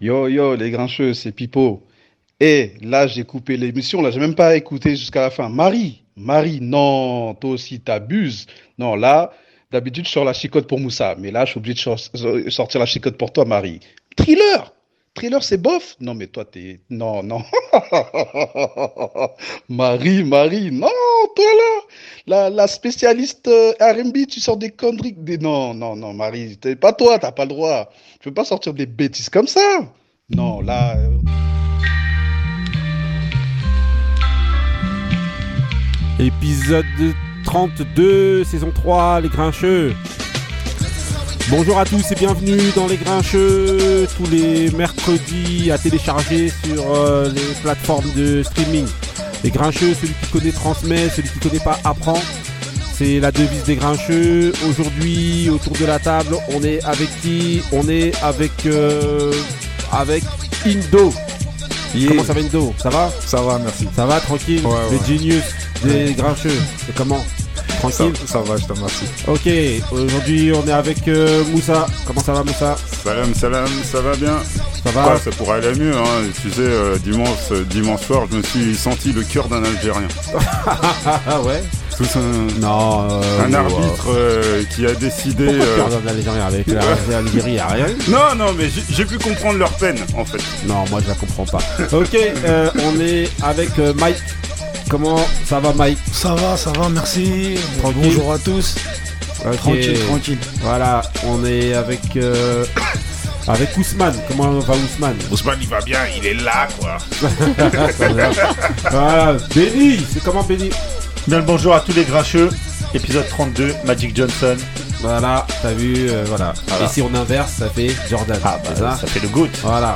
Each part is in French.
Yo, yo, les grincheux, c'est Pipo. Et là, j'ai coupé l'émission, là, j'ai même pas écouté jusqu'à la fin. Marie, Marie, non, toi aussi, t'abuses. Non, là, d'habitude, je sors la chicotte pour Moussa, mais là, je suis obligé de sor- sortir la chicotte pour toi, Marie. Thriller! Thriller, c'est bof? Non, mais toi, t'es... Non, non. Marie, Marie, non, toi là, la, spécialiste euh, R&B, tu sors des conneries. Des... Non, non, non, Marie, t'es pas toi, t'as pas le droit. Tu peux pas sortir des bêtises comme ça. Non, là... euh, Épisode 32, saison 3, Les Grincheux. Bonjour à tous et bienvenue dans Les Grincheux, tous les mercredis à télécharger sur euh, les plateformes de streaming. Les Grincheux, celui qui connaît transmet, celui qui connaît pas apprend. C'est la devise des Grincheux. Aujourd'hui, autour de la table, on est avec qui? On est avec euh, avec Indo. Comment ça va Indo? Ça va? Ça va, merci. Ça va tranquille? Ouais, Le ouais. genius des grincheux. C'est comment? Tranquille ça va, je te remercie. Ok, aujourd'hui on est avec euh, Moussa. Comment ça va Moussa? Salam, salam, ça va bien? Ça va? Ouais, ça pourrait aller mieux, hein. Tu sais, euh, dimanche, euh, dimanche soir, je me suis senti le cœur d'un Algérien. Ah ouais Tout un, Non, euh, un bon, arbitre euh, qui a décidé... Pourquoi euh, avec l'Algérie a rien Non, non, mais j'ai- j'ai pu comprendre leur peine, en fait. Non, moi je la comprends pas. Ok, euh, on est avec euh, Mike. Comment ça va Mike Ça va, ça va, merci. Tranquille. Bonjour à tous. Tranquille, tranquille. Voilà, on est avec euh, avec Ousmane. Comment va Ousmane Ousmane, il va bien, il est là, quoi. Voilà, Benny, c'est comment Benny Bien le bonjour à tous les grincheux. Épisode 32, Magic Johnson. Voilà, t'as vu, euh, voilà. Voilà. Et si on inverse, ça fait Jordan. Ah bah ça ça fait le goût. Voilà.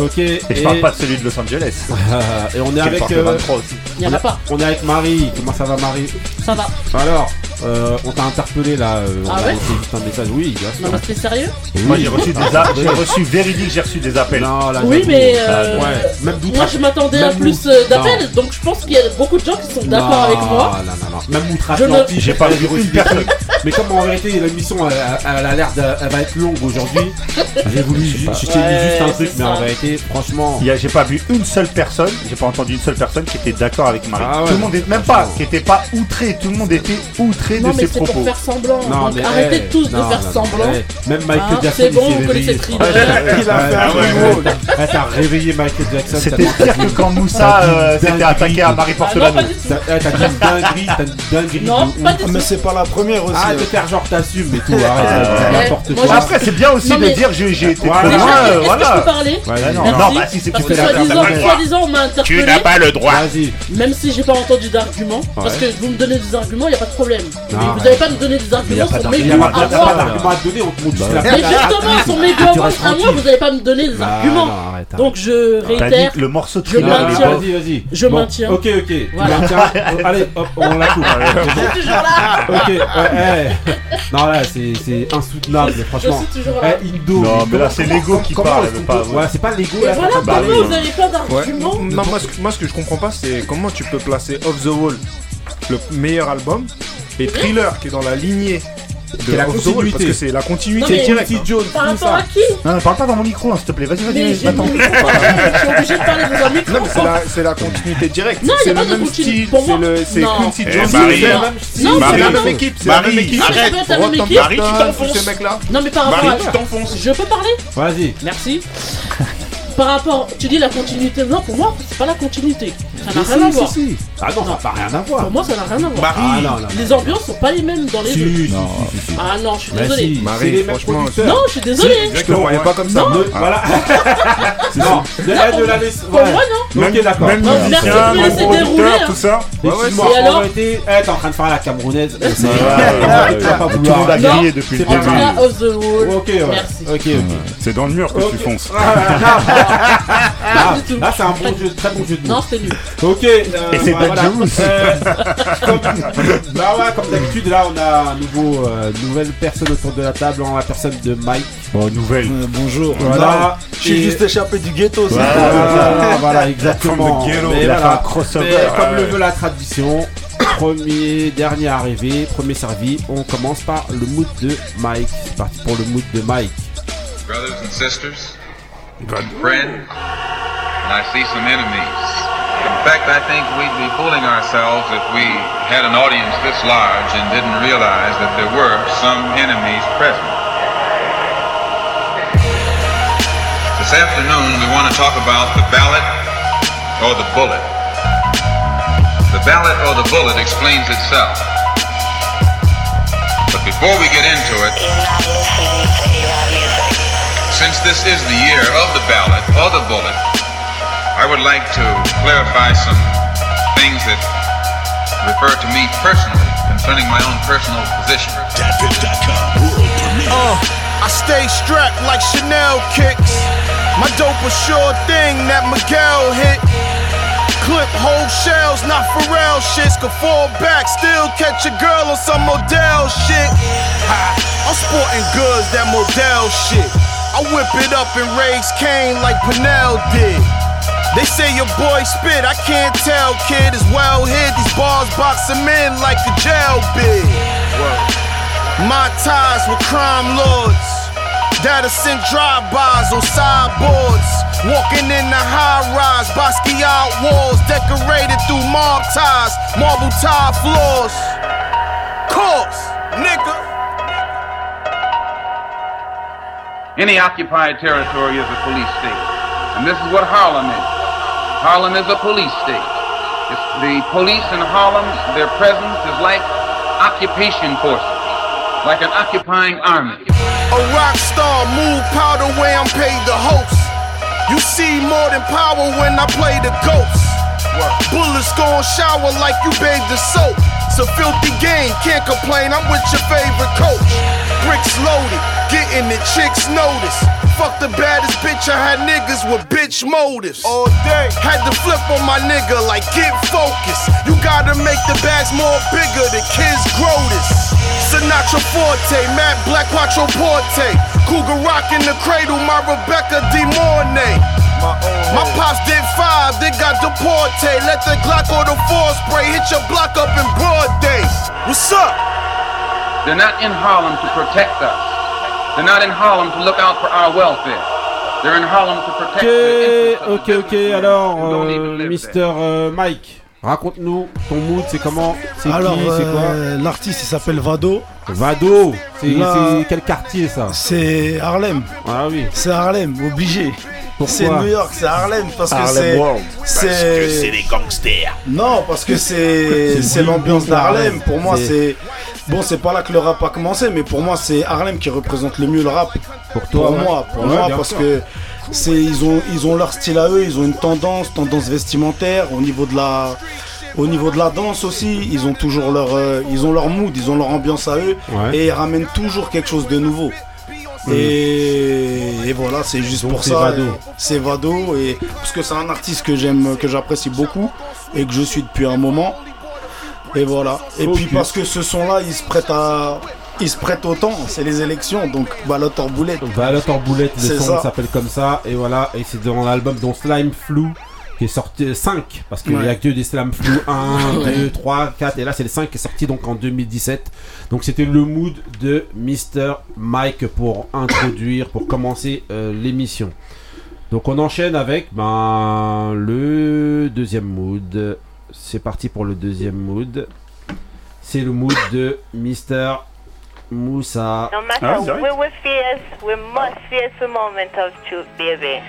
Ok. Et je parle pas de celui de Los Angeles. et on est avec. euh, 23 aussi. Il n'y en a pas. on est avec Marie. Comment ça va Marie? Ça va. Alors, euh, on t'a interpellé là. euh, on Ah a ouais juste un message. Oui, bien sûr. Non, mais c'est sérieux? Oui. Moi j'ai reçu des a- j'ai reçu véridique, j'ai reçu des appels. Non, là, Oui, mais Ah, euh, Ouais, même moi je m'attendais à plus euh, d'appels, donc je pense qu'il y a beaucoup de gens qui sont d'accord avec moi. Non, non, non. Même outre Je ne- Atlantique, J'ai pas vu une personne. Mais comme en vérité l'émission elle, elle a l'air de, elle va être longue aujourd'hui, j'ai voulu je t'ai juste un truc, mais en vérité, franchement. J'ai pas vu une seule personne, j'ai pas entendu une seule personne qui était d'accord avec Marie. Ah ouais, tout le monde est même pas, qui était pas outré, tout le monde était outré Non, de mais ses c'est pour propos. faire semblant. Non, donc mais arrêtez tous de faire semblant. Même Michael Hein, Jackson, c'est il bon, s'est vous connaissez réveillé. Thriller. Il a fait un Ah T'as réveillé Michael Jackson. C'était t'as pire que quand Moussa T'as euh, s'était attaqué à Marie Ah Porcelano. T'as t'as dit une dinguerie, t'as une dinguerie. Non, pas du Ah, tout. mais c'est pas la première aussi. Arrête de faire genre t'assumes et tout, arrête, Euh, quoi. Après c'est bien aussi Non, de dire j'ai j'ai été Voilà. trop loin, euh, est-ce que je voilà. peux parler Ah non, bah si c'est Parce tu que soi-disant, on m'a Tu interpellé, n'as pas le droit. Vas-y. même si j'ai pas entendu d'arguments, parce que vous me donnez des arguments, il n'y a pas de problème. Mais ouais. vous n'avez pas à me donner des arguments pas sur d'argument. mes goûts à moi. d'argument Mais justement, sur mes goûts à Tu moi, vous n'allez pas me donner des Ah, arguments. Donc je réitère. le morceau de Je maintiens. bon. Vas-y, vas-y. Je maintiens. Ok, ok. Tu Voilà. Allez, hop, on la coupe. Je suis toujours là. Ok, ouais, ouais. Non, là, c'est c'est insoutenable, Je franchement. suis toujours là. Eh, Indo. Non, mais là, c'est l'ego qui parle, pas. Voilà, c'est pas l'ego là. voilà Ouais. d'arguments. Non, moi ce, moi, ce que je comprends pas, c'est comment tu peux placer Off the Wall, le meilleur album, et Thriller, qui est dans la lignée de C'est la continuité. parce que c'est la continuité Non, mais- directe. Quincy. Jones, Par rapport à qui Non, mais parle pas dans mon micro, hein, s'il te plaît. Vas-y, vas-y, mis- je suis obligé de parler dans un micro. Non, mais c'est la, c'est la continuité directe. Non, y a c'est pas le de même continuité. style, Pour c'est moi, le, c'est non. Quincy Eh, Jones. C'est la Non, même, non, équipe, c'est la Marie, même équipe. Non, arrête. Marie, tu t'enfonces. Non, mais par rapport à. tu t'enfonces. Je peux parler Vas-y. Merci. Par rapport, tu dis la continuité, non pour moi c'est pas la continuité, ça n'a rien à si, voir. Ah non, ça n'a pas rien à voir. Pour moi ça n'a rien à voir. Ah non, non. Les ambiances sont pas les mêmes dans les Si, deux. Ah non, je suis désolé. si, Marie, franchement. Non, je suis désolé. Je te voyais pas comme ça. Voilà. non, de, de la laisse. Pour ouais. moi non. Ok, d'accord. Même Non, merci musicien, de me même laisser producteur, dérouler, hein. tout ça. Excuse-moi, en eh, t'es en train de faire la camerounaise. C'est pas Tout le vouloir. monde a grillé depuis le début. Ok. Merci. Ok, ok. C'est dans le mur que tu fonces. Ah, du tout. là, c'est un bon jeu, très bon jeu de mots. Non, c'était nul. Ok. euh, Et c'est voilà. Dangerous. Euh, comme, bah ouais, comme d'habitude, là, on a un nouveau, euh, nouvelle personne autour de la table, en la personne de Mike. Bon, nouvelle. Euh, bonjour. Voilà. Je suis Et- juste échappé du ghetto. c'est tout. Voilà, voilà, exactement. Ghetto. Mais voilà. un crossover. Mais comme ouais. le veut la tradition, premier, dernier arrivé, premier servi, on commence par le mood de Mike. C'est parti pour le mood de Mike. Brothers and sisters, friends, and I see some enemies. In fact, I think we'd be fooling ourselves if we had an audience this large and didn't realize that there were some enemies present. This afternoon, we want to talk about the ballot or the bullet. The ballot or the bullet explains itself. But before we get into it, since this is the year of the ballot or the bullet, I would like to clarify some things that refer to me personally concerning my own personal position. Uh, I stay strapped like Chanel kicks. My dope a sure thing that Miguel hit. Clip whole shells, not Pharrell shits. Could fall back, still catch a girl on some Model shit. Ha, I'm sporting goods, that Model shit. I whip it up and raise Kane like Pinnell did. They say your boy spit, I can't tell, kid. Is well hid, these bars box him in like a jail bid. My ties with crime lords. Data sent drive-bys on sideboards. Walking in the high rise, Basquiat walls decorated through mob ties, marble tile floors. Course, nigga. Any occupied territory is a police state. And this is what Harlem is. Harlem is a police state. It's the police in Harlem, their presence is like occupation forces, like an occupying army. A rock star, move powder way I'm paid the host. You see more than power when I play the ghost. Bullets gon' shower like you bathed in soap. It's a filthy game, can't complain. I'm with your favorite coach. Bricks loaded, getting the chicks notice. Fuck the baddest bitch, I had niggas with bitch motives. All day, had to flip on my nigga like get focused. You gotta make the bags more bigger, the kids grow this. Sinatra Forte, Matt Black Quattro Porte. Cougar Rock in the cradle, my Rebecca De Mornay. My pops did five, they got deported. Let the Glock or the four spray hit your block up in broad day. What's up? They're not in Harlem to protect us. They're not in Harlem to look out for our welfare. They're in Harlem to protect the Ok, interests of ok, ok. Alors, euh, Mister euh, Mike, raconte-nous ton mood, c'est comment C'est qui Alors, C'est quoi euh, l'artiste il s'appelle Vado. Vado C'est quel quartier ça C'est Harlem. Ah oui. C'est Harlem, obligé. Pourquoi C'est New York, c'est Harlem parce que Harlem c'est. World. C'est des gangsters. Non, parce que c'est c'est l'ambiance d'Harlem. Pour moi, C'est- c'est bon, c'est pas là que le rap a commencé, mais pour moi, c'est Harlem qui représente le mieux le rap. Pour toi Pour ouais. moi, pour Ouais, moi, bien parce sûr. que c'est ils ont ils ont leur style à eux, ils ont une tendance, tendance vestimentaire au niveau de la au niveau de la danse aussi, ils ont toujours leur euh, ils ont leur mood, ils ont leur ambiance à eux Ouais. et ils ramènent toujours quelque chose de nouveau. Et, et voilà, c'est juste Donc pour c'est ça. C'est Vado et parce que c'est un artiste que j'aime, que j'apprécie beaucoup et que je suis depuis un moment. Et voilà. Et puis parce que ce son-là, il se prête à, il se prête au temps. C'est les élections, donc balotte en boulette. Ballot en boulette, le son s'appelle comme ça, et voilà, et c'est dans l'album dont Slime Flou, qui est sorti 5, parce qu'il Ouais. y a que des Slime Flou 1, Ouais. 2, 3, 4, et là c'est le 5 qui est sorti donc en 2017. Donc c'était le mood de Mr. Mike pour introduire, pour commencer euh, l'émission. Donc on enchaîne avec ben, le deuxième mood. C'est parti pour le deuxième mood. C'est le mood de Mr. Moussa. No matter direct. where we face, we must face the moment of truth, baby.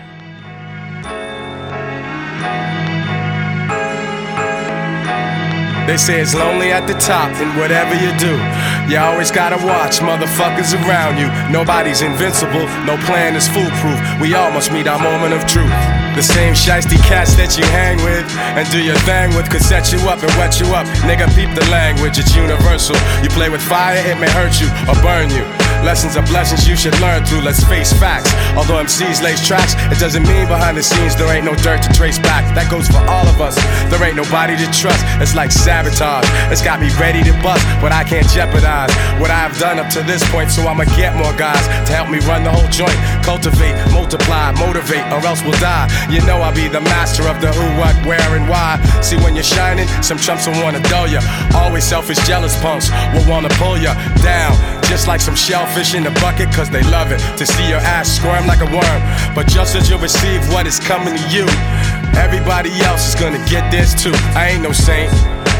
They say it's lonely at the top, and whatever you do, you always gotta watch motherfuckers around you. Nobody's invincible, no plan is foolproof. We all must meet our moment of truth. The same shiesty cats that you hang with and do your thing with could set you up and wet you up. Nigga, peep the language, it's universal. You play with fire, it may hurt you or burn you. Lessons are blessings you should learn through, let's face facts. Although MCs lace tracks, it doesn't mean behind the scenes there ain't no dirt to trace back. That goes for all of us. There ain't nobody to trust. It's like sabotage. It's got me ready to bust, but I can't jeopardize what I've done up to this point. So I'ma get more guys to help me run the whole joint. Cultivate, multiply, motivate, or else we'll die. You know I'll be the master of the who, what, where, and why. See when you're shining, some chumps will wanna dull ya. Always selfish, jealous punks will wanna pull ya down. just like some shellfish in a bucket, cause they love it to see your ass squirm like a worm. But just as you receive what is coming to you, everybody else is gonna get this too. I ain't no saint,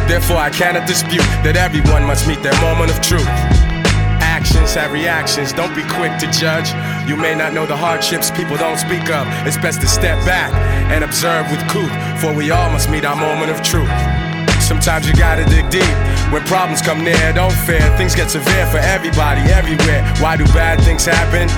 therefore I cannot dispute that everyone must meet their moment of truth. Actions have reactions, don't be quick to judge. You may not know the hardships people don't speak of. It's best to step back and observe with cool, for we all must meet our moment of truth. Sometimes you gotta dig deep. When problems come near, don't fear. Things get severe for everybody, everywhere. Why do bad things happen?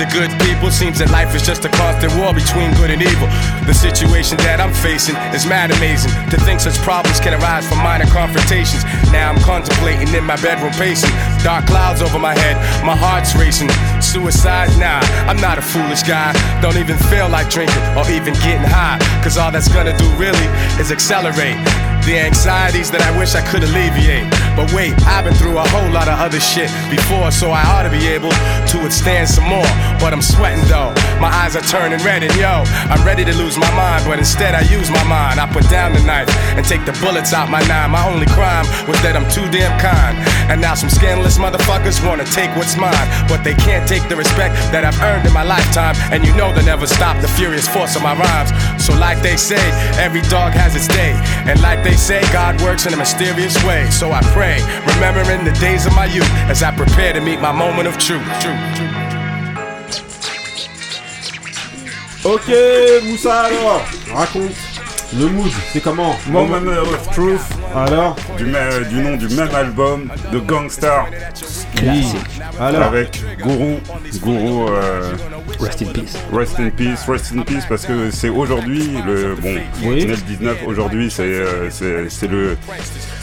To good people, seems that life is just a constant war between good and evil. The situation that I'm facing is mad amazing. To think such problems can arise from minor confrontations. Now I'm contemplating in my bedroom pacing. Dark clouds over my head, my heart's racing. Suicide? Nah, I'm not a foolish guy. Don't even feel like drinking or even getting high. Cause all that's gonna do really is accelerate the anxieties that I wish I could alleviate. But wait, I've been through a whole lot of other shit before, so I ought to be able to withstand some more. But I'm sweating though, my eyes are turning red, and yo, I'm ready to lose my mind, but instead I use my mind. I put down the knife and take the bullets out my nine. My only crime was that I'm too damn kind. And now some scandalous motherfuckers wanna take what's mine, but they can't take the respect that I've earned in my lifetime. And you know they'll never stop the furious force of my rhymes. So, like they say, every dog has its day. And like they say, God works in a mysterious way. So I pray, remembering the days of my youth as I prepare to meet my moment of truth. Ok, Moussa alors, raconte. Le mood, c'est comment Moment of Truth. Alors du, même- du nom du même album de Gangstar. Oui. Alors Avec Guru. Guru. euh, Rest in peace. Rest in peace, rest in peace, parce que c'est aujourd'hui le bon. Oui. on est le 19 aujourd'hui, c'est euh, c'est c'est le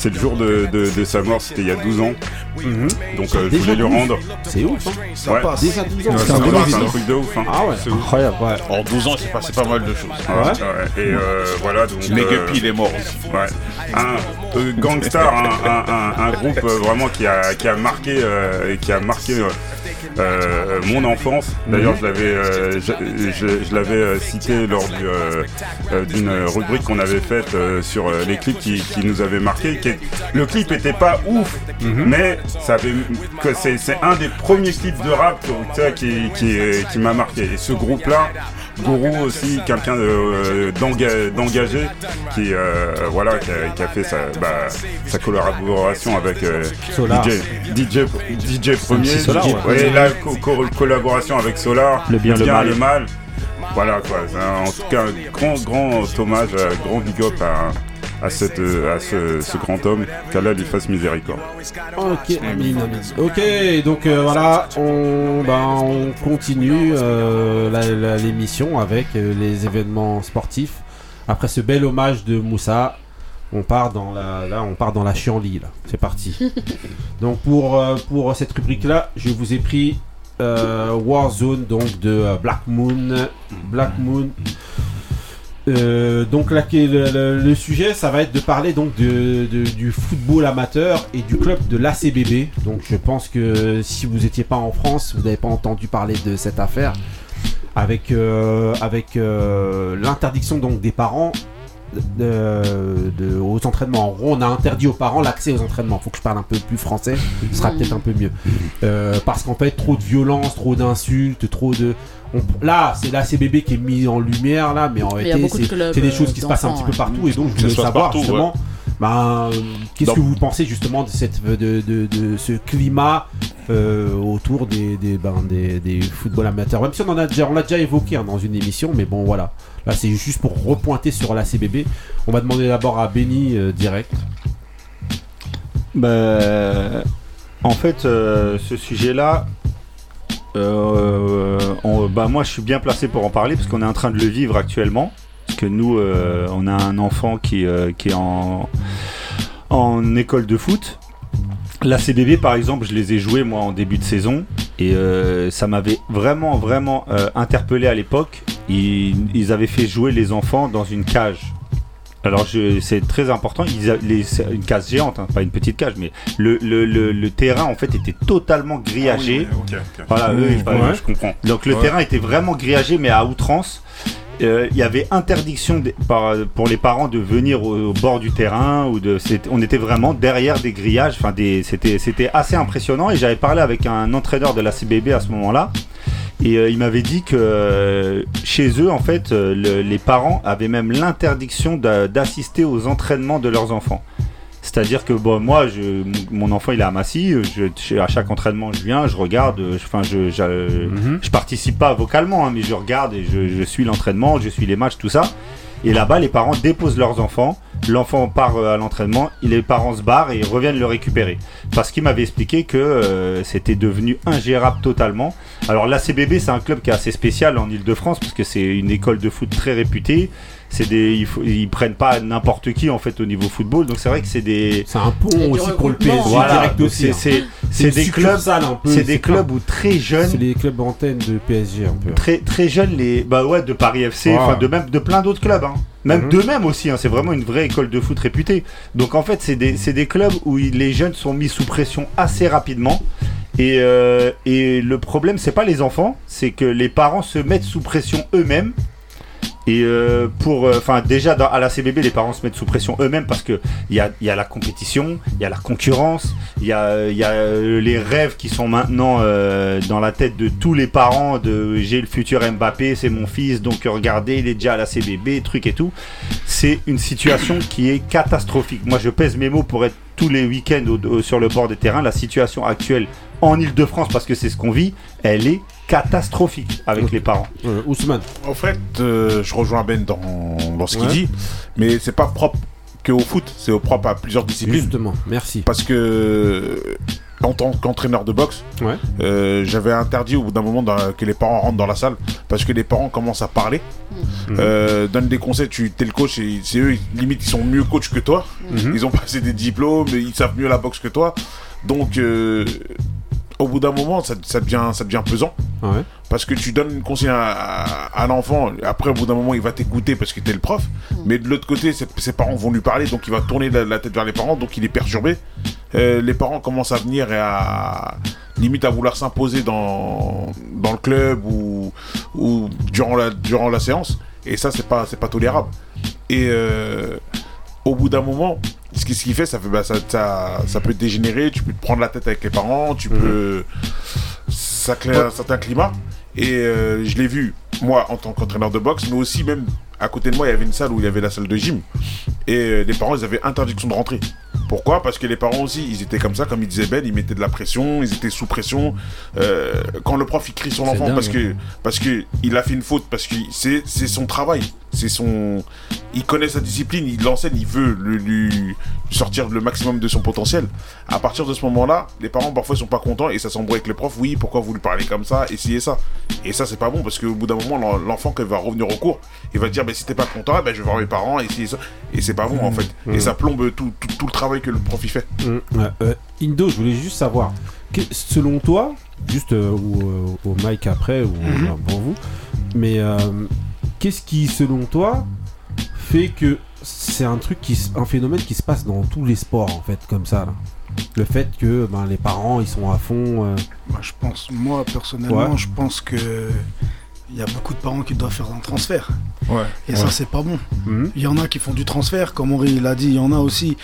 c'est le jour de, de, de sa mort. C'était il y a 12 ans. Donc euh, je voulais lui 12. rendre. C'est ouf, hein Ça Ouais. passe. Déjà 12 ans. Ouais, c'est c'est un c'est truc de ouf. hein. Ah ouais. C'est ouf. Incroyable. Ouais. En 12 ans, il s'est passé pas mal de choses. Ouais, ouais. Et euh, voilà donc. Euh, il est mort aussi. Ouais. Un euh, Gangstar, un, un- un- un groupe euh, vraiment qui a, qui a marqué, euh, qui a marqué euh, mon enfance. D'ailleurs, je l'avais, euh, je, je- je l'avais euh, cité lors du, euh, euh, d'une rubrique qu'on avait faite euh, sur euh, les clips qui, qui nous avaient marqué. Qui est- le clip était pas ouf, mais ça avait, que c'est, c'est un des premiers clips de rap qui, qui, qui m'a marqué. Et ce groupe-là. Gourou aussi, quelqu'un euh, d'enga- d'engagé qui, euh, voilà, qui a, qui a fait sa, bah, sa collaboration avec euh, Solar. DJ, DJ, DJ Premier. Solar, DJ ouais. et la co- co- collaboration avec Solar. Le bien, le mal. Voilà quoi. C'est un- En tout cas, grand, grand hommage, grand big up à, à, cette, euh, à ce, ce grand homme. Qu'Allah lui fasse miséricorde. Ok. Ok, donc euh, voilà, on, ben, on continue euh, l'émission avec euh, les événements sportifs. Après ce bel hommage de Moussa, on part dans la, là, on part dans la chienlit, là. C'est parti. donc pour, euh, pour cette rubrique-là, je vous ai pris euh, Warzone, donc de euh, Black Moon. Black Moon. Euh, donc là, le, le- le sujet, ça va être de parler donc de, de- du football amateur et du club de l'ACBB. Donc je pense que si vous n'étiez pas en France, vous n'avez pas entendu parler de cette affaire avec euh, avec euh, l'interdiction donc des parents de, de- aux entraînements. En gros, on a interdit aux parents l'accès aux entraînements. Faut que je parle un peu plus français, ce sera peut-être un peu mieux. Euh, parce qu'en fait, trop de violence, trop d'insultes, trop de. On- là, c'est la CBB qui est mis en lumière là, mais en réalité, c'est des choses qui se passent un petit peu partout. Et donc, je voulais savoir partout, justement. ben, Qu'est-ce que vous pensez justement de, cette, de, de- de ce climat euh, autour des, des, ben, des, des footballs amateurs? Même si on en a déjà, on l'a déjà évoqué hein, dans une émission, mais bon voilà. Là c'est juste pour repointer sur la CBB. On va demander d'abord à Benny euh, direct. Bah, en fait, euh, ce sujet-là, euh, on- bah, moi je suis bien placé pour en parler parce qu'on est en train de le vivre actuellement. Parce que nous, euh, on a un enfant qui, euh, est en, école de foot. La CBB, par exemple, je les ai joués moi en début de saison et euh, ça m'avait vraiment, vraiment euh, interpellé à l'époque. Ils avaient fait jouer les enfants dans une cage. Alors je- c'est très important, ils a- les- c'est une cage géante, hein, pas une petite cage, mais le, le, le, le terrain en fait était totalement grillagé. Ah oui. Voilà, Oui, eux, je comprends. Donc le Ouais. terrain était vraiment grillagé, mais à outrance. Euh, il y avait interdiction pour les parents de venir au, bord du terrain ou de on était vraiment derrière des grillages c'était assez impressionnant et j'avais parlé avec un entraîneur de la CBB à ce moment-là et euh, il m'avait dit que euh, chez eux en fait euh, le- les parents avaient même l'interdiction d'a- d'assister aux entraînements de leurs enfants c'est-à-dire que bon, moi, je, mon enfant, il est à Massy. Je, à chaque entraînement, je viens, je regarde. je- Enfin, je, je, je participe pas vocalement, hein, mais je regarde et je, je suis l'entraînement, je suis les matchs, tout ça. Et là-bas, les parents déposent leurs enfants. L'enfant part euh, à l'entraînement, les parents se barrent et ils reviennent le récupérer. Parce qu'il m'avait expliqué que euh, c'était devenu ingérable totalement. Alors l'ACBB, c'est un club qui est assez spécial en Ile-de-France parce que c'est une école de foot très réputée. C'est des, il faut- ils prennent pas n'importe qui en fait au niveau football. Donc c'est vrai que c'est des. C'est un pont aussi pour le. PSG Voilà, direct aussi. c'est hein. c'est c'est des clubs, c'est des clubs où très jeunes C'est les clubs antennes de PSG un peu. très très jeunes les bah ouais de Paris FC enfin de même de plein d'autres clubs hein. même Mhm. d'eux-mêmes aussi hein. c'est vraiment une vraie école de foot réputée donc en fait c'est des c'est des clubs où il- les jeunes sont mis sous pression assez rapidement et, euh, et le problème c'est pas les enfants c'est que les parents se mettent sous pression eux-mêmes et euh, pour, enfin déjà à la CBB, les parents se mettent sous pression eux-mêmes parce que il y a, y a la compétition, il y a la concurrence, il y a, y a euh, les rêves qui sont maintenant euh, dans la tête de tous les parents. De j'ai le futur Mbappé, c'est mon fils, donc regardez, il est déjà à la CBB, truc et tout. C'est une situation qui est catastrophique. Moi, je pèse mes mots pour être tous les week-ends sur le bord des terrains. La situation actuelle en Ile-de-France, parce que c'est ce qu'on vit, elle est catastrophique avec les parents. Euh, Ousmane. En fait, euh, je rejoins Ben dans, dans ce qu'il Ouais. dit, mais c'est pas propre que au foot, c'est propre à plusieurs disciplines. Justement, merci. Parce que en tant qu'entraîneur de boxe, Ouais. euh, j'avais interdit au bout d'un moment dans- que les parents rentrent dans la salle parce que les parents commencent à parler, euh, donnent des conseils. Tu es le coach et c'est eux, limite, ils sont mieux coach que toi. Mhm. Ils ont passé des diplômes, ils savent mieux la boxe que toi. Donc, euh, au bout d'un moment, ça, ça devient, ça devient pesant. Ouais. Parce que tu donnes une consigne à, à- à l'enfant, après au bout d'un moment il va t'écouter parce que t'es le prof, mais de l'autre côté ses, ses parents vont lui parler, donc il va tourner la, la tête vers les parents, donc il est perturbé. Euh, les parents commencent à venir et à limite à vouloir s'imposer dans, dans le club ou, ou durant, la, durant la séance, et ça c'est pas, c'est pas tolérable. Et euh, au bout d'un moment, ce qui, ce qui fait, ça, fait bah, ça, ça, ça peut dégénérer, tu peux te prendre la tête avec les parents, tu peux. Ça crée un certain climat. Et euh, je l'ai vu, moi, en tant qu'entraîneur de boxe, mais aussi même à côté de moi, il y avait une salle où il y avait la salle de gym. Et euh, les parents, ils avaient interdiction de rentrer. Pourquoi? Parce que les parents aussi, ils étaient comme ça, comme il disait Ben, ils mettaient de la pression, ils étaient sous pression. Euh, quand le prof il crie sur l'enfant parce que hein. parce que il a fait une faute, parce que c'est c'est son travail, c'est son, il connaît sa discipline, il l'enseigne, il veut le- lui sortir le maximum de son potentiel. À partir de ce moment-là, les parents parfois sont pas contents et ça s'embrouille avec le prof. Oui, pourquoi vous lui parlez comme ça Essayez ça. Et ça c'est pas bon parce qu'au bout d'un moment, l'enfant quand il va revenir au cours, il va dire ben si t'es pas content, ben, je vais voir mes parents. Et c'est pas bon en fait. Mmh. Et ça plombe tout, tout, tout le travail que le prof il fait. Mm, euh, Indo, je voulais juste savoir, que- selon toi, juste euh, ou, euh, au mic après, ou Mhm. enfin, pour vous, mais euh, qu'est-ce qui, selon toi, fait que c'est un truc qui, un phénomène qui se passe dans tous les sports en fait, comme ça là? Le fait que ben, les parents ils sont à fond. euh, Moi, je pense, moi personnellement, Ouais. je pense que il y a beaucoup de parents qui doivent faire un transfert. Ouais. Et Ouais. ça, c'est pas bon. Mhm. Il y en a qui font du transfert, comme Henri l'a dit. Il y en a aussi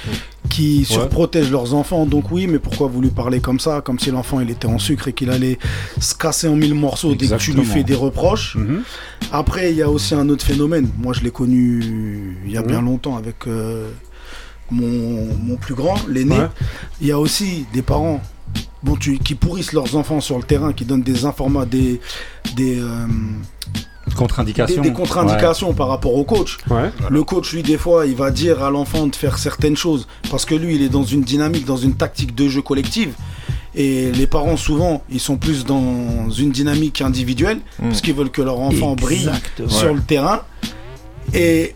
qui surprotègent leurs enfants. Donc oui, mais pourquoi vous lui parlez comme ça, comme si l'enfant il était en sucre et qu'il allait se casser en mille morceaux dès que tu lui fais des reproches? Mhm. Après, il y a aussi un autre phénomène. Moi, je l'ai connu il y a Mhm. bien longtemps avec euh, mon, mon plus grand, l'aîné. Ouais. Il y a aussi des parents bon, tu- qui pourrissent leurs enfants sur le terrain, qui donnent des informations, des, des, euh, des, des contre-indications par rapport au coach. Ouais. Le coach, lui, des fois, il va dire à l'enfant de faire certaines choses parce que lui, il est dans une dynamique, dans une tactique de jeu collective. Et les parents, souvent, ils sont plus dans une dynamique individuelle parce qu'ils veulent que leur enfant brille sur Ouais. le terrain. Et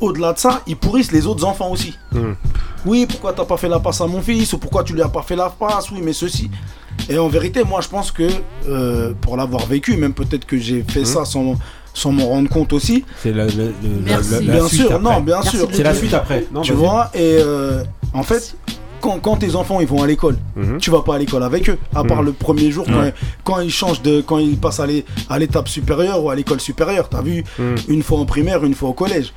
au-delà de ça, ils pourrissent les autres enfants aussi. Mhm. Oui, pourquoi t'as pas fait la passe à mon fils Ou pourquoi tu lui as pas fait la passe Oui, mais ceci. Et en vérité, moi, je pense que euh, pour l'avoir vécu, même peut-être que j'ai fait Mhm. ça sans, sans m'en rendre compte aussi. C'est la, la- la- Merci. la- la bien suite sûr, après. non, bien Merci sûr. C'est la suite après. Non, tu vois, et euh, en fait, quand, quand tes enfants ils vont à l'école, Mhm. tu vas pas à l'école avec eux, à part Mhm. le premier jour quand, Ouais. quand ils changent de, quand ils passent à l'étape supérieure ou à l'école supérieure. T'as vu, Mhm. une fois en primaire, une fois au collège.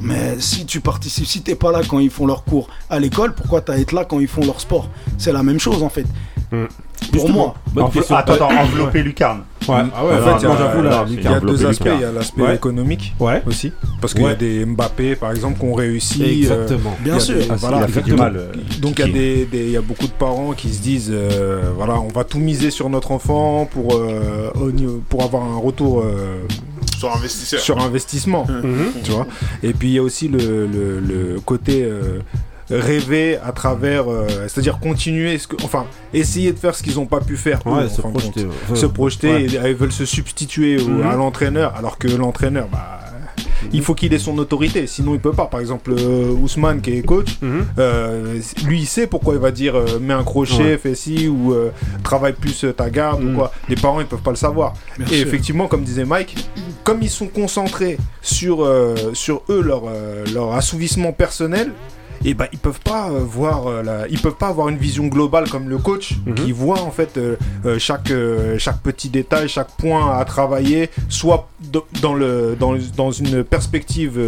Mais si tu participes, si t'es pas là quand ils font leurs cours à l'école, pourquoi t'as à être là quand ils font leur sport? C'est la même chose en fait. Pour moi. Attends, attends, envelopper lucarne. Ouais. Ah ouais, en fait, non, j'avoue, là, il y a deux aspects. Il y a l'aspect Ouais. économique Ouais. aussi. Parce qu'il y a des Mbappé, par exemple, qui ont réussi. euh, Exactement. Bien sûr. des- Ah, voilà. il a fait du Donc- mal, Donc il y, a Kiki. des, des- il y a beaucoup de parents qui se disent euh, voilà, on va tout miser sur notre enfant pour, euh, pour avoir un retour. Sur investisseur. sur investissement, Mhm. tu vois. Et puis il y a aussi le, le- le côté euh, rêver à travers, euh, c'est-à-dire continuer, ce que, enfin, essayer de faire ce qu'ils n'ont pas pu faire. Ouais, se projeter, compte. ouais. se projeter, Ouais. et, et ils veulent se substituer au- à l'entraîneur, alors que l'entraîneur, bah, il faut qu'il ait son autorité, sinon il peut pas. Par exemple, euh, Ousmane qui est coach, Mhm. euh, lui il sait pourquoi il va dire euh, mets un crochet, Ouais. fais ci ou travaille plus ta garde Mhm. ou quoi. Les parents ils peuvent pas le savoir. Et effectivement, comme disait Mike, comme ils sont concentrés sur, sur eux, leur, leur assouvissement personnel, et ben ils peuvent pas euh, voir euh, la- ils peuvent pas avoir une vision globale comme le coach Mhm. qui voit en fait euh, chaque chaque petit détail chaque point à travailler soit dans le dans, dans une perspective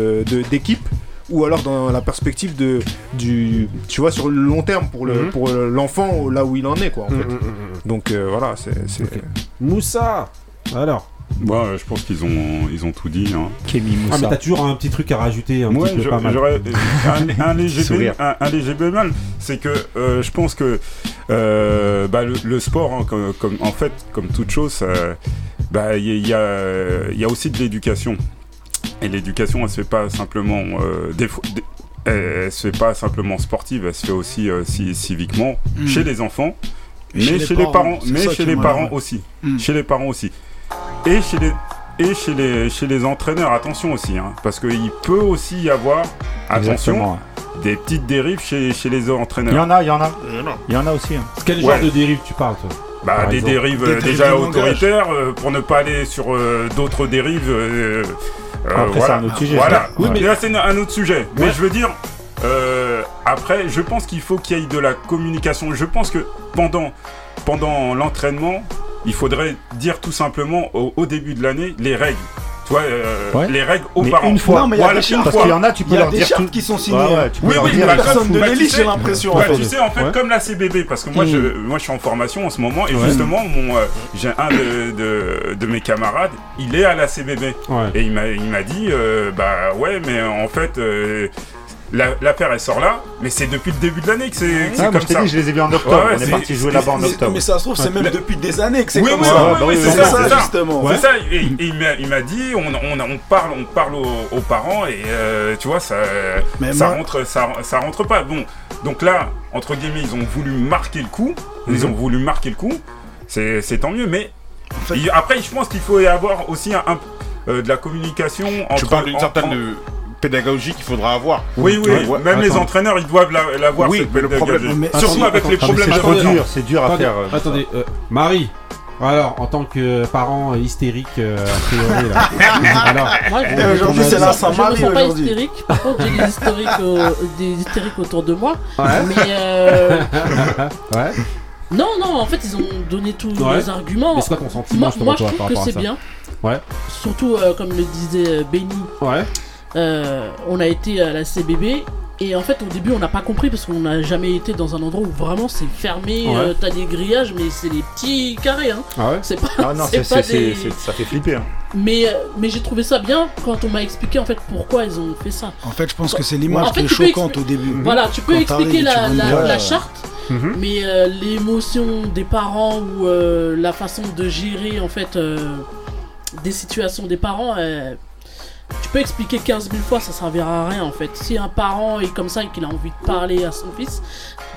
d'équipe ou alors dans la perspective de du tu vois sur le long terme pour le Mhm. pour l'enfant là où il en est quoi en Mhm, fait donc voilà c'est c'est- Moussa Alors Moi, euh, je pense qu'ils ont, ils ont tout dit. Hein. Ah, mais t'as toujours un petit truc à rajouter, un Ouais, petit peu je- pas mal. j'aurais un, un léger Sourire. bé- un, un léger bémol, c'est que euh, je pense que euh, bah, le, le sport, hein, comme, comme- en fait, comme toute chose, euh, bah, il y, a- il y a, y a aussi de l'éducation. Et l'éducation, elle se fait pas simplement euh, des fois- des- elle, se fait pas simplement sportive, elle se fait aussi euh, ci- civiquement Mm. chez les enfants, mais chez chez, les les parents, mais chez les aussi, chez les parents aussi, et chez les et chez les chez les entraîneurs, attention aussi, hein, parce qu'il peut aussi y avoir attention Exactement. des petites dérives chez, chez les Il y entraîneurs. en a, il y en a. Il y en a aussi. hein. Quel Ouais. genre de dérive tu parles, toi Bah, par des dérives Des dérives déjà autoritaires, euh, pour ne pas aller sur euh, d'autres dérives. euh, Après, voilà. c'est un autre sujet. Voilà. Oui, mais- Là, c'est un autre sujet. Mais je veux dire, euh, après, je pense qu'il faut qu'il y ait de la communication. Je pense que pendant, pendant l'entraînement, il faudrait dire tout simplement au, au début de l'année les règles. Tu vois, euh, Ouais. les règles aux Mais parents. une fois. Non, mais il y a Voilà, des une chartes. Parce qu'il y en a, tu Il peux y a leur des dire chartes tout. qui sont signées. Ouais, ouais, tu peux Oui, oui, dire. bah, personne de bah, l'élite, j'ai l'impression. en Bah, fait. tu sais, en fait, Ouais. comme la CBB, parce que moi, Mm. je, moi, je suis en formation en ce moment, et Ouais. justement, mon, euh, j'ai un de, de, de mes camarades, il est à la CBB. Ouais. Et il m'a, il m'a dit, euh, bah ouais, mais en fait, euh, la- l'affaire, elle sort là, mais c'est depuis le début de l'année que c'est, Ah, comme je t'ai ça. dit, je les ai vus en octobre. Ouais, On est c'est- parti jouer là-bas en octobre. Mais ça se trouve, c'est même depuis des années que c'est Oui, comme oui, ça. oui, bah oui, oui, c'est oui, ça, ça, ça. justement. C'est ça, et, et il, m'a, il m'a dit, on, on, on parle, on parle aux, aux parents et euh, tu vois, ça, Mais ça, moi- rentre, ça, ça rentre pas. Bon, donc là, entre guillemets, ils ont voulu marquer le coup, ils Mhm. ont voulu marquer le coup, c'est, tant mieux, mais fait- il- après, je pense qu'il faut y avoir aussi un, un- euh, de la communication entre. Tu parles d'une en- certaine en- pédagogie qu'il faudra avoir. Oui, oui, même les attends. entraîneurs, ils doivent la- l'avoir. Oui, cette mais le problème- mais- surtout attends, avec les problèmes C'est trop dur, c'est dur à Attendez, faire. euh, attendez, euh, Marie. Alors, en tant que parent hystérique, euh, a priori, là. alors, Moi, je- Aujourd'hui, je c'est la sens- Je me Saint-Marie sens pas hystérique. Par contre, j'ai des hystériques, euh, des hystériques autour de moi. Ouais. Mais euh, ouais. non, non, en fait, ils ont donné tous Ouais. les arguments. Mais c'est quoi ton sentiment Moi, moi, je trouve que c'est bien. Ouais. Surtout, euh, comme le disait Benny, Ouais. Euh, on a été à la CBB. Et en fait, au début, on n'a pas compris parce qu'on n'a jamais été dans un endroit où vraiment c'est fermé. Ouais. euh, T'as des grillages, mais c'est des petits carrés. Hein. Ah ouais. C'est pas. Ah non, c'est c'est- pas c'est- des- c'est- c'est- ça fait flipper. hein. Mais, euh, mais j'ai trouvé ça bien quand on m'a expliqué en fait pourquoi ils ont fait ça. En fait, je pense que c'est l'image En fait, qui est choquante expli- au début. Voilà, tu peux Quand expliquer la, charte, Mhm. mais euh, l'émotion des parents ou euh, la façon de gérer en fait euh, des situations des parents, euh, tu peux expliquer 15 000 fois, ça servira à rien en fait. Si un parent est comme ça et qu'il a envie de parler à son fils,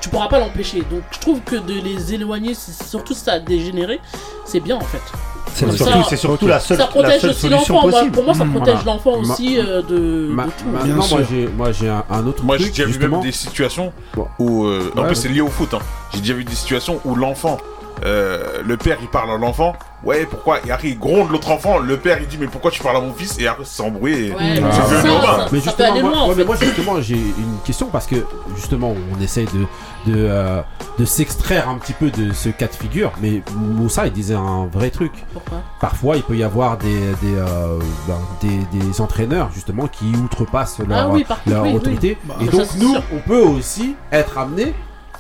tu pourras pas l'empêcher. Donc je trouve que de les éloigner, surtout si ça a dégénéré, c'est bien en fait. C'est surtout, la seule, ça la protège seule aussi solution possible. Pour moi, ça Mmh, protège voilà. l'enfant Ma- aussi euh, de, Ma- de tout. maintenant, Bien moi j'ai, un, un autre Moi, j'ai déjà vu même des situations où. euh, en Ouais, plus, c'est lié au foot. hein. J'ai déjà vu des situations où l'enfant, euh, le père, il parle à l'enfant ouais, pourquoi Et après, il gronde l'autre enfant. Le père, il dit, mais pourquoi tu parles à mon fils? Et après, c'est ah. Mais justement, moi, justement, j'ai une question parce que justement, on essaie de, de, euh, de s'extraire un petit peu de ce cas de figure. Mais Moussa, il disait un vrai truc. Pourquoi? Parfois, il peut y avoir des, des, euh, ben, des, entraîneurs justement qui outrepassent leur, leur autorité. Et donc, nous, on peut aussi être amené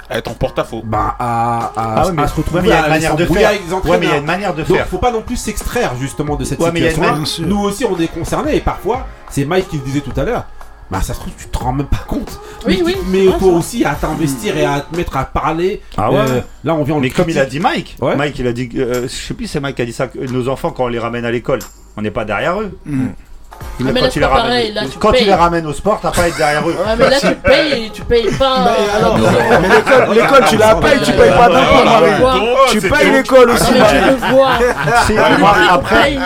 être en porte-à-faux. Bah, à, ah mais se retrouver à la manière de faire. Il y a une manière de faire. Donc, faut pas non plus s'extraire justement de cette situation. Nous aussi, on est concernés et parfois, c'est Mike qui le disait tout à l'heure. Bah, ça se trouve, tu te rends même pas compte. Oui, mais, oui. Mais aussi à t'investir et à te mettre à parler. Ah ouais. Euh, là, on vient. en Mais comme il a dit Mike, Mike, il a dit, euh, je sais plus, c'est Mike qui a dit ça. Nos enfants, quand on les ramène à l'école, on n'est pas derrière eux. Mm. Ah, quand, là, il, les ramène, au sport, t'as pas à être derrière eux. Ouais, mais là, tu payes, tu payes pas. mais ah, l'école, tu la payes, tu payes pas d'impôts, Tu payes l'école ah, aussi. Mais tu le vois. Après,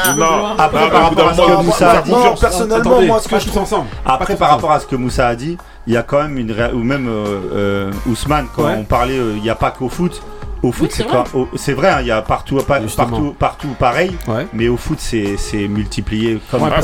après par rapport à ce que Moussa a dit. Personnellement, moi, ce que je trouve ensemble. Après, par rapport à ce que Moussa a dit, il y a quand même une. Ou même euh, euh, Ousmane, quand on parlait, euh, il n'y a pas qu'au foot au foot, c'est pas. C'est vrai, hein, il y a partout, partout, partout pareil, ouais. mais au foot, c'est multiplié comme ouais, ah,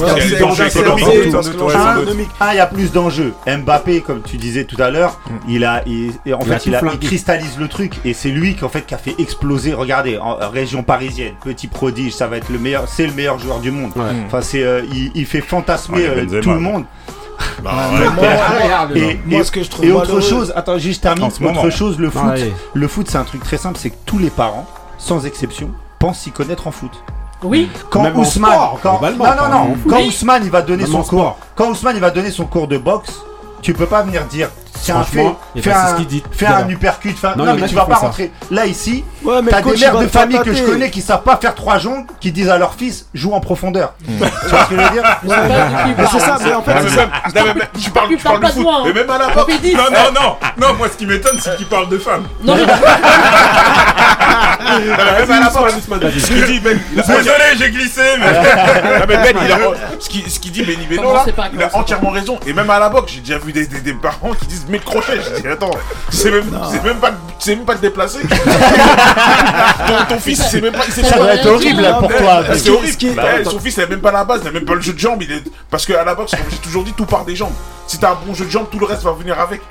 ah, il y a plus d'enjeux. Mbappé, comme tu disais tout à l'heure, il a. Il, en fait, il, a, il, cristallise le truc et c'est lui qui, en fait, qui a fait exploser. Regardez, en région parisienne, petit prodige, ça va être le meilleur. C'est le meilleur joueur du monde. Ouais. Enfin, c'est, euh, il, fait fantasmer euh, tout le monde. Et, autre chose, attends, juste termine. Autre chose, le foot, ah, le foot, c'est un truc très simple, c'est que tous les parents, sans exception, pensent s'y connaître en foot. Oui. Quand Même Ousmane, sport, quand, non, non, non, oui. quand Ousmane, il va donner Même son cours, quand Ousmane, il va donner son cours de boxe, tu peux pas venir dire Tiens, Franchement, fais, fais un, ce qu'il dit. Fais un uppercut. Non, mais tu vas pas rentrer. Là, ici, ouais, t'as des mères de famille que je connais qui savent pas faire trois jongles, qui disent à leur fils, joue en profondeur. Hmm. Tu vois ce que je veux dire ouais, ouais, C'est ça, mais en fait, tu parles du foot. Mais même à la porte. Non, non, non. Non, moi, ce qui m'étonne, c'est qu'il parle de femmes. Non, ben, Désolé, j'ai glissé. mais. Ce qu'il dit, Benny Beno, il a ben entièrement raison. Et même à la boxe, j'ai déjà vu des parents qui disent 10 mètres crochets. Je dis, attends, c'est même, même pas, c'est même pas te déplacer. ton, ton fils, c'est même pas, c'est Ça doit être horrible pour toi. Ah, c'est horrible. Bah, ouais, son fils, il a même pas la base, il a même pas le jeu de jambes. Il est... Parce qu'à la boxe, comme j'ai toujours dit, tout part des jambes. Si t'as un bon jeu de jambes, tout le reste va venir avec.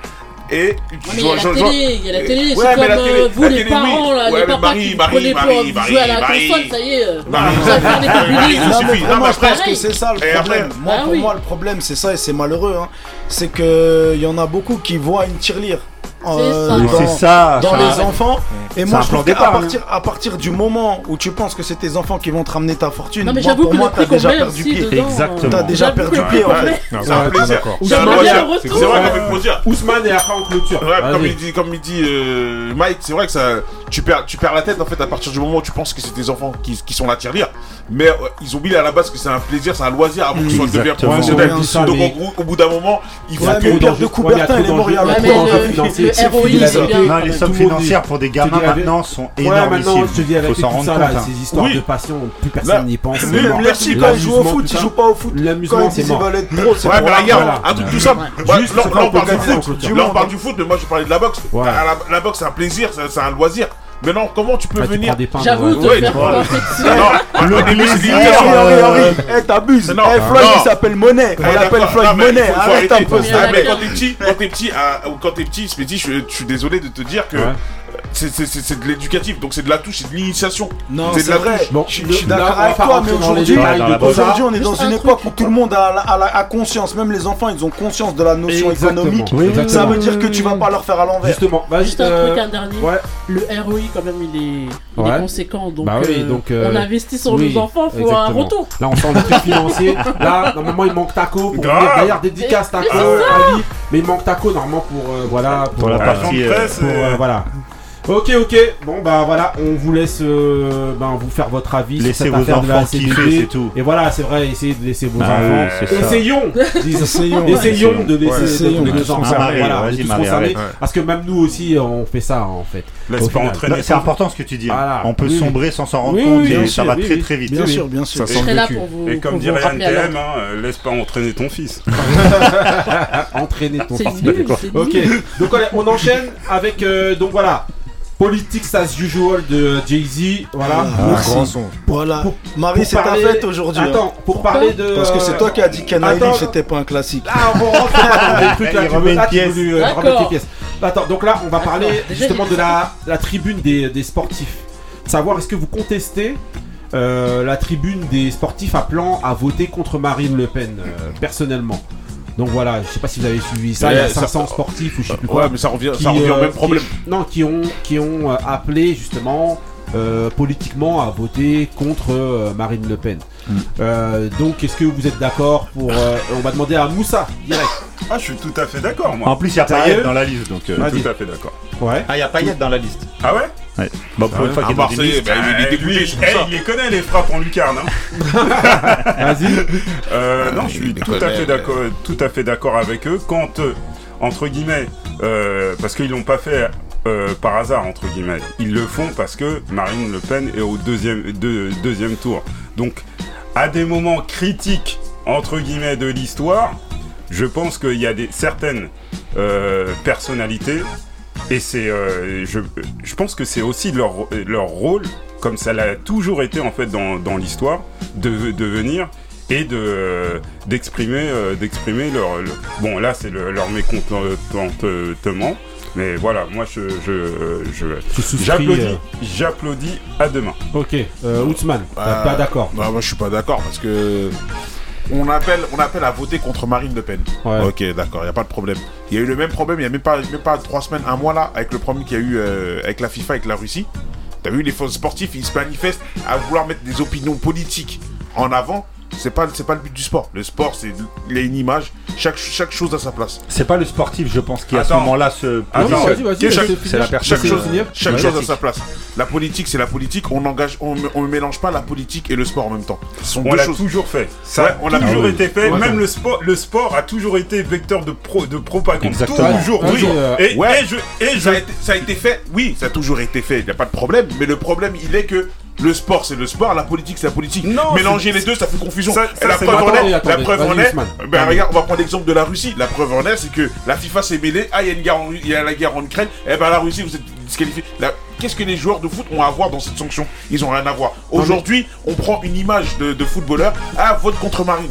Et il y a la télé, il y a la télé, c'est comme vous les parents là, les papas qui prenez pour jouer à la console, ça y est. Euh, vous allez des communistes. Non, moi je pense que c'est ça le problème. Moi ah pour moi le problème c'est ça et c'est malheureux hein c'est qu'il y en a beaucoup qui voient une euh, tirelire. Dans, les enfants. Et moi, je hein. à partir du moment où tu penses que c'est tes enfants qui vont te ramener ta fortune, non, mais pour moi, t'as déjà perdu pied. Exactement. T'as déjà perdu pied, en fait. C'est un plaisir. C'est Ousmane après en clôture. Comme il dit, euh, Mike, c'est vrai que tu perds, la tête, en fait, à partir du moment où tu penses que c'est tes enfants qui, sont la tirelire. Mais euh, ils ont oublié à la base que c'est un plaisir, c'est un loisir avant que ce soit devenu professionnel. Donc, au bout d'un moment, il y a trop d'enjeux Coubertin les Il y a. Les sommes financières pour des gamins maintenant sont énormissimes. Il faut s'en rendre compte. Ces hein. histoires de passion, plus personne n'y pense. Les filles, quand ils jouent au foot, ils jouent pas au foot. L'amusement, c'est mort. Ouais, mais regarde, un truc tout simple. Là, on parle du foot. Là, on parle du foot, mais moi, je parlais de la boxe. La boxe, c'est un plaisir, c'est un loisir. Mais non, comment tu peux venir J'avoue, te le Henri, Henri, t'abuses. Eh, Floyd, il s'appelle Monet. On l'appelle Floyd Monet. Un hein. peu. Eh, quand t'es petit, ah, quand t'es petit, je me dis, je suis désolé de te dire que c'est de l'éducatif, donc c'est de la touche, c'est de l'initiation. C'est de la touche. Bon, je, suis d'accord avec toi, mais aujourd'hui, on est dans une époque où tout le monde a, conscience, même les enfants, ils ont conscience de la notion économique. ça veut dire que tu vas pas leur faire à l'envers. Justement, bah, Juste un euh, truc, un dernier. Le ROI, quand même, il est, conséquent. Donc, bah euh, euh, on investit sur nos enfants, faut un retour. Là, on parle de trucs financiers. Là, normalement, il manque taco. Pour D'ailleurs, dédicace taco, mais il manque taco, normalement, pour. Voilà, pour la partie. Voilà. Ok, ok. Bon, bah voilà, on vous laisse euh, ben, vous faire votre avis. Laissez vos enfants kiffer, c'est tout. Et voilà, c'est vrai, essayez de laisser vos bah enfants. Essayons, essayons, de laisser ouais, les enfants. Voilà, tous concernés. Parce que même nous aussi, on fait ça en fait. C'est important ce que tu dis. Hein. On peut sombrer sans s'en rendre compte et ça va très très vite. Bien sûr, bien sûr. Et comme dirait NTM, hein, euh, laisse pas entraîner ton fils. Entraîner ton fils. Ok, donc on enchaîne avec. Euh, donc voilà. Politics as usual de Jay-Z. Voilà. Ah, merci. grand son. Voilà. pour- Marie, c'est ta parler- fête aujourd'hui. hein. Attends, pour parler de. Parce que c'est toi qui as dit qu'Anaïli, Attends. c'était pas un classique. Ah, on va rentrer dans des trucs là. Il tu remet veux- une tu veux pièce. lui, euh, tes pièces. Attends, donc là, on va parler déjà, justement de la, la tribune des, des sportifs. Savoir est-ce que vous contestez euh, la tribune des sportifs appelant à voter contre Marine Le Pen, euh, personnellement? Donc voilà, je sais pas si vous avez suivi ça, il y a Ouais, ça- 500 sportifs ou je sais plus quoi. Ouais, mais ça revient, qui, ça revient au euh, même problème. qui- non, qui ont, qui ont euh, appelé justement euh, politiquement à voter contre euh, Marine Le Pen. Euh, donc, est-ce que vous êtes d'accord pour. euh, on va demander à Moussa, direct. Ah, je suis tout à fait d'accord, moi. En plus, il y a Payet dans la liste, donc. euh. Tout à fait d'accord. Ouais. Ah, il y a Payet dans la liste. Ah ouais pour une fois Un qu'il est Marseillais, bah, il est dégoûté, lui, c'est eh, ça. il les connaît les frappes en lucarne. Hein. Vas-y. Euh, non, Ah, je suis tout à fait d'accord, tout à fait d'accord avec eux. Quand euh, entre guillemets, euh, parce qu'ils l'ont pas fait euh, par hasard entre guillemets, ils le font parce que Marine Le Pen est au deuxième deux- deuxième tour. Donc, à des moments critiques entre guillemets de l'histoire, je pense qu'il y a des certaines euh, personnalités et c'est, euh, je, je pense que c'est aussi leur, leur rôle, comme ça l'a toujours été en fait dans, dans l'histoire, de, venir et de d'exprimer euh, d'exprimer leur, le- bon là c'est le- leur mécontentement mais voilà moi je je, j'applaudis euh, j'applaudis à demain Ok. Euh, Outsman, Bah, pas d'accord. Bah, moi, je suis pas d'accord parce que. On appelle, on appelle à voter contre Marine Le Pen. Ouais. Ok, d'accord, il n'y a pas de problème. Il y a eu le même problème, il n'y a même pas, même pas trois semaines, un mois là, avec le problème qu'il y a eu euh, avec la FIFA, avec la Russie. T'as vu, les sportifs, ils se manifestent à vouloir mettre des opinions politiques en avant. C'est pas, c'est pas le but du sport. Le sport, c'est, il y a une image. Chaque, chaque chose a sa place. C'est pas le sportif, je pense, qui à ce moment-là se. Attends, vas-y, vas-y, chaque- c'est la personne. Chaque chose, chaque chose a sa place. La politique, c'est la politique. On engage, on, on ne mélange pas la politique et le sport en même temps. Ce sont on deux l'a choses. toujours fait ça Ouais, on l'a toujours oui. été fait Ouais. même le sport le sport a toujours été vecteur de pro de propagande Exactement. toujours toujours. euh, et, ouais. et je et je Ça a, été, ça a été fait, oui, ça a toujours été fait, il n'y a pas de problème, mais le problème il est que le sport c'est le sport, la politique c'est la politique. Non, Mélanger les deux ça fait confusion. ça- Et ça, la preuve en Attendez, est, la preuve en est, ben regarde, on va prendre l'exemple de la Russie. La preuve en est, c'est que la FIFA s'est mêlée, ah il y a une guerre, en- il y a la guerre en Ukraine, et ben la Russie vous êtes disqualifié. La- Qu'est-ce que les joueurs de foot ont à voir dans cette sanction? Ils ont rien à voir. Aujourd'hui, on prend une image de, de footballeur, ah vote contre Marine.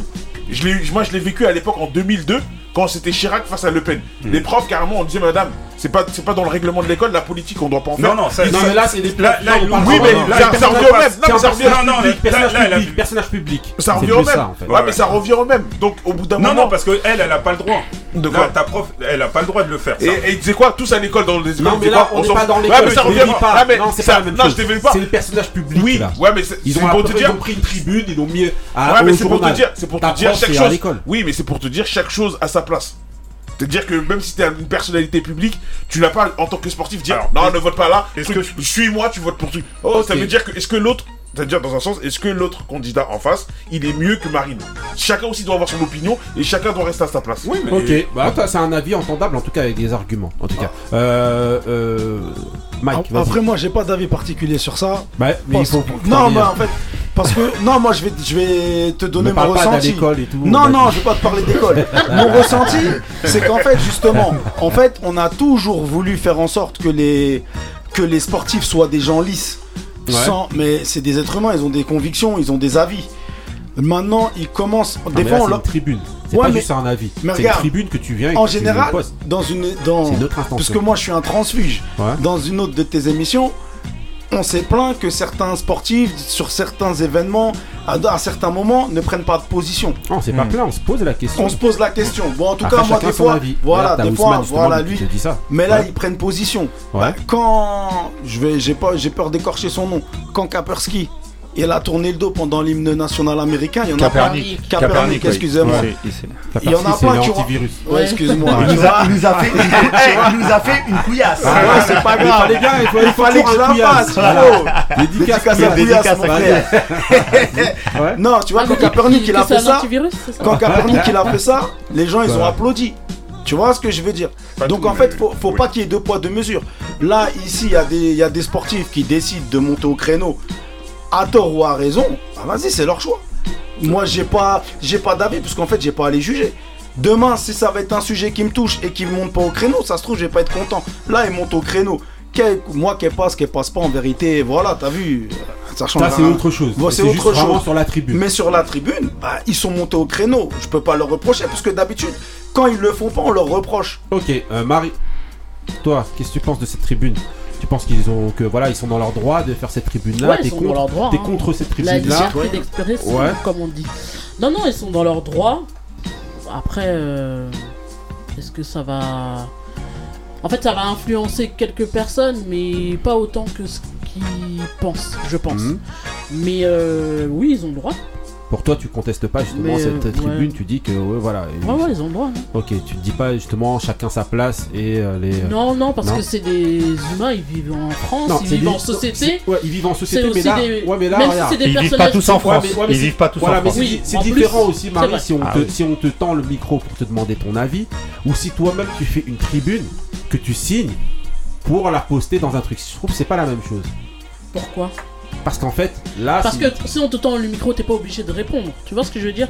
Je moi je l'ai vécu à l'époque en 2002 quand c'était Chirac face à Le Pen. Hmm. Les profs carrément on disait madame, c'est pas c'est pas dans le règlement de l'école la politique on doit pas en faire. non non ça, Non, ça- mais là, c'est des là, là, l'ont- Oui, mais non, ça- non, non, revient non, au même. Non, mais ça revient- non, non, public, là, personnage là, public, personnage public. Ça revient au même. ça, en fait. Ouais, mais ça revient au même. Donc au bout d'un non moment. non parce que elle elle a pas le droit De Là, quoi ta prof elle a pas le droit de le faire. Et, tu sais quoi, tous à l'école dans les écoles. Non, mais là, on n'est pas dans Ouais, l'école. mais ça revient pas. Non, c'est pas la même Non, chose. C'est le personnage public. Oui, là. ouais, mais c'est Ils ont, pour te ils dire. ont pris une tribune, ils l'ont mis à, Ouais, mais au c'est pour te dire, c'est pour te dire chaque chose. l'école. Oui, mais c'est pour te dire chaque chose à sa place. C'est dire que même si t'es une personnalité publique, tu n'as pas en tant que sportif dire Alors, non, ne vote pas là. est-ce que suis-moi, tu votes pour truc. Oh, ça veut dire que est-ce que l'autre, c'est-à-dire dans un sens, est-ce que l'autre candidat en face, il est mieux que Marine? Chacun aussi doit avoir son opinion et chacun doit rester à sa place. Oui mais Ok, bah c'est un avis entendable en tout cas avec des arguments en tout cas. Euh, euh, Mike, vas-y. Après, moi, j'ai pas d'avis particulier sur ça. Bah, mais il. Non, mais en fait, parce que non, moi, je vais, je vais te donner Ne mon parle pas ressenti. d'école et tout, Non, non, je vais pas te parler d'école. mon ressenti, c'est qu'en fait, justement, en fait, on a toujours voulu faire en sorte que les que les sportifs soient des gens lisses. Ouais. Sans, mais c'est des êtres humains, ils ont des convictions, ils ont des avis. Maintenant, ils commencent. Non, Des fois, là, on une tribune. C'est Ouais, pas mais- juste un avis. C'est une tribune que tu viens et en que tu général, postes. dans une dans C'est notre intention. puisque moi je suis un transfuge, Ouais. dans une autre de tes émissions, on s'est plaint que certains sportifs sur certains événements à, à certains moments ne prennent pas de position. Non, c'est pas plein, on se pose la question. On se pose la question. Bon, en tout Après, cas, moi des fois, avis. voilà, des fois, voilà lui. dit ça. Mais là, Ouais. ils prennent position. Ouais. Bah, quand je vais, j'ai pas, j'ai peur d'écorcher son nom. Quand Kapersky, il a tourné le dos pendant l'hymne national américain, il y en a pas. Oui. excusez-moi. Il y en a pas c'est qui ont. Ouais, excuse-moi. Il nous, a, fait, une, il nous a fait une couillasse. Ah ouais, c'est pas Il grave. fallait bien, il faut- Il fallait que je la fasse. Dédicace, à couillasse. Couillasse, mon frère. Ouais. Non, tu vois, Ah, quand que il a fait ça, quand Kaepernick il a fait ça, les gens ils ont applaudi. Tu vois ce que je veux dire? Pas Donc tout, en fait, faut, faut oui. pas qu'il y ait deux poids deux mesures. Là, ici, y, il y a des sportifs qui décident de monter au créneau à tort ou à raison. Bah, vas-y, c'est leur choix. Moi, j'ai pas, j'ai pas d'avis puisqu'en fait, j'ai pas à les juger. Demain, si ça va être un sujet qui me touche et qui ne monte pas au créneau, ça se trouve, je vais pas être content. Là, ils montent au créneau. Moi, qu'elle passe, qu'elle passe pas, en vérité, voilà, t'as vu, ça change Ça, c'est autre chose. Voilà, C'est juste autre chose. sur la tribune. Mais sur la tribune, bah, ils sont montés au créneau. Je peux pas leur reprocher, parce que d'habitude, quand ils le font pas, on leur reproche. Ok, euh, Marie, toi, qu'est-ce que tu penses de cette tribune? Tu penses qu'ils ont que voilà, ils sont dans leur droit de faire cette tribune-là Ouais, T'es contre, droit, t'es hein. contre cette tribune-là Ouais. comme on dit. Non, non, ils sont dans leur droit. Après, euh, est-ce que ça va. En fait, ça va influencer quelques personnes, mais pas autant que ce qu'ils pensent, je pense. Mhm. Mais euh, oui, ils ont le droit. Pour toi, tu contestes pas justement Mais, cette euh, tribune, ouais. tu dis que ouais, voilà. et- Ouais, ouais, ils ont le droit. hein. Ok, tu te dis pas justement chacun sa place et euh, les. euh, Non, non, parce que c'est des humains, ils vivent en France, Non, ils c'est vivent des- en société. ils vivent en société, mais là- des- ouais, mais là, même regarde. si c'est des Ils vivent pas tous en Ouais, France. mais- Ouais, mais Ils c'est- vivent pas tous voilà, en France. c'est- Oui, c'est en plus, différent aussi, Marie, si on, Ah te, oui. si on te tend le micro pour te demander ton avis, ou si toi-même tu fais une tribune que tu signes pour la poster dans un truc. Je trouve que c'est pas la même chose. Pourquoi? Parce qu'en fait, là. Parce que si on te tend le micro, t'es pas obligé de répondre. Tu vois ce que je veux dire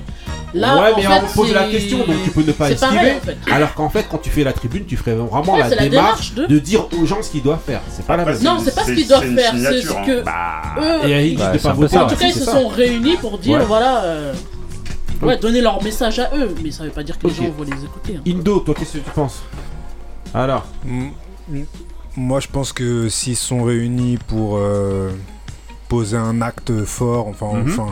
Là, ouais, en mais fait, on pose la question, donc tu peux ne pas esquiver. pareil, en fait. Alors qu'en fait, quand tu fais la tribune, tu ferais vraiment Ouais, la, démarche, démarche de... de- dire aux gens ce qu'ils doivent faire. C'est pas la même Non, c'est pas ce qu'ils doivent faire, c'est ce signature, que Bah, eux. et ils disent Bah, de c'est pas voter. En tout cas, ils se sont réunis pour dire voilà. euh, Ouais, donner leur message à eux, mais ça veut pas dire que les gens vont les écouter. hein. Indo, toi, qu'est-ce que tu penses Alors Moi, je pense que s'ils sont réunis pour euh, poser un acte fort, enfin, Mhm. enfin,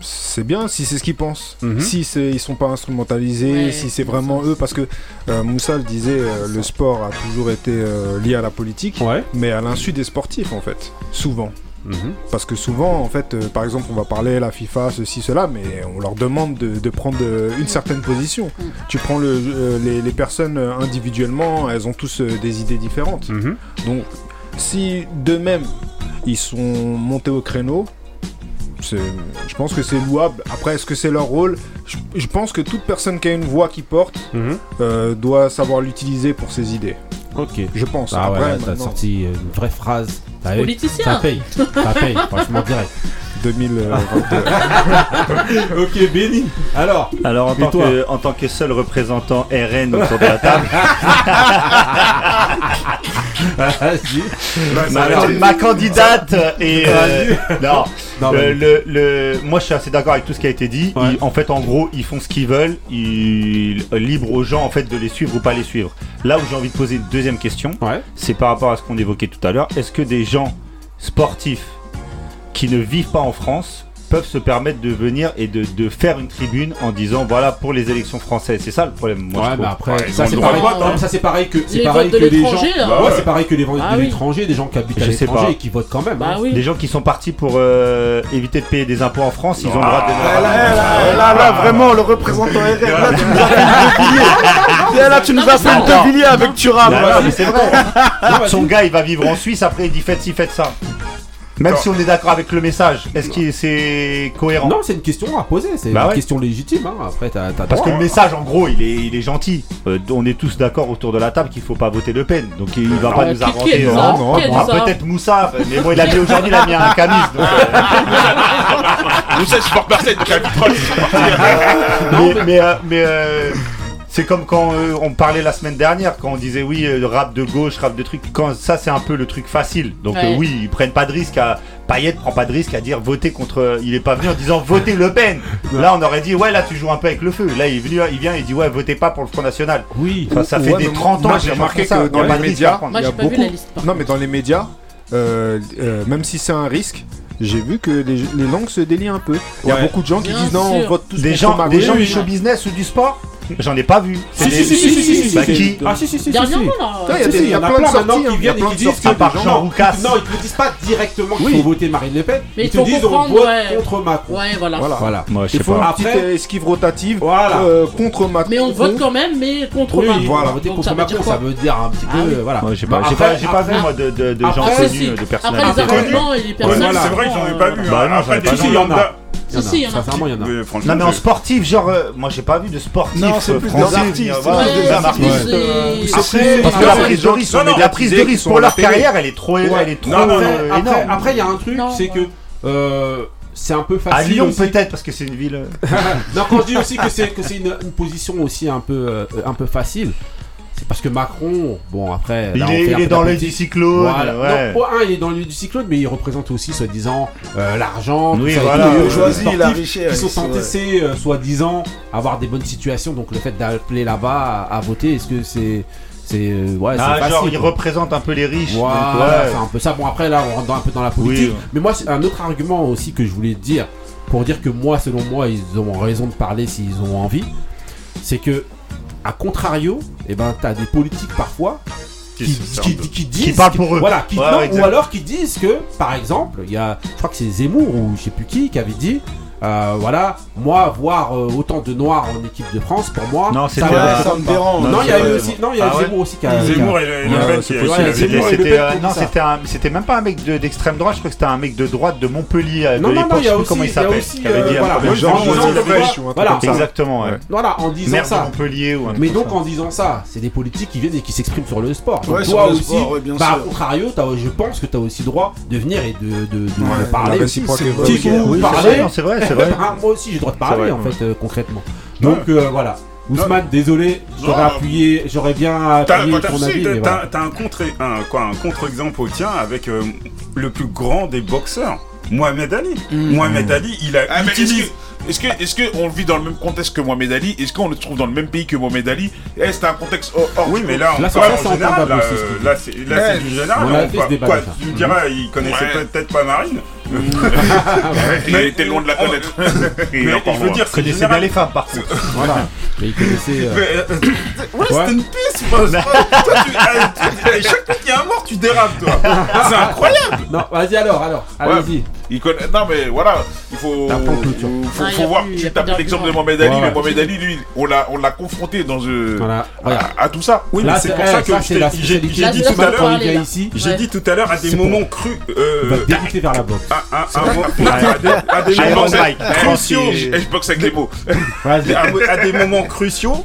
c'est bien si c'est ce qu'ils pensent. Mhm. Si c'est, ils sont pas instrumentalisés, Ouais, si c'est vraiment eux, parce que euh, Moussa le disait, euh, le sport a toujours été euh, lié à la politique, Ouais. mais à l'insu des sportifs en fait, souvent. Mhm. Parce que souvent, en fait, euh, par exemple, on va parler la FIFA, ceci, cela, mais on leur demande de, de prendre euh, une certaine position. Mm. Tu prends le, euh, les, les personnes individuellement, elles ont tous euh, des idées différentes. Mhm. Donc, si d'eux-mêmes, ils sont montés au créneau, je pense que c'est louable. Après, est-ce que c'est leur rôle? Je, je pense que toute personne qui a une voix qui porte Mhm. euh, doit savoir l'utiliser pour ses idées. Ok. Je pense. Ah ouais, Après, là, t'as sorti une vraie phrase. Politicien. Ça paye. Ça paye, franchement direct. 2022. ok, Béni. Alors Alors, en tant, toi que, en tant que seul représentant RN autour de la table, Vas-y. ma, Alors- ma candidate est. euh, non, Non, le, le- le- moi je suis assez d'accord avec tout ce qui a été dit. Ouais. Ils- en fait, en gros, ils font ce qu'ils veulent. Ils libre aux gens en fait de les suivre ou pas les suivre. Là où j'ai envie de poser une deuxième question, Ouais. c'est par rapport à ce qu'on évoquait tout à l'heure. Est-ce que des gens sportifs qui ne vivent pas en France peuvent se permettre de venir et de, de faire une tribune en disant voilà pour les élections françaises c'est ça le problème moi je ouais, trouve. mais après, Ouais, ça c'est pareil, vote, non, hein. ça c'est pareil que c'est Les pareil que les gens. Ouais, Bah ouais. c'est pareil que les votes Ah de oui. l'étranger, des gens qui habitent à Je l'étranger et qui votent quand même. Bah hein. oui. des gens qui sont partis pour euh, éviter de payer des impôts en France ils ont le droit de Là, là, là, là, là, vraiment, le représentant RN, là, tu nous as. Là, tu nous as fait Attends. Devilliers avec vas-y. Son gars, il va vivre en Suisse, après il dit faites ci, faites ça. Même si on est d'accord avec le message, est-ce que c'est cohérent Non, c'est une question à poser, c'est Bah une ouais. question légitime. Hein. Après, t'as t'as Parce que le message, en gros, il est, il est gentil. Euh, on est tous d'accord autour de la table qu'il faut pas voter Le Pen. Donc il va pas nous qui- qui a inventer. dit euh, non, dit ah, peut-être Moussa, mais bon, il a mis aujourd'hui, il a mis un camis. donc, euh, Nous, c'est sport Marseille, donc partis. mais mais, euh, mais, euh, c'est comme quand euh, on parlait la semaine dernière, quand on disait oui, euh, rap de gauche, rap de truc. Quand ça, c'est un peu le truc facile. Donc Ouais. euh, oui, ils prennent pas de risque à. Payet prend pas de risque à dire voter contre. Il est pas venu en disant votez Le Pen. Là, on aurait dit ouais, là, tu joues un peu avec le feu. Là, il est venu, il vient, il dit ouais, votez pas pour le Front National. Oui. Enfin, ça fait Ouais, des mais 30 ans moi, que j'ai remarqué ça. que Il dans les médias, prendre. Moi, il y a j'ai pas vu beaucoup. la liste, par non, mais dans les médias, euh, euh, même si c'est un risque, j'ai vu que les, les langues se délient un peu. Il y a beaucoup de gens qui Bien disent non, on vote tous Des gens, Macron. des gens du show business ou du sport J'en ai pas vu. Si, C'est si, des- si, si, si, si, Bah, si. qui Ah, si, si, si. Dernièrement, il y a plein de sorties, hein, qui viennent et qui disent que des Jean Roucas. Non, ils te disent pas directement qu'il faut voter Marine Le Pen. Mais ils il te disent on vote contre Macron. Ouais, voilà. Voilà. Voilà. Moi, je Il sais faut pas. une Après- petite euh, esquive rotative Voilà. euh, contre Macron. Mais on vote quand même, mais contre Oui, Macron. voilà, voter contre Macron, ça veut dire un petit Ah peu. euh, Voilà. J'ai pas, Bah, après- après- vu moi de, gens après, Après, connus, de Après, personnalités. les arguments et les personnages. c'est vrai que j'en ai pas vu. Bah hein. non, Après, j'en ai pas Si, Si, si, il y en a. Sincèrement, il y en a. Ouais, franchement, Non mais en sportif, genre, euh, moi j'ai pas vu de sportif Non, c'est plus français des artistes, des artistes, Parce que la prise de risque, non, non, la prise de risque pour leur carrière, elle est trop, euh, Après, énorme. après, il y a un truc, c'est que euh, c'est un peu facile. À Lyon peut-être parce que c'est une ville. non, quand je dis aussi que c'est que c'est une, une position aussi un peu euh, un peu facile, c'est parce que Macron, bon après. Il là, est- il dans l'œil du cyclone, Voilà. ouais. Non, un, il est dans l'œil du cyclone, mais il représente aussi, soi-disant, euh, l'argent. Oui, voilà. tout, La bourgeoisie, sportifs la richesse, Qui sont censés, euh, soi-disant, avoir des bonnes situations. Donc le fait d'appeler là-bas à, à voter, est-ce que c'est. C'est euh, ouais, Ah, c'est facile, genre, il quoi. représente un peu les riches. donc, Voilà, ouais. c'est un peu ça. Bon, après, là, on rentre un peu dans la politique. Oui. Mais moi, c'est un autre argument aussi que je voulais dire, pour dire que moi, selon moi, ils ont raison de parler s'ils ont envie. C'est que, à contrario, eh ben, t'as des politiques parfois Qui disent. Qui parlent pour eux. Voilà, Ouais, non, ou alors qui disent que, par exemple, il y a, je crois que c'est Zemmour ou je sais plus qui, qui avait dit. Euh, voilà, moi voir euh, autant de noirs en équipe de France, pour moi, Non, ça c'était, me euh, ça me dérange. Non, Non, il y a eu c'est- aussi, non, il y a Ah ouais Zemmour Ouais, qui a- et Le C'était, non, c'était un- c'était même pas un mec de- d'extrême droite, je crois que c'était un mec de droite de Montpellier euh, de Non, non, non, l'époque, il y a aussi, comment il s'appelle. qui avait dit voilà. Exactement. Voilà, en disant ça. Montpellier Mais donc en disant ça, c'est des politiques qui viennent et qui s'expriment sur le sport. Toi aussi, bien bah, contrario, je pense que tu as aussi droit de venir et de, de, de Ouais, parler. Vrai, bah, moi aussi j'ai le droit de parler vrai, en ouais. fait euh, concrètement. Donc euh, voilà. Ousmane, désolé, j'aurais appuyé, j'aurais bien appuyé t'as- ton si, avis. t'as- voilà. t'as un contre un quoi un contre-exemple au tien avec euh, le plus grand des boxeurs, Mohamed Ali. Mohamed Ali, il a Ah, utilisé. est-ce que, est-ce que on vit dans le même contexte que Mohamed Ali? Est-ce qu'on le trouve dans le même pays que Mohamed Ali? Eh, c'est un contexte hors. hors- Oui, mais là, on Là, c'est parle en général. Là, là, c'est du général. On a on fait ce parle- débat quoi, déjà. Tu me diras, il connaissait Ouais. peut-être pas Marine. Il était loin de la connaître. Il est Mais encore je veux loin. dire, c'est Connaissez bien les femmes par contre. Voilà. Mais il connaissait. euh, Mais, euh, Ouais, Ouais. c'était une piste. tu- Chaque fois qu'il y a un mort, tu dérapes, toi. C'est incroyable. Non, vas-y alors, alors, allez-y. Il connaît... Non, mais voilà, il faut, faut, Ah, faut voir. plus- Tu tapes l'exemple de. Mohamed Ali, Ouais, mais. Mohamed Ali, lui, on l'a, on l'a confronté dans euh, Voilà, à, à tout ça. Oui, Là, mais c'est pour eh, ça que j'ai dit tout à l'heure. J'ai Ouais. dit tout à l'heure à des moments crus. euh, dégoûter vers la boxe. à, des- moments cruciaux. Et je boxe avec les mots. À des moments cruciaux.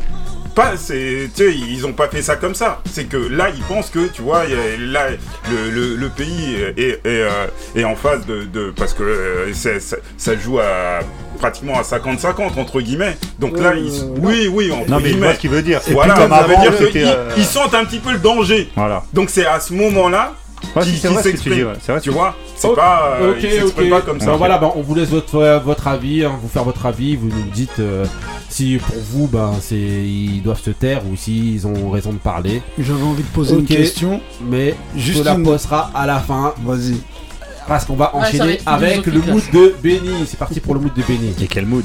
Pas, c'est, tu sais, ils ont pas fait ça comme ça. C'est que là, ils pensent que, tu vois, y a- là, le, le, le pays est, est, euh, est en phase de, de parce que euh, c'est- ça, ça joue à pratiquement à 50-50 entre guillemets. Donc là, ils, oui, oui, entre Non, mais guillemets. ce qu'il veut dire. C'est Voilà, plus comme ça veut dire qu'ils euh, ils sentent un petit peu le danger. Voilà. Donc c'est à ce moment-là Ouais, c'est vrai ce que tu dis. ouais, C'est vrai. Tu vois, c'est Ok, pas, euh, ok, ils s'expriment ok. pas comme ça. Bon, voilà, bah, on vous laisse votre, euh, votre avis, hein, vous faire votre avis, vous nous dites euh, si pour vous, ben, c'est, ils doivent se taire ou s'ils ont raison de parler. J'avais envie de poser Ok. une question. Mais Juste je la une- posera à la fin Vas-y. parce qu'on va Ouais, ça va enchaîner être avec le philosophique, mood de Benny. C'est parti pour le mood de Benny. Et quel mood?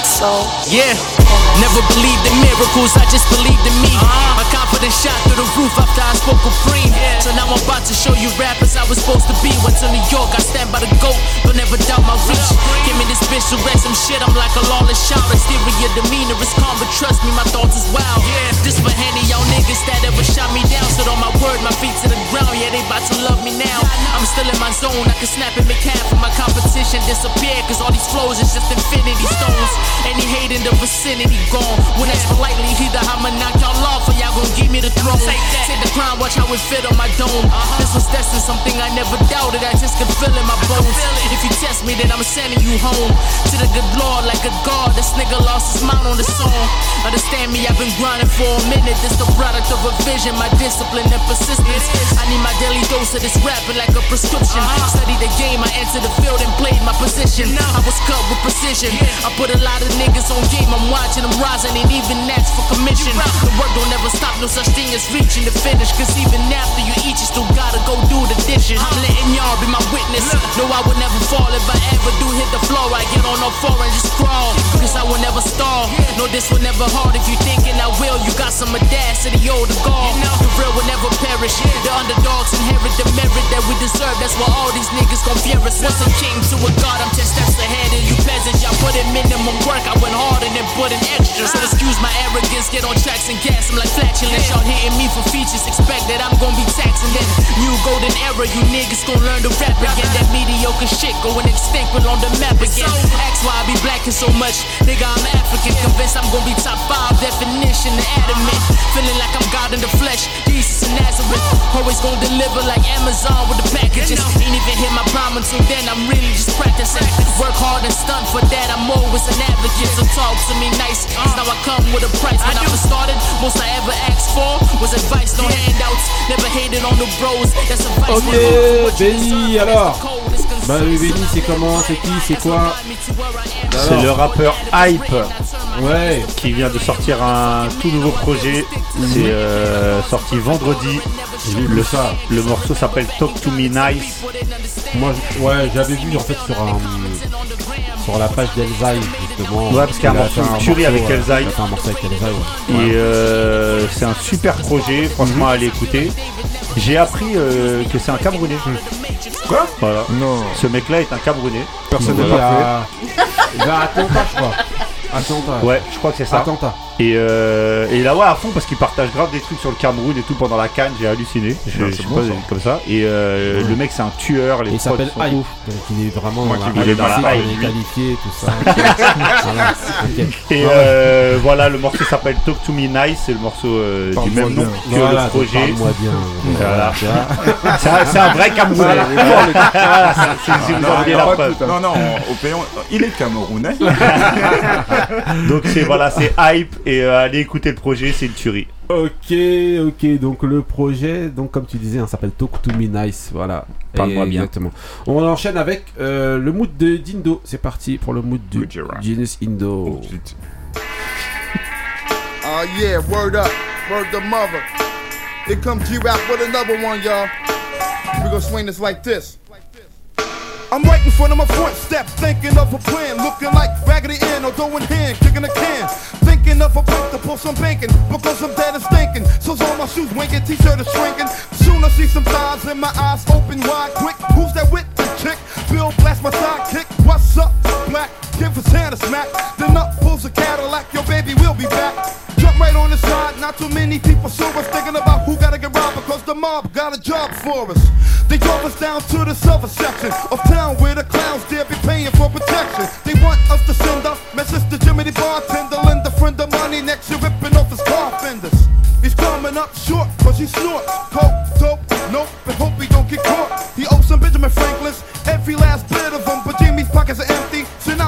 Look, yeah. Never believed in miracles, I just believed in me. Uh-huh. My confidence shot through the roof after I spoke of cream. So now I'm about to show you rappers I was supposed to be. Went to New York, I stand by the goat, don't ever doubt my reach. Give me this bitch to wreck some shit, I'm like a lawless shout. Exterior demeanor is calm, but trust me, my thoughts is wild. Yeah. This for Henny, y'all niggas that ever shot me down. Stood on my word, my feet to the ground, yeah, they about to love me now. I'm still in my zone, I can snap and make half of my competition disappear. Cause all these flows is just infinity stones. Any hate in the vicinity gone. When that's politely, either I'ma knock y'all off or y'all gon' give me the throne. Take the crown, watch how it fit on my dome. This was destined, something I never doubted. I just could feel in my bones. If you test me, then I'm sending you home. To the good Lord, like a god. This nigga lost his mind on the song. Understand me, I've been grinding for a minute. This the product of a vision, my discipline and persistence. I need my daily dose of this rapping like a prescription. Uh-huh. Study the game, I entered the field and played my position. I was cut with precision. I put a lot of niggas on game, I'm watching them rise and ain't even ask for commission. The work don't ever stop, no such thing as reaching the finish. Cause even after you eat, you still gotta go do the dishes. I'm letting y'all be my witness. No, I would never fall if I ever do hit the floor. I get on the floor and just crawl. Cause I will never stall. No, this will never hard. If you thinking I will, you got some audacity, oh the gall. The real will never perish. The underdogs inherit the merit that we deserve. That's why all these niggas gon' fear us. Once a king to a god, I'm ten steps ahead of you peasants. Y'all put in minimum work, I went hard and then but an extra. So excuse my arrogance, get on tracks and gas. I'm like flatulence. Y'all hitting me for features, expect that I'm gonna be taxing them. New golden era, you niggas gon' learn to rap again. That mediocre shit going extinct, but on the map again. Ask why I be blacking so much, nigga. I'm African, convinced I'm gonna be top five. Definition of adamant, feeling like I'm God in the flesh. Jesus and Nazareth, always gonna deliver like Amazon with the packages. Ain't even hit my prime until then. I'm really just practicing. Work hard and stunt for that. I'm always an advocate. So talk to me nice. Cause now I come with a price. When I first started, most I ever asked for was advice, no handouts. Never hated on the bros. That's advice. Ok, Benny, alors Bah oui, Benny, c'est comment C'est qui C'est quoi C'est le rappeur Hype. Ouais. Qui vient de sortir un tout nouveau projet. C'est euh, sorti vendredi. Le, le morceau s'appelle Talk to Me Nice. Moi, je- ouais, j'avais vu en fait sur un sur la page d'Elzai justement. Ouais, parce qu'il y a un morceau de tuerie avec a fait un morceau avec Elzai, ouais. Et euh, c'est un super projet, franchement, Mhm. allez écouter. J'ai appris euh, que c'est un Camerounais. Quoi? Voilà. Non. Ce mec-là est un Camerounais. Personne parfait. va- Il va à Atlanta, je crois. Atlanta. Ouais, je crois que c'est ça. Atlanta. Et, euh, et là, ouais, à fond, parce qu'il partage grave des trucs sur le Cameroun et tout pendant la canne, j'ai halluciné. Je, Ouais, je c'est sais bon, pas, ça. comme ça. Et euh, Ouais. le mec, c'est un tueur. Les Il s'appelle donc il est vraiment Moi dans qui la voulais dans la hype, hype, il est qualifié, tout ça. voilà. Et euh, voilà, le morceau s'appelle Talk to Me Nice, c'est le morceau euh, du même nom bien. que Voilà, le projet. parle-moi bien. Voilà. tu vois. C'est un, vrai Camerounais. Non, non, la pas preuve. tout, Non, non, au pays, on- il est camerounais. Donc c'est voilà, c'est hype et euh, allez écouter le projet, c'est une tuerie. Ok, ok, donc le projet, donc comme tu disais, hein, s'appelle Talk to Me Nice, voilà. Parle-moi bien. Exactement. On enchaîne avec euh, le mood de Dindo. C'est parti pour le mood de Gujarat. Genius Indo. Uh, yeah, word up, word the mother. Here comes G-Rap with another one, y'all. We gonna swing this like this. I'm right in front of my front step, thinking of a plan, looking like Raggedy Ann or doing hand, kicking a can. Thinking of a place to pull some banking, because I'm dead and stinking. So's all my shoes winking, t-shirt is shrinking. Soon I see some thighs and my eyes open wide, quick. Who's that with the chick? Bill blast my sidekick. What's up, black? Give his hand a smack. Then up pulls a Cadillac, your baby will be back. Right on the side, not too many people saw us thinking about who gotta get robbed because the mob got a job for us. They drove us down to the silver section of town where the clowns dare be paying for protection. They want us to send a message to Jimmy the bartender, lend a friend of money next year ripping off his car fenders. He's coming up short cause he snorts coke, dope, nope, and hope he don't get caught. He owes some Benjamin Franklin's, every last bit of them, but Jimmy's pockets are empty,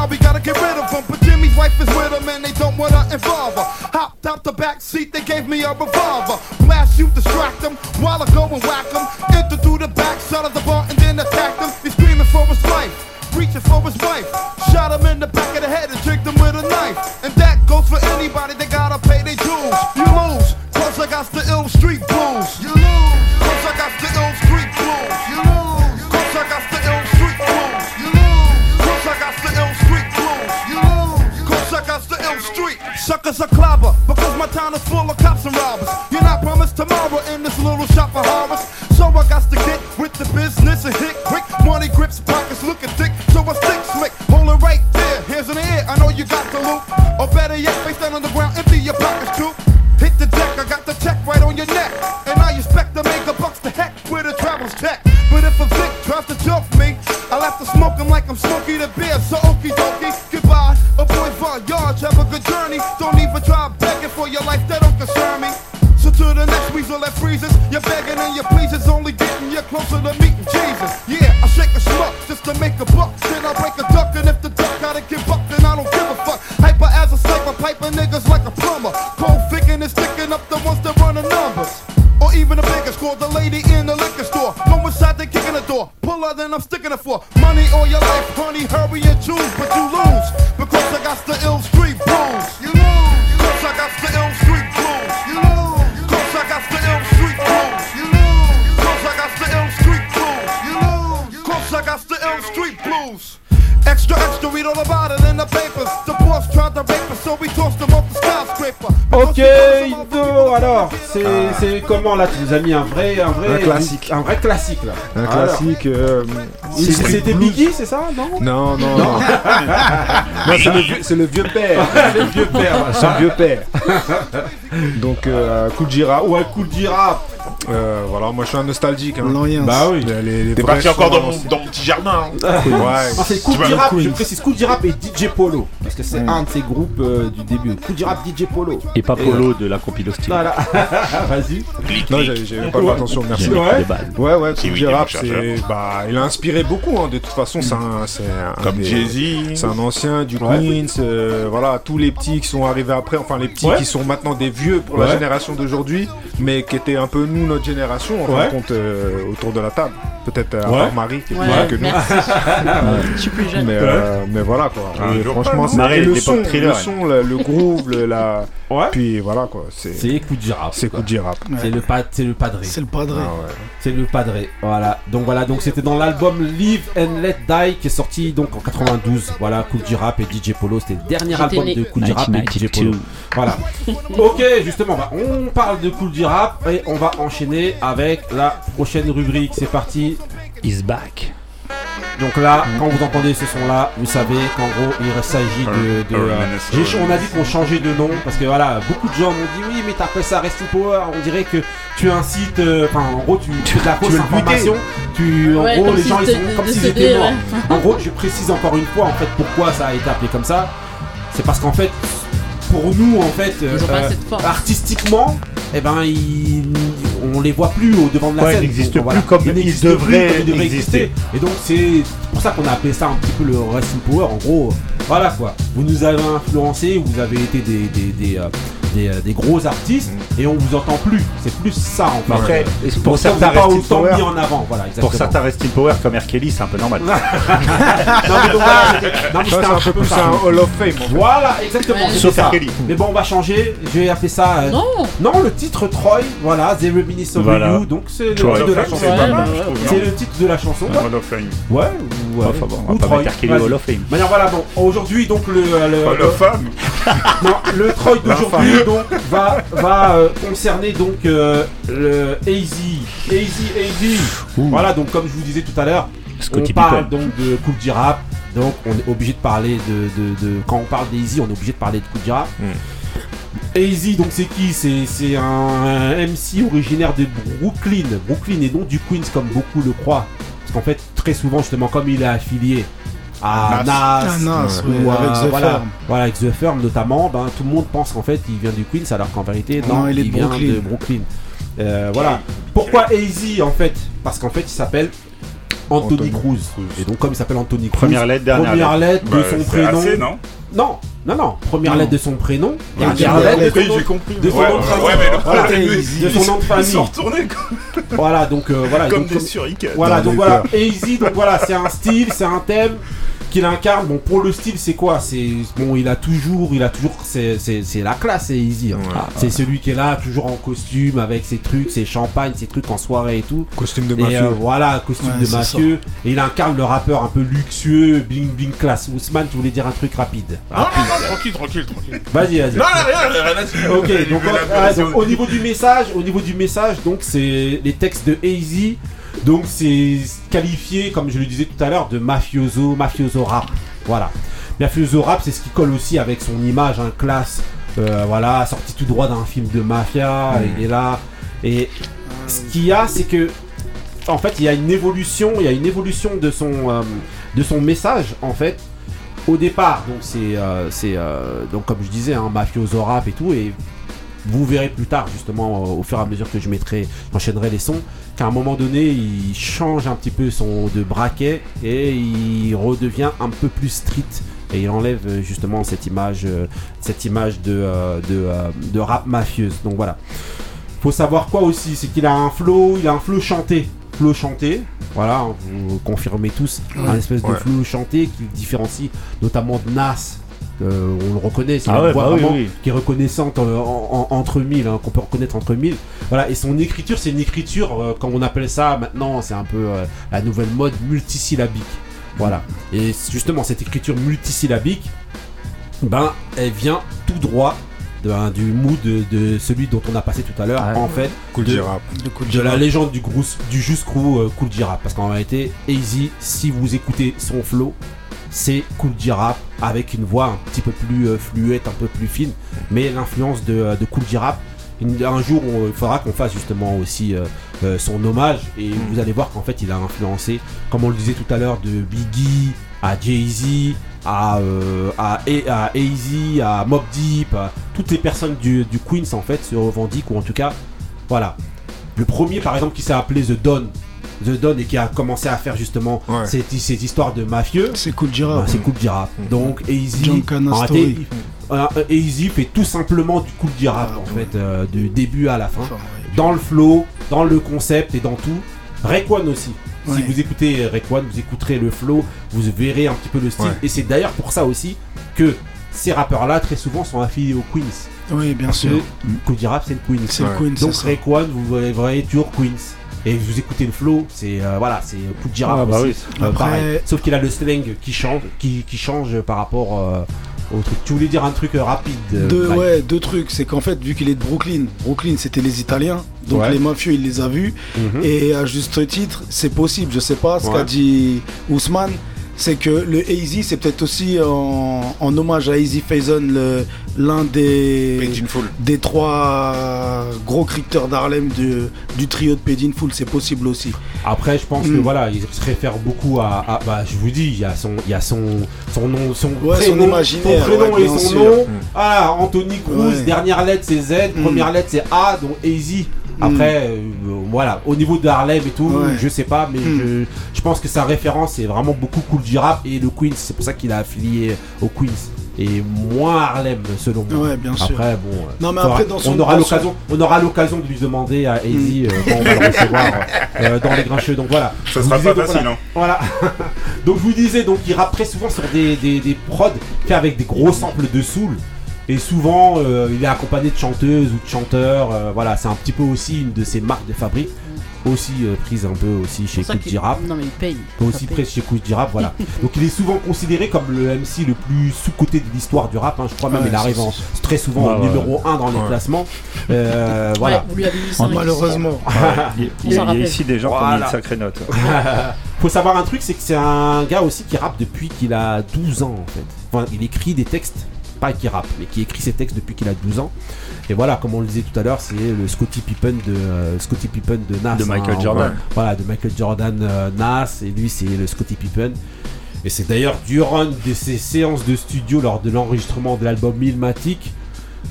now we gotta get rid of him. But Jimmy's wife is with him and they don't wanna involve her. Hopped out the back seat, they gave me a revolver. Blast you, distract him, while I go and whack him. Enter through the back side of the bar and then attack him. He's screaming for his life, reaching for his wife. Shot him in the back of the head and tricked him with a knife. And that goes for anybody they gotta pay their dues. You lose, cause I got the ill street blues. You lose, Suckers are clobber, because my town is full of cops and robbers. You're not promised tomorrow in this little shop of horrors. So I got to get with the business and hit quick. Money grips, pockets looking thick, so I stick slick. Hold it right there, in the air, I know you got the loot. Or better yet, face down on the ground, empty your pockets too. Hit the deck, I got the check right on your neck. And I expect to make a bucks to heck with a travel's check. But if a Vic tries to joke me, I'll have to smoke him like I'm Smokey the Bear. So. A boy A good journey. Don't even try begging for your life, that don't concern me. So to the next weasel that freezes, you're begging and your pleases only getting you closer to meeting comment là Tu nous as mis un vrai, un vrai, Un classique. un vrai classique là. Un Alors, classique. euh, C'était. Biggie, c'est ça Non? Non, non, non. Non, c'est le, vieux- c'est le vieux père. le vieux père. C'est le vieux père. Donc, euh, coup de girafe. Ouais, coup de girafe. Euh, voilà, moi je suis un nostalgique. Hein. L'Oriens. Bah oui. T'es parti encore dans mon, l'ancienne. dans mon petit jardin. hein. Ouais. Non, c'est girafe, je précise coup de girafe et DJ Polo. Parce que c'est un de ces groupes euh, du début. Coup de girafe, DJ Polo. Et pas Polo de la compilo style. Voilà, vas-y. Non, j'avais pas fait attention, merci. Ouais. Ouais, ouais, est mon c'est. Bah, il a inspiré beaucoup, hein. De toute façon, c'est un. c'est un Comme Jay-Z. C'est un ancien du Ouais. Queens, euh, voilà, tous les petits qui sont arrivés après, enfin les petits Ouais. qui sont maintenant des vieux pour Ouais. la génération d'aujourd'hui, mais qui étaient un peu nous, notre génération, en fin Ouais. de compte, euh, autour de la table. Peut-être euh, à Ouais. part Marie qui est plus Ouais, jeune que nous. merci. Je suis plus jeune. Mais, euh, mais voilà quoi. Franchement, c'est le son, le son, le, groove, le, la. Ouais. Puis voilà quoi. C'est C'est coup de girafe. c'est coup de J-Rap. C'est le, pa- le padré. C'est le padré. Ah ouais. C'est le padré. Voilà. Donc voilà. Donc c'était dans l'album Live and Let Die qui est sorti donc en 92. Voilà. Coup de rap et DJ Polo. C'était le dernier album né. de Coup de rap et DJ Polo. 1992. Voilà. ok. Justement, bah, on parle de Cool Rap et on va enchaîner avec la prochaine rubrique. C'est parti. Is back. Donc là, quand vous entendez ce son-là, vous savez qu'en gros, il s'agit de. euh, on a dit qu'on changeait de nom parce que voilà, beaucoup de gens m'ont dit oui, mais t'appelles ça Resting Power. On dirait que tu incites. euh, Enfin, en gros, tu, tu fais de la fausse information. Tu, en Ouais, gros, les si gens ils sont comme s'ils étaient morts. ouais. En gros, je précise encore une fois en fait pourquoi ça a été appelé comme ça. C'est parce qu'en fait, pour nous, en fait, euh, Ils artistiquement, eh ben, ils- on les voit plus au devant de la Ouais, ils scène. n'existent plus comme ils n'existent devraient comme ils devraient exister. Et donc, c'est pour ça qu'on a appelé ça un petit peu le Wrestling Power. En gros, voilà quoi. Vous nous avez influencé, vous avez été des, des, des, euh, des, euh, des gros artistes et on vous entend plus. C'est plus ça en fait. Après, On pour certains pas autant Power, mis en avant. Voilà, pour certains Resting Power comme R. Kelly, c'est un peu normal. non, mais donc, voilà, c'était- non, mais Ça, c'était c'est un peu plus ça. un Hall of Fame. en fait. Voilà, exactement. Ouais. c'était Sauf ça. R. Kelly. Mais bon, on va changer. Je vais appeler ça. euh, Non non, le titre Troy, voilà, The Reminiscence of Voilà. You, donc c'est le titre de la chanson. Ouais, pas mal, je ouais, trouve, C'est non le titre de la chanson. Ouais, Hall of Fame. ouais. ou, ouais. Enfin bon, on Ou va pas Troy, mettre R. Kelly. Hall of Fame. Voilà, bon, aujourd'hui, donc le. le- Hall of Fame. non, le Troy d'aujourd'hui donc va, va euh, concerner donc euh, le AZ. AZ, AZ. Voilà, donc comme je vous disais tout à l'heure, Scotty on parle Pippen. donc de Cool J-Rap. Donc on est obligé de parler de, de, de- Quand on parle d'AZ, on est obligé de parler de Cool J-Rap. AZ, donc c'est qui? C'est c'est un MC originaire de Brooklyn. Brooklyn et non du Queens comme beaucoup le croient. Parce qu'en fait, très souvent, justement, comme il est affilié à Nas, Ah, Nas, ou ouais, à- avec The voilà, Firm. voilà, avec The Firm notamment, ben, tout le monde pense qu'en fait il vient du Queens alors qu'en vérité non, Non, il est de vient Brooklyn. de Brooklyn. Euh, voilà. Pourquoi AZ en fait? Parce qu'en fait il s'appelle Anthony, Anthony Cruz. Et donc comme il s'appelle Anthony Cruz, Première lettre, dernière première lettre, de son prénom. assez, non non, non, non. Première Non. lettre de son prénom. Il Dernière lettre de son nom- compris. de son Ouais, nom de famille. ouais, mais le Voilà. problème, de son nom de Ils sont famille. retournés comme, Voilà, donc euh, voilà. comme donc, des suricanes. voilà, donc voilà. Easy, donc voilà, c'est un style, c'est un thème qu'il incarne. Bon, pour le style, c'est quoi? C'est bon, il a toujours, il a toujours, c'est c'est- c'est la classe, c'est Easy. hein. Ouais. c'est celui qui est là, toujours en costume, avec ses trucs, ses champagnes, ses trucs en soirée et tout. Costume de Et mafieux. euh, voilà, costume Ouais, de mafieux. Et il incarne le rappeur un peu luxueux, bling bling classe. Ousmane, tu voulais dire un truc rapide. Non, non, non, tranquille, tranquille, tranquille. Vas-y, vas-y. Non, non, rien. Ok, donc, donc, au niveau du message, au niveau du message, donc c'est les textes de Easy, donc c'est qualifié, comme je le disais tout à l'heure, de mafioso, mafioso rap. Voilà. Mafioso rap, c'est ce qui colle aussi avec son image, un classe, euh, voilà, sorti tout droit d'un film de mafia, il est là. Et ce qu'il y a, c'est que, en fait, il y a une évolution, il y a une évolution de son, euh, de son message, en fait. Au départ, donc c'est, euh, c'est, donc comme je disais, un mafioso rap et tout, et vous verrez plus tard, justement, au fur et à mesure que je mettrai, j'enchaînerai les sons, qu'à un moment donné, il change un petit peu son de braquet et il redevient un peu plus street. Et il enlève euh, justement cette image, euh, cette image de, euh, de, de rap mafieuse. Donc voilà. Faut savoir quoi aussi, c'est qu'il a un flow, il a un flow chanté. Flow chanté, voilà, vous confirmez tous, un espèce de Ouais. flow chanté qui le différencie notamment de Nas. Euh, on le reconnaît, c'est Ah une ouais, voix bah vraiment oui. qui est reconnaissante en- en- entre mille, hein, qu'on peut reconnaître entre mille. Voilà, et son écriture, c'est une écriture, euh, comme on appelle ça maintenant, c'est un peu euh, la nouvelle mode multisyllabique. Voilà. Et justement, cette écriture multisyllabique, ben, elle vient tout droit de- hein, du mood de, de celui dont on a passé tout à l'heure, Ouais. en fait, Cool de. De Cool de la légende du, Grous- du Juice Crew euh, Cool J-Rap. Parce qu'en réalité, Easy, si vous écoutez son flow, c'est Cool J-Rap avec une voix un petit peu plus euh, fluette, un peu plus fine, mais l'influence de, euh, de Cool J-Rap. une- Un jour, on- il faudra qu'on fasse justement aussi euh, euh, son hommage et vous allez voir qu'en fait, il a influencé, comme on le disait tout à l'heure, de Biggie à Jay-Z, à, euh, à, à AZ, à Mob Deep, à toutes les personnes du, du Queens en fait se revendiquent ou en tout cas, voilà. Le premier par exemple qui s'est appelé The Don, The Don et qui a commencé à faire justement Ouais. cette, cette histoire de mafieux, C'est Cool J-Rap. ah, c'est Cool J-Rap. Donc AZ, Giancarlo en Story. réalité, euh, AZ fait tout simplement du Cool Ah, en ouais. fait, euh, du début à la fin. Dans le flow, dans le concept et dans tout. Rayquan aussi. Si Ouais. vous écoutez Rayquan, vous écouterez le flow, vous verrez un petit peu le style. Ouais. Et c'est d'ailleurs pour ça aussi que ces rappeurs-là, très souvent, sont affiliés au Queens. Oui, bien Parce sûr. que Cool J-Rap, c'est le Queens. C'est le Ouais. Queen, c'est Donc. Rayquan, vous voyez- voyez toujours Queens. Et vous écoutez le flow, c'est euh, voilà, c'est Ah, bah aussi. oui. Euh, Après- pareil. Sauf qu'il a le slang qui change, qui, qui change par rapport euh, au truc. Tu voulais dire un truc euh, rapide euh, Deux, ouais, deux trucs. C'est qu'en fait, vu qu'il est de Brooklyn, Brooklyn c'était les Italiens. Donc Ouais. les mafieux, il les a vus. Mhm. Et à juste titre, c'est possible. Je sais pas ce Ouais. qu'a dit Ousmane. C'est que le Easy, c'est peut-être aussi en, en hommage à Easy Faison, le- l'un des, trois gros crypteurs d'Harlem du, du trio de Paid in Full. C'est possible aussi. Après, je pense que Mm. voilà, il se réfère beaucoup à, à- bah, je vous dis, il y a son, il y a son, son nom, son Ouais, son prénom, imaginaire, son prénom ouais, et son sûr. nom. Mm. Ah, Anthony Cruz, Ouais. dernière lettre c'est Z, Mm. première lettre c'est A, donc Easy. Après, euh, voilà, au niveau de Harlem et tout, Ouais. je sais pas, mais Mm. je, je pense que sa référence est vraiment beaucoup cool du rap et le Queens, c'est pour ça qu'il a affilié au Queens et moins Harlem selon moi. Ouais, bien sûr. Après, bon, Non, mais faudra- après, dans son- on aura l'occasion, on aura l'occasion de lui demander à Easy euh, quand on va le recevoir euh, dans les grincheux. Donc voilà. Ça sera pas donc, facile, voilà. hein. Voilà. donc je vous disais, donc il rappe très souvent sur des, des, des prods faits avec des gros samples de soul. Et souvent, euh, il est accompagné de chanteuses ou de chanteurs. euh, voilà, c'est un petit peu aussi une de ses marques de fabrique. Aussi euh, prise un peu aussi chez qu'il- Rap. Non mais il paye. Aussi Ça paye. prise chez Cool Rap, voilà. Donc il est souvent considéré comme le MC le plus sous-côté de l'histoire du rap. hein. Je crois même Ouais, il arrive c'est- en- très souvent Ouais, au ouais. numéro 1 dans les Ouais. classements. Euh, voilà. Ouais, vous lui avez mis ça. Malheureusement. Il y, il a rappelle. ici des gens qui ont mis Voilà. une sacrée note. Faut savoir un truc, c'est que c'est un gars aussi qui rappe depuis qu'il a 12 ans en fait. Enfin, il écrit des textes, pas qui rappe, mais qui écrit ses textes depuis qu'il a 12 ans. Et voilà, comme on le disait tout à l'heure, c'est le Scotty Pippen de euh, Scottie Pippen de Nas. De Michael hein, Jordan. Voilà, de Michael Jordan, euh, Nas, et lui c'est le Scotty Pippen. Et c'est d'ailleurs durant de ses séances de studio lors de l'enregistrement de l'album Milmatic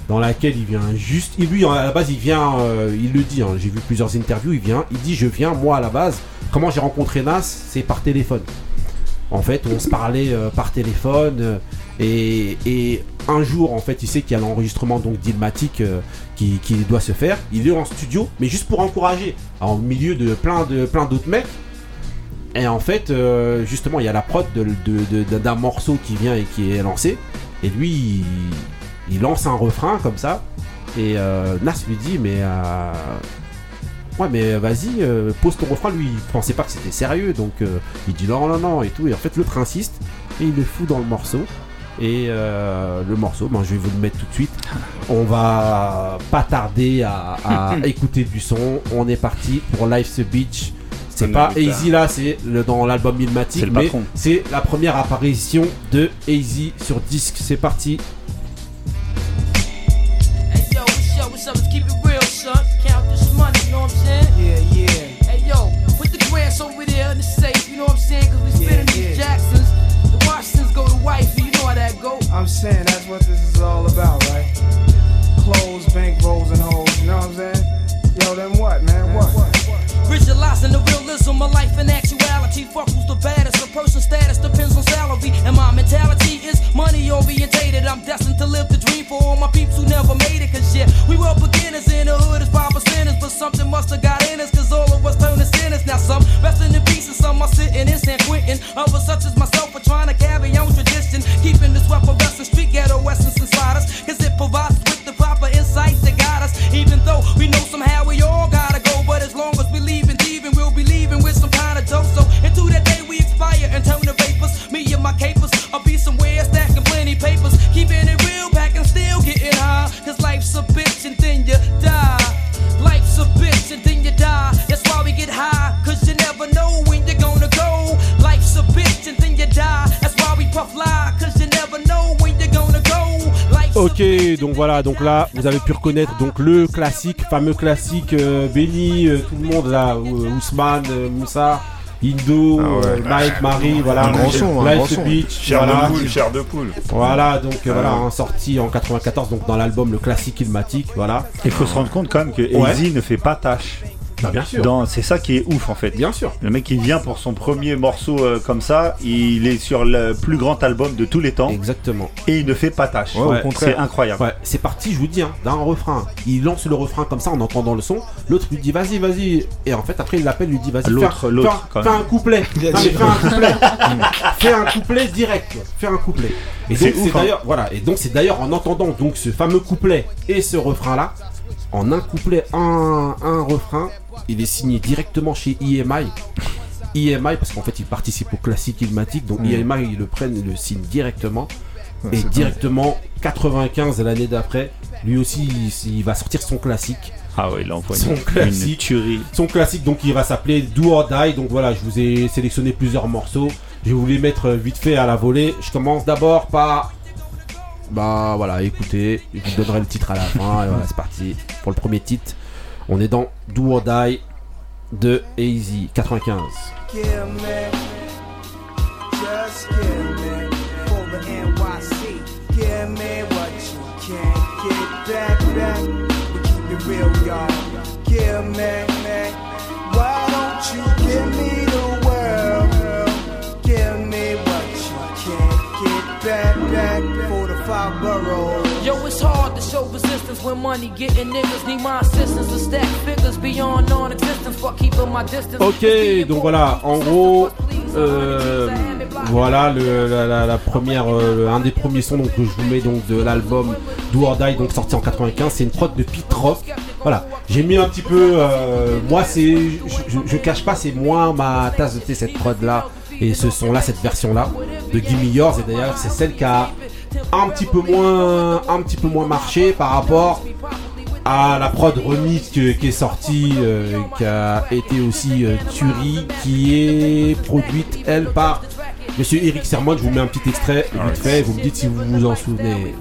dans laquelle il vient juste. il- Lui, à la base, il vient, euh, il le dit, hein, j'ai vu plusieurs interviews, il vient, il dit Je viens, moi à la base, comment j'ai rencontré Nas C'est par téléphone. En fait, on se parlait euh, par téléphone euh, et, un jour, en fait, il sait qu'il y a l'enregistrement donc d'Ilmatic euh, qui, doit se faire. Il est en studio, mais juste pour encourager, en milieu de plein de plein d'autres mecs. Et en fait, euh, justement, il y a la prod d'un morceau qui vient et qui est lancé. Et lui, il, lance un refrain comme ça. Et euh, Nas lui dit, mais euh, ouais, mais vas-y, pose ton refrain. Lui, il pensait pas que c'était sérieux, donc il dit non, non, non et tout. Et en fait, l'autre insiste et il le fout dans le morceau. Et euh, le morceau, ben, je vais vous le mettre tout de suite. On va pas tarder à, à écouter du son. On est parti pour Life's a Beach. C'est pas. Easy là, c'est le- dans l'album Ilmatic, mais c'est la première apparition de Easy sur disque. C'est parti. Hey yo, what's up, what's up? Let's keep it real, son. Count this money, you know what I'm saying? Yeah, yeah. Hey yo, put the grants over there in the safe, you know what I'm saying? Cause we go. I'm saying that's what this is all about, right? Clothes, bank rolls, and hoes, you know what I'm saying? Yo, then what, man? What? Visualizing the realism of life in and actuality. Fuck who's the baddest. A person's status depends on salary. And my mentality is money orientated. I'm destined to live the dream for all my peeps who never made it. Cause yeah, we were beginners in the hood as five percenters. But something must have got in us. Cause all of us turn to sinners. Now some resting in peace and some are sitting in San Quentin. Others such as myself are trying to carry on tradition. Keeping this weapon wrestling street ghetto essence inside us. Cause it provides with the proper insights that guide us. Even though we know somehow we all gotta go. But as long as we leave and thieving, we'll be leaving with some Ok, donc voilà, donc là, vous avez pu reconnaître donc le classique, fameux classique euh, Benny, euh, tout le monde là, euh, Ousmane, euh, Moussa. Indo, euh, Mike, Marie, voilà, Un grand son, un grand Life son. Beach, Chair voilà. de poule, chair de poule. Voilà, donc euh, Ah voilà, hein, sorti en 94, donc dans l'album le classique Ilmatic, voilà. Il faut se rendre compte quand même que Ouais. Easy ne fait pas tâche. Bah, bien sûr. Dans- C'est ça qui est ouf en fait. Bien sûr. Le mec il vient pour son premier morceau euh, comme ça, il est sur le plus grand album de tous les temps. Exactement. Et il ne fait pas tâche. Ouais, C'est incroyable. Ouais, c'est parti, je vous dis, hein, d'un refrain. Il lance le refrain comme ça en entendant le son. L'autre lui dit vas-y, vas-y. Et en fait, après, il l'appelle, lui dit vas-y. L'autre, fais un- l'autre, fais un- quand Fais même. un couplet. Fais un couplet. fais un couplet direct. Fais un couplet. Et C'est donc, c'est ouf, hein. d'ailleurs, voilà. Et donc, c'est d'ailleurs en entendant donc ce fameux couplet et ce refrain là, en un couplet, un, un refrain, il est signé directement chez EMI. EMI, parce qu'en fait, il participe au classique Ilmatic, donc Mm. EMI, ils le prennent, ils le signent directement. Ouais, et directement, 95 l'année d'après, lui aussi, il, il va sortir son classique. Ah ouais, il envoie son une- classique. une tuerie. Son classique, donc il va s'appeler Do or Die. Donc voilà, je vous ai sélectionné plusieurs morceaux. Je vais vous les mettre euh, vite fait à la volée. Je commence d'abord par. Bah voilà, écoutez, je vous donnerai le titre à la fin. et voilà, c'est parti pour le premier titre. On est dans Do de Easy 95. Give me, just give me, for the NYC. Give me what you can't get back, back. We keep it real, y'all. Give me, when money getting niggas need my assistance. To stack figures beyond non-existence. For keeping my distance. Ok, donc voilà, en gros, euh, voilà le, la, la- la première, euh, un des premiers sons donc, que je vous mets donc de l'album Do or Die, donc sorti en 95, c'est une prod de Pete Rock. Voilà, j'ai mis un petit peu, euh, moi c'est, je, je- cache pas, c'est moins ma tasse de thé cette prod là et ce son là, cette version là de Gimme Yours. Et d'ailleurs c'est celle qui a un petit peu moins, un petit peu moins marché par rapport à la prod remix qui est sortie, euh, qui a été aussi euh, Turi, qui est produite elle par Monsieur Eric Sermon. Je vous mets un petit extrait vite fait, vous me dites si vous vous en souvenez.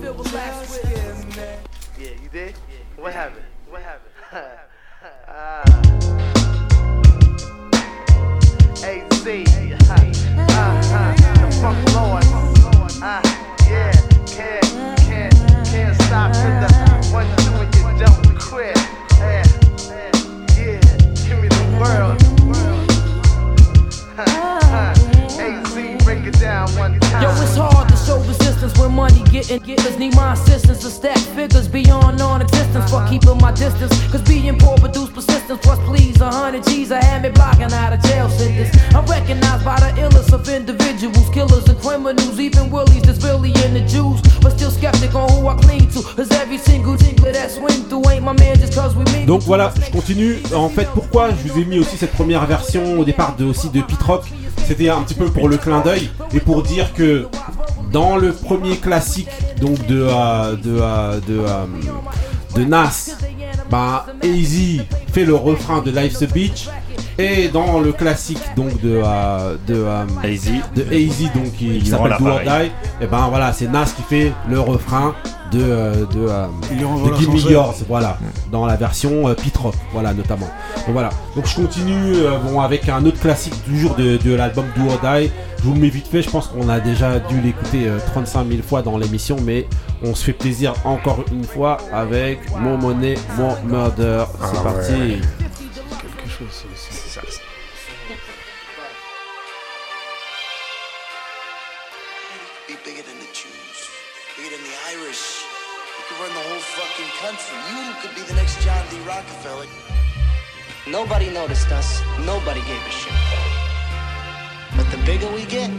Getting getters need my assistance to stack figures beyond non-existence for keeping my distance. Cause being poor produce persistence. Plus, please, a hundred G's, I had me blocking out of jail sentence. I'm recognized by the illest of individuals, killers and criminals, even willies that's really in the Jews. But still skeptic on who I cling to. Cause every single tinkler that swing through ain't my man just cause we meet. Donc voilà, je continue. En fait, pourquoi je vous ai mis aussi cette première version au départ de, aussi de Pete Rock? C'était un petit peu pour le clin d'œil et pour dire que dans le premier classique donc de euh, euh, euh, Nas, bah Easy fait le refrain de Life's a Beach et dans le classique donc de euh, de euh, Easy de Easy donc qui, s'appelle Do or. Die, et ben voilà c'est Nas qui fait le refrain de euh, de, euh, de Gimme. Yours voilà. Dans la version euh, Pete Rock voilà notamment. Donc voilà. Donc je continue euh, bon avec un autre classique toujours de, de l'album Do or Die. Je vous le mets vite fait je pense qu'on a déjà dû l'écouter euh, 35 000 fois dans l'émission mais on se fait plaisir encore une fois avec Mon Money Mon Murder. C'est Ah parti. ouais. Quelque chose, Nobody noticed us. Nobody gave a shit. But the bigger we get,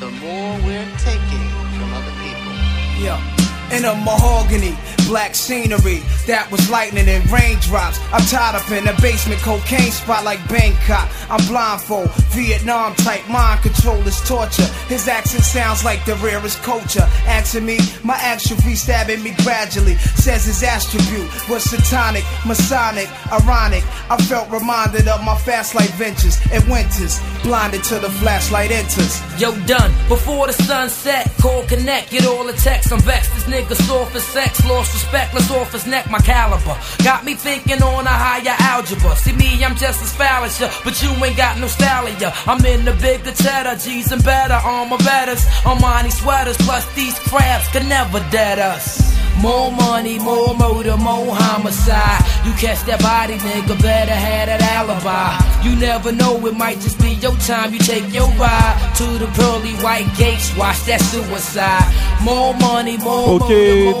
the more we're taking from other people. Yeah, in a mahogany, black scenery. That was lightning and raindrops. I'm tied up in a basement cocaine spot like Bangkok. I'm blindfold, Vietnam type mind control is torture. His accent sounds like the rarest culture. Asking me, my actual free stabbing me gradually. Says his attribute was satanic, masonic, ironic. I felt reminded of my fast life ventures and winters. Blinded till the flashlight enters. Yo, done. Before the sun set, call connect, get all the texts. I'm vexed. Nigga soft as sex, lost respect, let's off his neck, my caliber. Got me thinking on a higher algebra. See me, I'm just as ya, but you ain't got no style. I'm in the bigger cheddar, G's and better, armor betters. Armani sweaters, plus these crabs can never dead us. More money, more murder, more homicide. You catch that body, nigga, better have that alibi. You never know, it might just be your time. You take your ride to the pearly white gates, watch that suicide. More money, more Ok,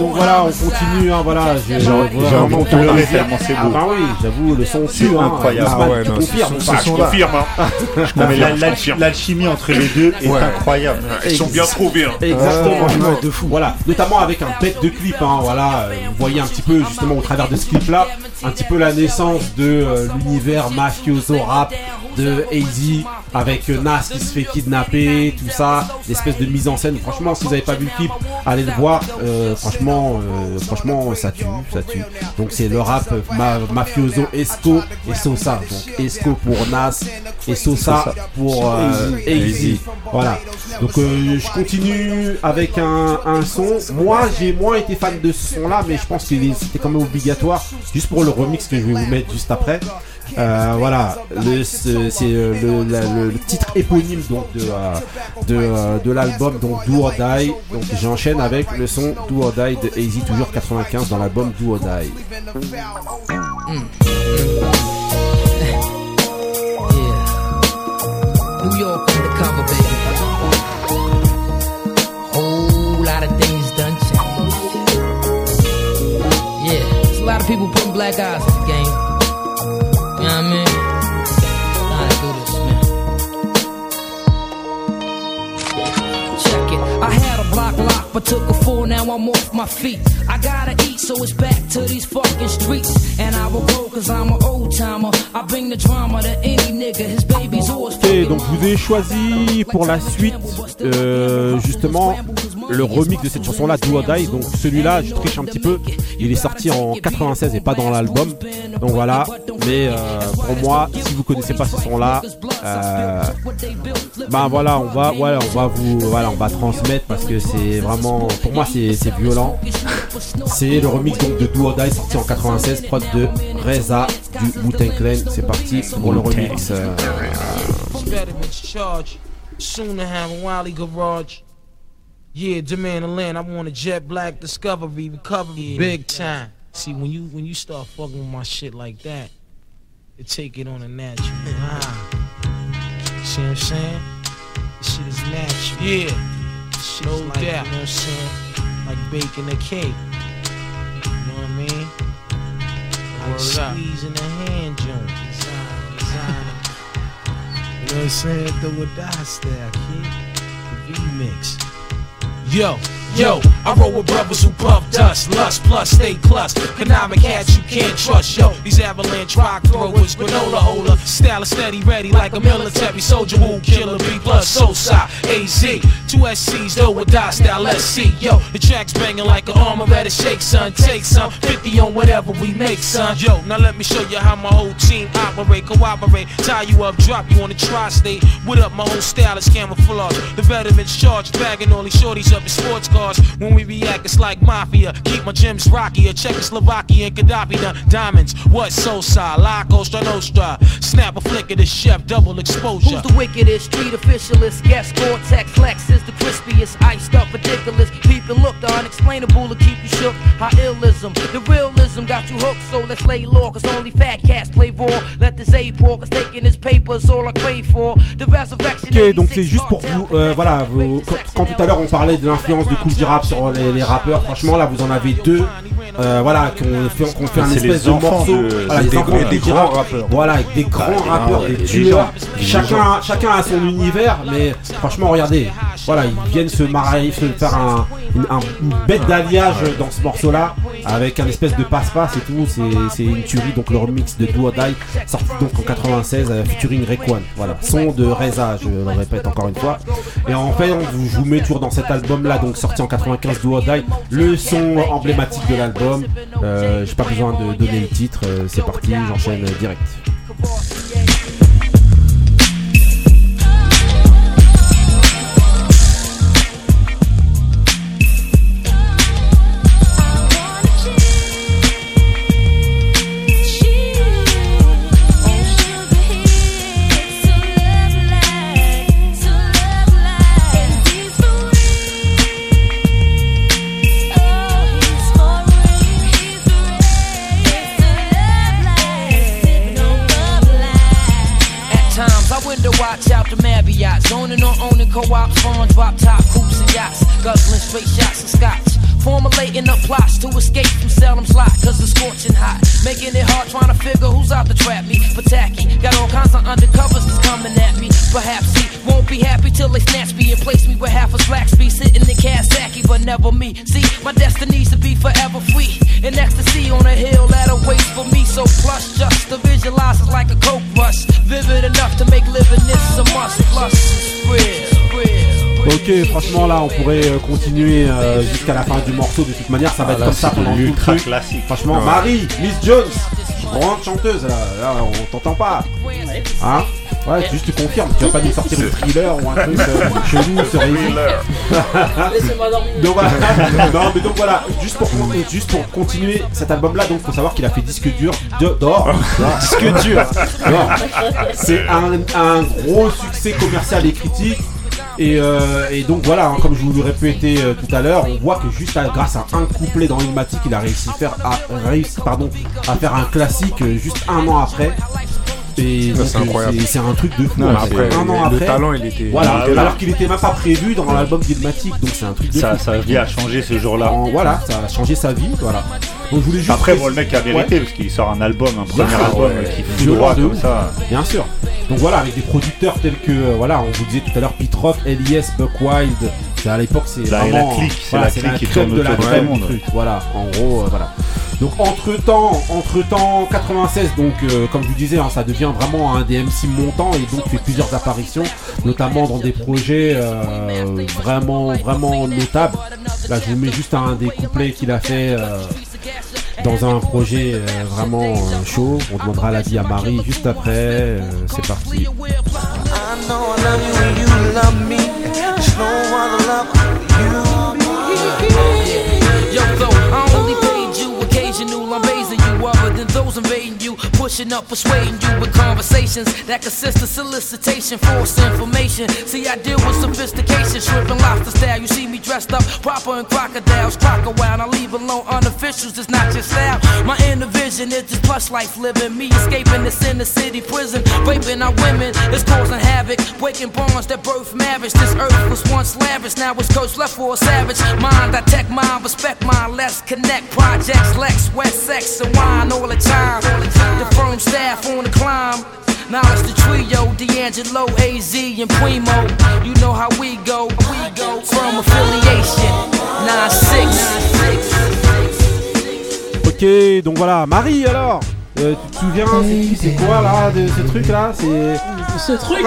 donc voilà, on continue, hein, voilà. J'ai de pleurer tellement c'est Ah beau. bah oui, j'avoue, le son C'est hein. incroyable. Ah confirme, hein. Mais confirme, je confirme. L'alchimie entre les deux est Ouais. incroyable. Ils sont bien trouvés. hein. Exactement. Ouais, de fou. Voilà, notamment avec un bête de clip, hein, voilà, euh, vous voyez un petit peu justement au travers de ce clip-là, un petit peu la naissance de euh, l'univers mafioso rap de AZ avec Nas qui se fait kidnapper, tout ça, l'espèce de mise en scène. Franchement, si vous n'avez pas vu le clip, allez le voir. Euh, franchement, euh, franchement, ça tue, ça tue. Donc c'est le rap ma- mafioso Esco et Sosa. Donc Esco pour Nas et Sosa pour euh, AZ. Voilà. Donc euh, je continue avec un, un son. Moi j'ai moins été fan de ce son là, mais je pense que c'était quand même obligatoire, juste pour le remix que je vais vous mettre juste après. Euh, voilà, le- ce- c'est euh, le, la- le- titre éponyme donc de, euh, de, euh, de l'album donc Do or Die. Donc j'enchaîne avec le son Do or Die de AZ toujours 95 dans l'album Do or Die. Yeah, a lot of people putting black eyes block lock, but took a four. Now I'm off my feet. I gotta eat, so it's back to these fucking streets. And I will go, cause I'm an old timer. I bring the drama to any nigga. His baby's always Ok, donc je vous ai choisi pour la suite euh, justement le remix de cette chanson là, Do or Die. Donc celui-là, je triche un petit peu. Il est sorti en 96 et pas dans l'album. Donc voilà. Mais euh, pour moi, si vous connaissez pas ce son là, euh, ben voilà, on va, voilà, on va vous, voilà, on va transmettre parce que c'est vraiment, pour moi, c'est violent. C'est le remix donc de Do or Die sorti en 96, prod de Reza du Wu-Tang Clan. C'est parti pour le remix. euh, Veterans charge. Soon to have a Wally garage. Yeah, demand the land. I want a jet black discovery recovery. Big time. See when you when you start fucking with my shit like that, it take it on a natural. Ah. See what I'm saying? This shit is natural. Yeah. Shit is like, You know what I'm saying? Like baking a cake. You know what I mean? Like squeezing a hand joint. Design, design. You know what I'm saying? The die style, kid. The remix. Yo, yo, I roll with brothers who puff dust, lust plus, stay plus. Economic hats you can't trust, yo. These avalanche rock throwers, granola holder, style is steady, ready like a military soldier who kill a B plus, Sosa, AZ. Two SCs, though with die style, let's see, yo. The track's banging like an armor, better shake, son. Take some, 50 on whatever we make, son. Yo, now let me show you how my whole team operate, cooperate, tie you up, drop you on the tri-state. What up, my whole style is camouflage. The veterans charged, bagging all these shorties up in sports cars. When we react, it's like mafia. Keep my gyms rockier, Czechoslovakia and Gaddafi done diamonds. What Sosa, La Costa Nostra. Snap a flick of the chef, double exposure. Who's the wickedest street officialist? Guess Gore-Tex Lex is the crispiest, iced up ridiculous. Peep and look, the unexplainable to keep you shook. How illism, the realism got you hooked, so let's lay low, cause only fat cats play raw. Let this A pour, cause taking his paper is all I crave for. The resurrection Ok, donc c'est juste pour vous, euh, voilà, vous- quand, quand tout à l'heure on parlait de l'influence de G Rap sur les rappeurs, franchement là vous en avez deux, euh, voilà, qui ont fait, fait un espèce de morceau, de- voilà, des enfants grands- des rappeurs. voilà, avec des grands Bah, des- rappeurs, ah, des tueurs, chacun, chacun a son univers, mais franchement regardez, voilà, ils viennent se marier, se faire un, une, un- une bête d'alliage dans ce morceau là, avec un espèce de passe-passe et tout. C'est- une tuerie, donc le remix de Do or Die, sorti donc en 96, euh, featuring Rayquan. Voilà, son de Reza, je le répète encore une fois. Et en fait, on je vous mets toujours dans cet album-là, donc sorti en 95, Do or Die, le son emblématique de l'album. Euh, J'ai pas besoin de donner le titre, euh, c'est parti, j'enchaîne direct. Farm drop top coops and yachts, guzzling straight shots of scotch. Formulating up plots to escape from Salem's lot, cause it's scorching hot. Making it hard trying to figure who's out to trap me. But tacky, got all kinds of undercovers that's coming at me. Perhaps he won't be happy till they snatch me and place me with half a slack speed, sitting in Kawasaki, but never me. See, my destiny's to be forever free. In ecstasy on a hill that awaits for me. So plush, just to visualize is like a coke rush. Vivid enough to make living this a must. Plus, spread, spread. Ok, franchement là on pourrait euh, continuer euh, jusqu'à la fin du morceau. De toute manière, ça va Ah, être là, comme ça pendant tout le classique. Franchement, Ouais. Marie, Miss Jones, grande chanteuse là, là on t'entend pas. Hein Ouais, juste tu confirmes, tu vas pas nous sortir une thriller ou un truc euh, chelou sur les Laissez-moi dormir. Donc voilà, non mais donc voilà, juste pour, juste pour continuer cet album là, donc faut savoir qu'il a fait disque dur d'or. disque dur. C'est un, un gros succès commercial et critique. Et, euh, et donc voilà, hein, comme je vous l'ai répété euh, tout à l'heure, on voit que juste à- grâce à un couplet dans Ilmatic, il a réussi, faire, à, réussi pardon, à faire un classique euh, juste un an après. Et donc, c'est euh, incroyable. c'est- un truc de fou. Non, hein, après, un an le- le après. talent, il était- Voilà, il était là. alors qu'il était même pas prévu dans l'album d'Ilmatic, donc c'est un truc de Ça, fou. sa vie a changé ce jour-là. Voilà, ça a changé sa vie, voilà. Donc je voulais juste Après, bon, le mec a mérité Ouais. parce qu'il sort un album, un premier album ouais. qui fout droit de comme ouf. ça. Bien sûr. Donc voilà, avec des producteurs tels que, euh, voilà, on vous disait tout à l'heure, Pete Rock, LIS, Buck Wild. C'est À l'époque, c'est La- vraiment, la clique, c'est voilà, la clique qui de la crème du truc. Voilà, en gros, euh, voilà. Donc entre temps, entre temps 96, donc euh, comme je vous disais, hein, ça devient vraiment un DMC montant et donc fait plusieurs apparitions, notamment dans des projets euh, vraiment vraiment notables. Là, je vous mets juste un des couplets qu'il a fait euh, dans un projet euh, vraiment euh, chaud. On demandera l'avis à Marie juste après. euh, C'est parti. Pushing up, persuading you with conversations that consist of solicitation, false information. See, I deal with sophistication, shrimp and lobster style. You see me dressed up proper in crocodiles, crocodile. I leave alone unofficials, it's not your style. My inner vision is this plush life living, me escaping this inner city prison, raping our women, it's causing havoc, breaking bonds that birth marriage. This earth was once lavish, now it's cursed, left for a savage. Mind, I tech mind, respect mine, let's connect. Projects, Lex, West, sex, and wine all the time. All The firm staff on the climb. Now it's the trio, D'Angelo, AZ, and Primo. You know how we go, we go from affiliation. 9-6. Ok, donc voilà, Marie alors euh, tu te souviens, c'est quoi là, de ce truc là C'est. Ce truc.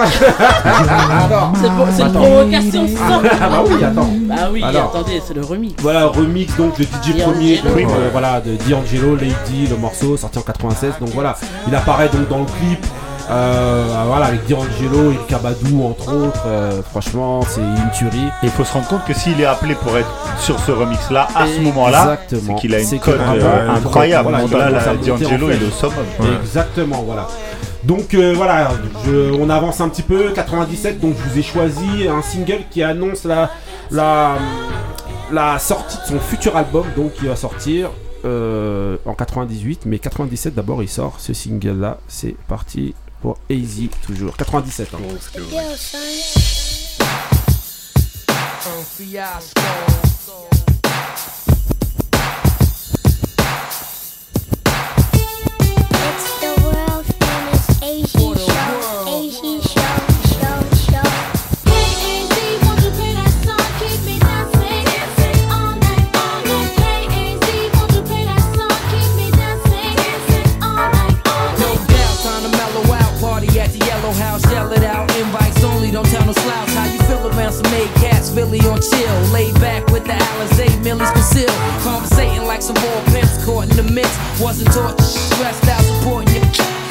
C'est pour- c'est une provocation, c'est ça Ah bah oui, attends. Bah oui, Alors. attendez, c'est le remix. Voilà, remix donc de DJ D'Angelo. Premier, donc, euh, voilà, de D'Angelo, Lady, le morceau sorti en 96. Donc voilà, il apparaît donc dans le clip. euh, voilà, avec D'Angelo, Erika Badou entre autres. euh, franchement, c'est une tuerie. Et il faut se rendre compte que s'il est appelé pour être sur ce remix-là, à ce moment-là, Exactement. c'est qu'il a C'est une que cote vraiment, euh, une incroyable. voilà, Donc là, en D'Angelo flèche. est au summum. Exactement, voilà. Donc euh, voilà, je- on avance un petit peu. 97, donc je vous ai choisi un single qui annonce la, la, la sortie de son futur album, donc qui va sortir euh, en 98. Mais 97 d'abord, il sort ce single-là. C'est parti pour Easy, toujours. 97. hein. Un chill, laid back with the Alizé Millie's concealed. Conversating like some more pimps caught in the mix. Wasn't taught to stressed out, supporting your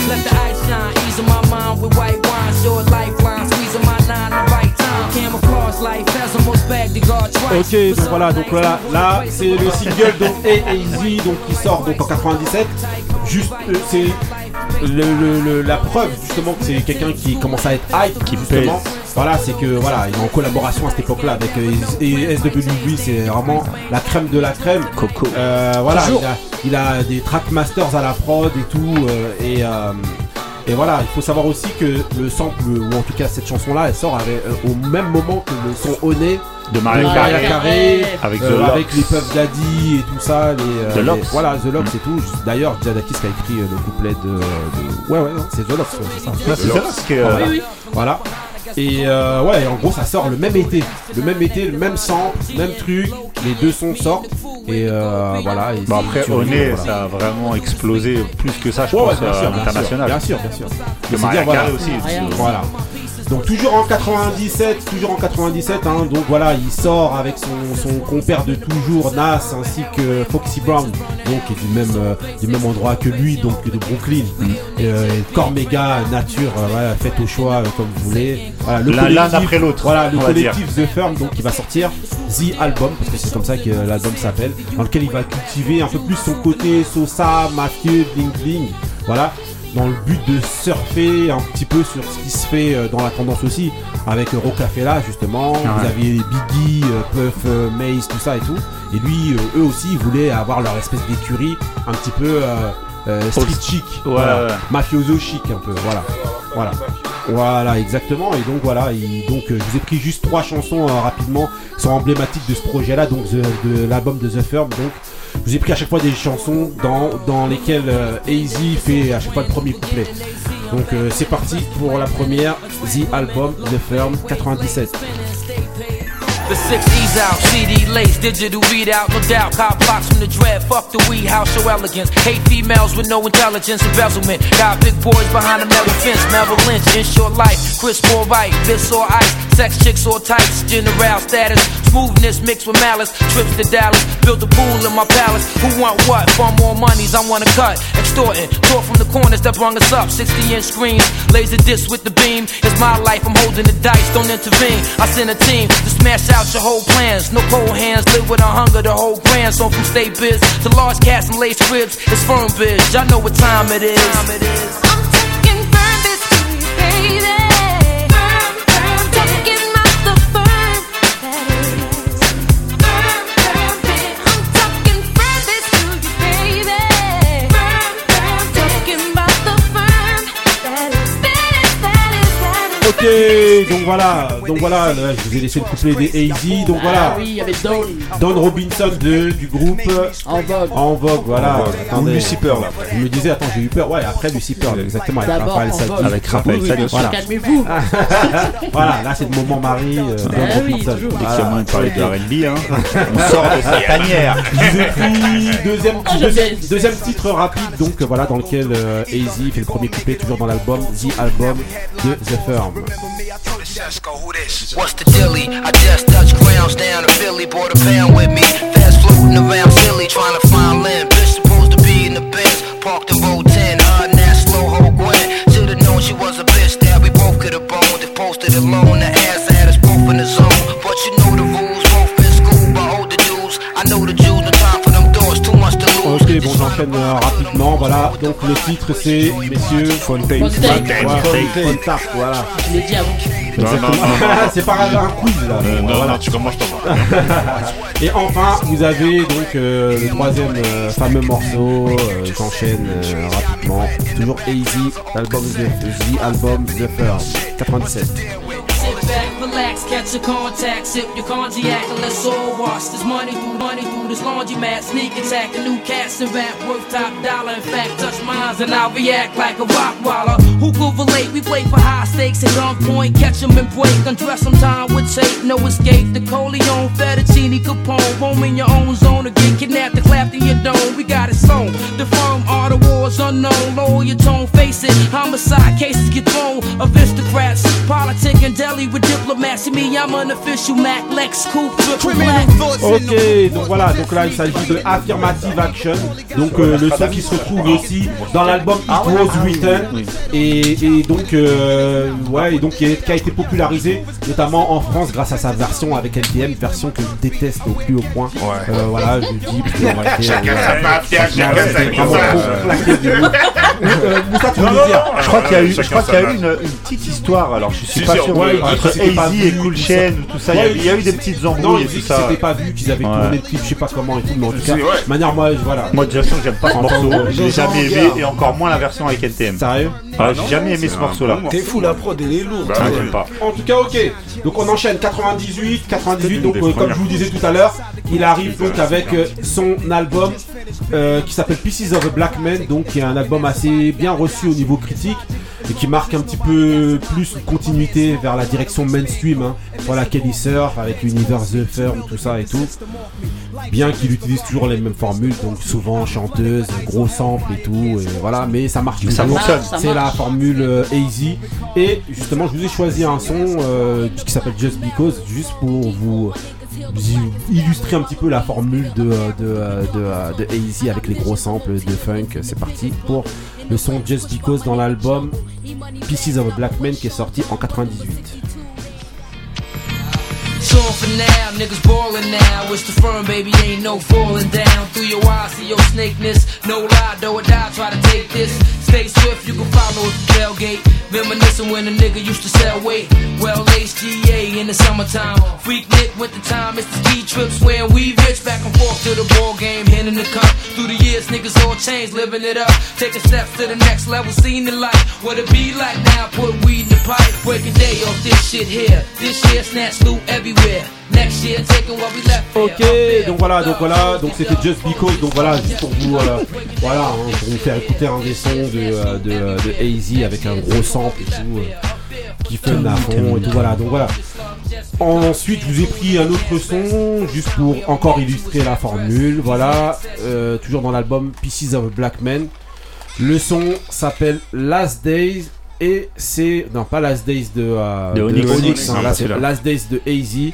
Let the ice shine, easing my mind with white wine. Short lifeline, squeezing my nine the right time. Camouflage life, as almost bagged the guard twice. Ok, donc voilà, donc là, là c'est le single de Hey Easy, donc qui sort donc en 97. Juste, euh, c'est le, le- le- la preuve justement que c'est quelqu'un qui commence à être hype, qui justement. Voilà, c'est que voilà, il est en collaboration à cette époque-là avec euh, et SWV, c'est vraiment la crème de la crème. Coco. voilà, Toujours. il a, il a des trackmasters à la prod et tout, euh, et euh, et voilà, il faut savoir aussi que le sample, ou en tout cas cette chanson-là, elle sort avec, euh, au même moment que le son Oné De Maria. Carey, Avec euh, The avec les Puff Daddy et tout ça. Les, euh, The les- Lox. voilà, The Lox et tout. D'ailleurs, Jadakis qui a écrit euh, le couplet de. de- Ouais, ouais, c'est The Lox, ouais, c'est ça. Ouais, c'est The euh, Voilà. Oui, oui. Voilà. Et euh, ouais, en gros, ça sort le même été. Le même été, le même sample, même truc. Les deux sons sortent. Et euh, voilà. Et Bon, c'est après, Oné, voilà. ça a vraiment explosé plus que ça, je Ouais, ouais, pense, bien sûr, bien l'international. sûr, Bien sûr, bien sûr. C'est Maria dire, voilà. Aussi. Voilà. Donc toujours en 97, toujours en 97, hein, donc voilà, il sort avec son, son compère de toujours, Nas, ainsi que Foxy Brown, donc qui est du même, euh, du même endroit que lui, donc de Brooklyn. Mm. Euh, Nature, euh, voilà, faites au choix euh, comme vous voulez. Voilà, le L'un- après l'autre, Voilà, le collectif The Firm, donc qui va sortir The Album, parce que c'est comme ça que l'album s'appelle, dans lequel il va cultiver un peu plus son côté Sosa, mafieux, bling bling, voilà dans le but de surfer un petit peu sur ce qui se fait euh, dans la tendance aussi avec euh, Rocafella justement vous Ouais. aviez Biggie, euh, Puff, Mace, tout ça et tout et lui eux aussi ils voulaient avoir leur espèce d'écurie un petit peu euh, euh, street chic Ouais, voilà. ouais. mafioso chic un peu voilà voilà voilà exactement et donc voilà il- donc euh, je vous ai pris juste trois chansons euh, rapidement qui sont emblématiques de ce projet là donc The- de l'album de The Firm donc je vous ai pris à chaque fois des chansons dans, lesquelles euh, AZ fait à chaque fois le premier couplet. Donc euh, c'est parti pour la première, The Album, The Firm 97. The six E's out, CD lace, digital readout, no doubt. Cop blocks from the dread, fuck the weed house, show elegance. Hate females with no intelligence, embezzlement. Got big boys behind the metal fence, Melvin Lynch, in short life. Chris Paul right, this or ice, sex chicks or types, general status. Smoothness mixed with malice, trips to Dallas. Built a pool in my palace. Who want what? Far more monies, I wanna cut. Extorting, tore from the corners that brung us up. 60 inch screens, laser disc with the beam. It's my life, I'm holding the dice, don't intervene. I send a team to smash out your whole plans. No cold hands, live with a hunger, the whole grand. So from state biz to large cats and lace cribs, it's firm biz. Y'all know what time it is. Time it is. Ok, donc voilà, donc voilà, là, je vous ai laissé le couplet des AZ, donc voilà. Ah oui, il y avait Don. Don Robinson de, du groupe En vogue. En vogue, voilà. Ou Lucifer, là. Je me disais, attends, j'ai eu peur. Ouais, après Lucifer, exactement, avec Raphaël Sadi. Avec Raphaël Sadi. Voilà. Calmez-vous. voilà, là c'est le moment Marie, euh, Don Ah oui, Robinson. toujours. Dès qu'il y a Voilà. moyen de parler de R&B, hein, on sort de sa tanière. Deuxième, Ah, deuxième, titre rapide, donc voilà, dans lequel euh, AZ fait le premier couplet, toujours dans l'album, The Album de The Firm. What's the dilly? I just touched grounds down in Philly, brought a pound with me. Fast floating around silly, trying to Euh, rapidement, voilà. Donc le titre c'est, messieurs, Fontaine. Fontaine. Fontaine, voilà. Je l'ai dit avant. Non, non, Exactement. non, non. c'est pas un quiz là. Euh, non, Voilà. non, tu commences pas. Et enfin, vous avez donc euh, le troisième euh, fameux morceau. euh, J'enchaîne euh, rapidement. Toujours Easy, l'album de The Album The First, 97. Relax, catch your contact, sip your cognac, and let's all wash this money through money through this laundromat. Sneak attack, a new cast and rap worth top dollar. In fact, touch mines and I'll react like a rock waller. Who could relate? We play for high stakes at gunpoint, catch 'em and break, undress 'em time with tape, no escape. The Coleon, Fettuccine, Capone, roam in your own zone again, kidnapped the clapped in your dome. We got it sewn. The firm are the wars unknown. Lower your tone, face it. Homicide cases get thrown. Aristocrats, politic and deli with diplomats. Me, I'm Mac Lex. Ok, donc voilà, donc là il s'agit de Affirmative Action, donc euh, le son qui se retrouve aussi dans l'album It Was Written, et, et donc euh, ouais, et donc qui, a été popularisé notamment en France grâce à sa version avec LTM, version que je déteste au plus haut point. Euh, voilà, je dis Chacun sa mafia, chacun sa je crois qu'il y a eu, je crois qu'il y a eu une, une petite histoire. Alors je suis pas sûr entre Easy vu, et Cool Chain, ça. tout ça. Il y a- Ouais, il y a eu des petites Non, embrouilles il et tout ça. c'était pas vu, qu'ils avaient Ouais. tourné le clip, je sais pas comment et tout, mais en tout cas, manière moi, voilà. Moi, de toute façon, j'aime pas ce morceau. l'ai jamais aimé et encore moins la version avec LTM. Sérieux Ouais, J'ai jamais aimé ce morceau-là. T'es fou, la prod, elle est lourde. Bah, Ouais. j'aime pas. En tout cas, ok. Donc on enchaîne 98, 98. Donc euh, comme je vous disais tout à l'heure, il arrive donc avec euh, son album euh, qui s'appelle Pieces of a Black Man, donc qui est un album assez bien reçu au niveau critique et qui marque un petit peu plus une continuité vers la direction mainstream. Hein. Voilà Kelly Surf avec Universe The Firm, tout ça et tout. Bien qu'il utilise toujours les mêmes formules, donc souvent chanteuse, gros sample et tout, et voilà, mais ça marche Mais ça fonctionne. C'est la formule euh, easy. Et justement, je vous ai choisi un son euh, qui s'appelle Just Because, juste pour vous illustrer un petit peu la formule de, euh, de, euh, de, euh, de easy avec les gros samples de funk. C'est parti pour le son Just Because dans l'album Pieces of a Black Man qui est sorti en 98. So for now, niggas ballin' now. It's the firm, baby, ain't no falling down. Through your eyes, see your snakeness. No lie, do or die, try to take this. Stay swift, you can follow at the tailgate. Reminiscing when a nigga used to sell weight. Well, HGA in the summertime. Freak went the time, it's the ski trips when we rich. Back and forth to the ball game, hitting the cup. Through the years, niggas all changed, living it up. Taking steps to the next level, seeing the light. What it be like now, put weed in the pipe. Breaking day off this shit here. This year, snatch loot everywhere. Next year, taking what we left here. Ok, donc voilà, donc voilà, donc c'était Just Because, donc voilà, juste pour vous, euh, voilà, hein, pour vous faire écouter un des sons de, euh, de, de Hazy avec un gros sample et tout, euh, qui fun à fond et tout, voilà, donc voilà. Ensuite, je vous ai pris un autre son, juste pour encore illustrer la formule, voilà, euh, toujours dans l'album Pieces of a Black Man. Le son s'appelle Last Days et c'est, non pas Last Days de, euh, De Onyx. hein, c'est c'est là. Last Days de Hazy.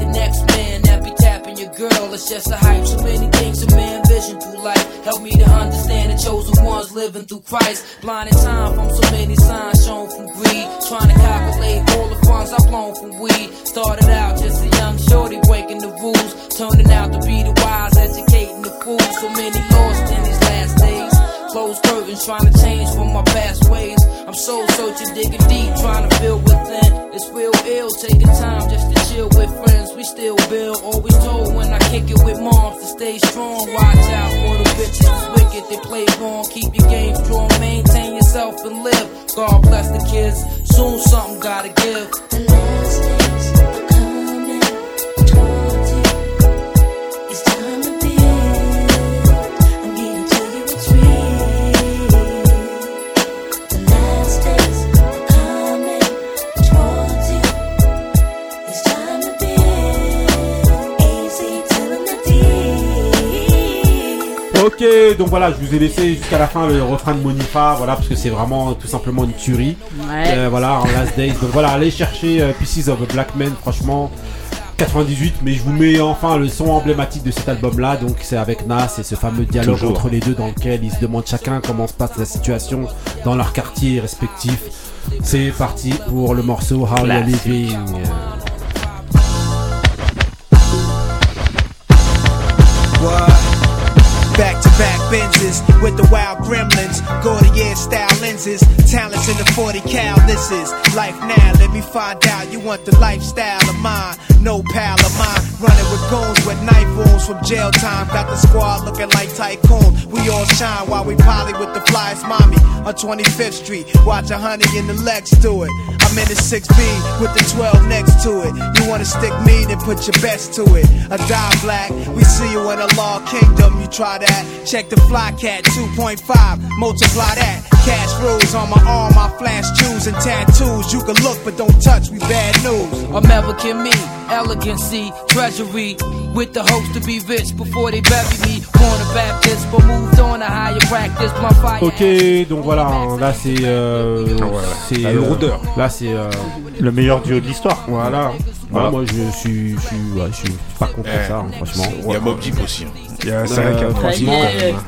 girl. It's just a hype. So many things a man vision through life. Help me to understand the chosen ones living through Christ. Blind in time from so many signs shown from greed. Trying to calculate all the funds I've blown from weed. Started out just a young shorty breaking the rules. Turning out to be the wise, educating the fools. So many lost in these last days. Closed curtains, trying to change from my past ways. I'm soul searching, digging deep, trying to feel within. It's real ill, taking time just to chill with friends. We still build, always told when I kick it with moms to stay strong. Watch out for the bitches, wicked, they play wrong. Keep your game strong, maintain yourself and live. God bless the kids, soon something gotta give. Ok, donc voilà, je vous ai laissé jusqu'à la fin le refrain de Monifa, voilà, parce que c'est vraiment tout simplement une tuerie. Ouais. Euh, voilà, en Last Days. Donc voilà, allez chercher euh, Pieces of a Black Man, franchement. 98, mais je vous mets enfin le son emblématique de cet album-là. Donc c'est avec Nas et ce fameux dialogue Toujours. entre les deux dans lequel ils se demandent chacun comment se passe la situation dans leur quartier respectif. C'est parti pour le morceau How You're. Living. Back to back Benzes with the wild gremlins, Gordier style lenses, talents in the 40 cal. This is life now. Let me find out you want the lifestyle of mine. No pal of mine, running with goons with knife wounds from jail time. Got the squad looking like tycoon. We all shine while we poly with the flyest mommy on 25th Street. Watch a honey in the Lex do it. I'm in the 6B with the 12 next to it. You wanna stick me, then put your best to it. A die black, we see you in a law kingdom. You try that, check the fly cat 2.5, multiply that. Cash rules on my arm, my flash jewels and tattoos. You can look, but don't touch, we bad news. American me, elegancy, treasury. With the hopes to be rich before they bury me. Born a Baptist, but moved on to higher practice. Blunt fire. Ok, donc voilà, hein, là c'est. Euh, c'est La euh, lourdeur. là c'est. euh, Le meilleur duo de l'histoire. voilà. Voilà. Ouais, moi je suis, je suis, ouais, je suis pas contre Eh, ça, hein, franchement. Il y a Mob Deep aussi. hein. Il y a- C'est vrai qu'il y a Euh, franchement.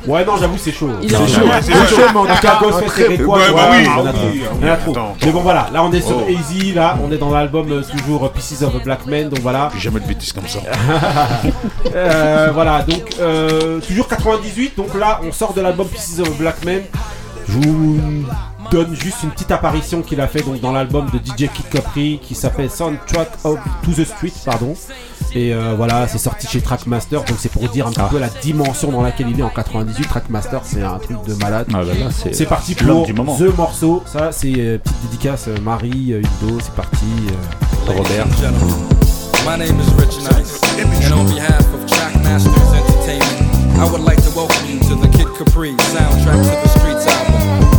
Ouais, non, j'avoue, c'est chaud. C'est chaud, Ouais, c'est chaud, mais en tout cas, Ghostface Ouais, bah a Ah trop. attends, Mais bon, voilà, là on est sur Oh. Easy, là, on est dans l'album euh, toujours Pieces of a Black Man, donc voilà. J'ai jamais de bêtises comme ça. Euh, voilà, donc euh, toujours 98, donc là on sort de l'album Pieces of a Black Man. Je vous donne juste une petite apparition qu'il a fait donc dans l'album de DJ Kid Capri qui s'appelle Soundtrack of To the Street, pardon. Et euh, voilà, c'est sorti chez Trackmaster, donc c'est pour dire un petit peu la dimension dans laquelle il est en 98. Trackmaster, c'est un truc de malade. Ah bah c'est parti pour du moment. The Morceau. Ça, c'est euh, petite dédicace euh, Marie, euh, Indo, c'est parti. euh, Robert. My name is Rich Nice, and on behalf of Trackmasters Entertainment, I would like to welcome you to the Kid Capri Soundtrack to the Streets album.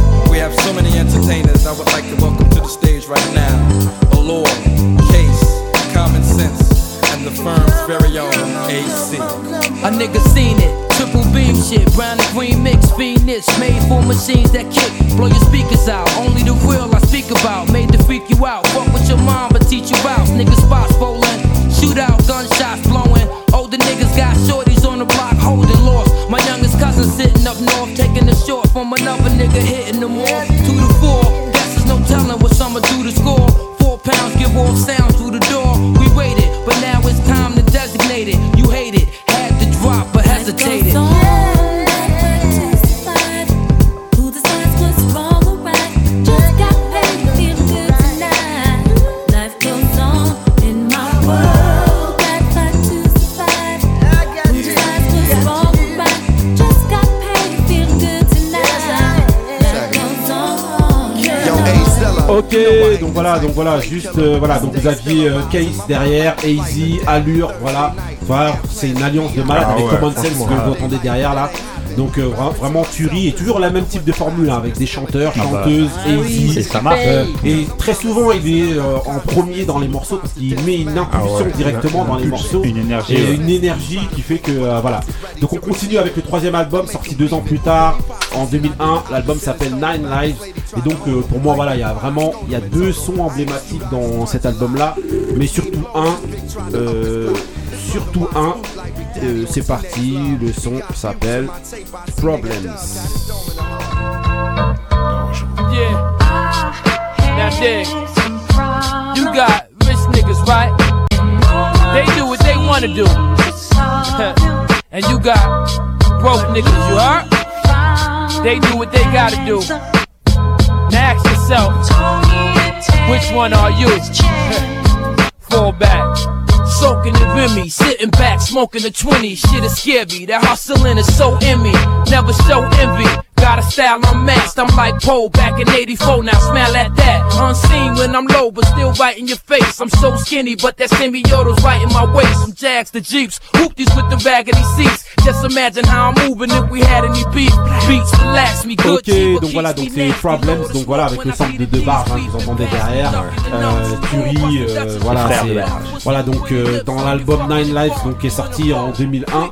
Have so many entertainers I would like to welcome to the stage right now. Oh Allure, Case, Common Sense, and the firm's very own AC. A nigga seen it. Triple beam shit, brown and green mix, Phoenix, made for machines that kick, blow your speakers out. Only the real I speak about, made to freak you out. Fuck with your mom, but teach you out. Niggas spots rolling, shootout, gunshots blowing. Older niggas got shorties on the block holding lost. My youngest cousin sitting up north, taking a short from another nigga hitting them off. Two to four, guess there's no telling what I'ma do to score. Four pounds give off sounds through the door. We waited, but now it's time to designate it. You hate it, had to drop, but hesitated. Ok, donc voilà, donc voilà, juste euh, voilà, donc vous aviez euh, Case derrière, Easy, Allure, voilà, c'est une alliance de malade Ah avec ouais, Common Sense que vous entendez derrière là. Donc euh, vra- vraiment tuerie et toujours la même type de formule hein, avec des chanteurs, Ah bah, chanteuses, Ah oui, et ça marche. Euh, et très souvent il est euh, en premier dans les morceaux parce qu'il met une impulsion Ah ouais, directement dans les impulsion, morceaux une énergie, et ouais. une énergie qui fait que euh, voilà. Donc on continue avec le troisième album sorti deux ans plus tard en 2001. L'album s'appelle Nine Lives et donc euh, pour moi voilà il y a vraiment il y a deux sons emblématiques dans cet album là, mais surtout un, euh, surtout un. Euh, c'est parti, le son s'appelle Problems. Yeah. Now dig. You got rich niggas, right? They do what they wanna do. and you got broke niggas, you heard? They do what they gotta do. Now ask yourself, which one are you? Fall back. Soaking the Remy, sitting back, smoking the 20. Shit is scary, that hustling is so in me. Never show envy. Got a style unmatched, I'm like Poe back in 84, now smell at that. Unseen when I'm low, but still right in your face. I'm so skinny, but that semiota's right in my waist. From Jags to Jeeps, hoopties with the raggedy seats. Just imagine how I'm moving if we had any beef. Beats relax me good. Ok, donc voilà, donc c'est Problems, donc voilà, avec le sample de deux barres, hein, vous entendez derrière. Euh, Fury, euh, voilà, c'est. Voilà, donc euh, dans l'album Nine Lives, donc qui est sorti en 2001.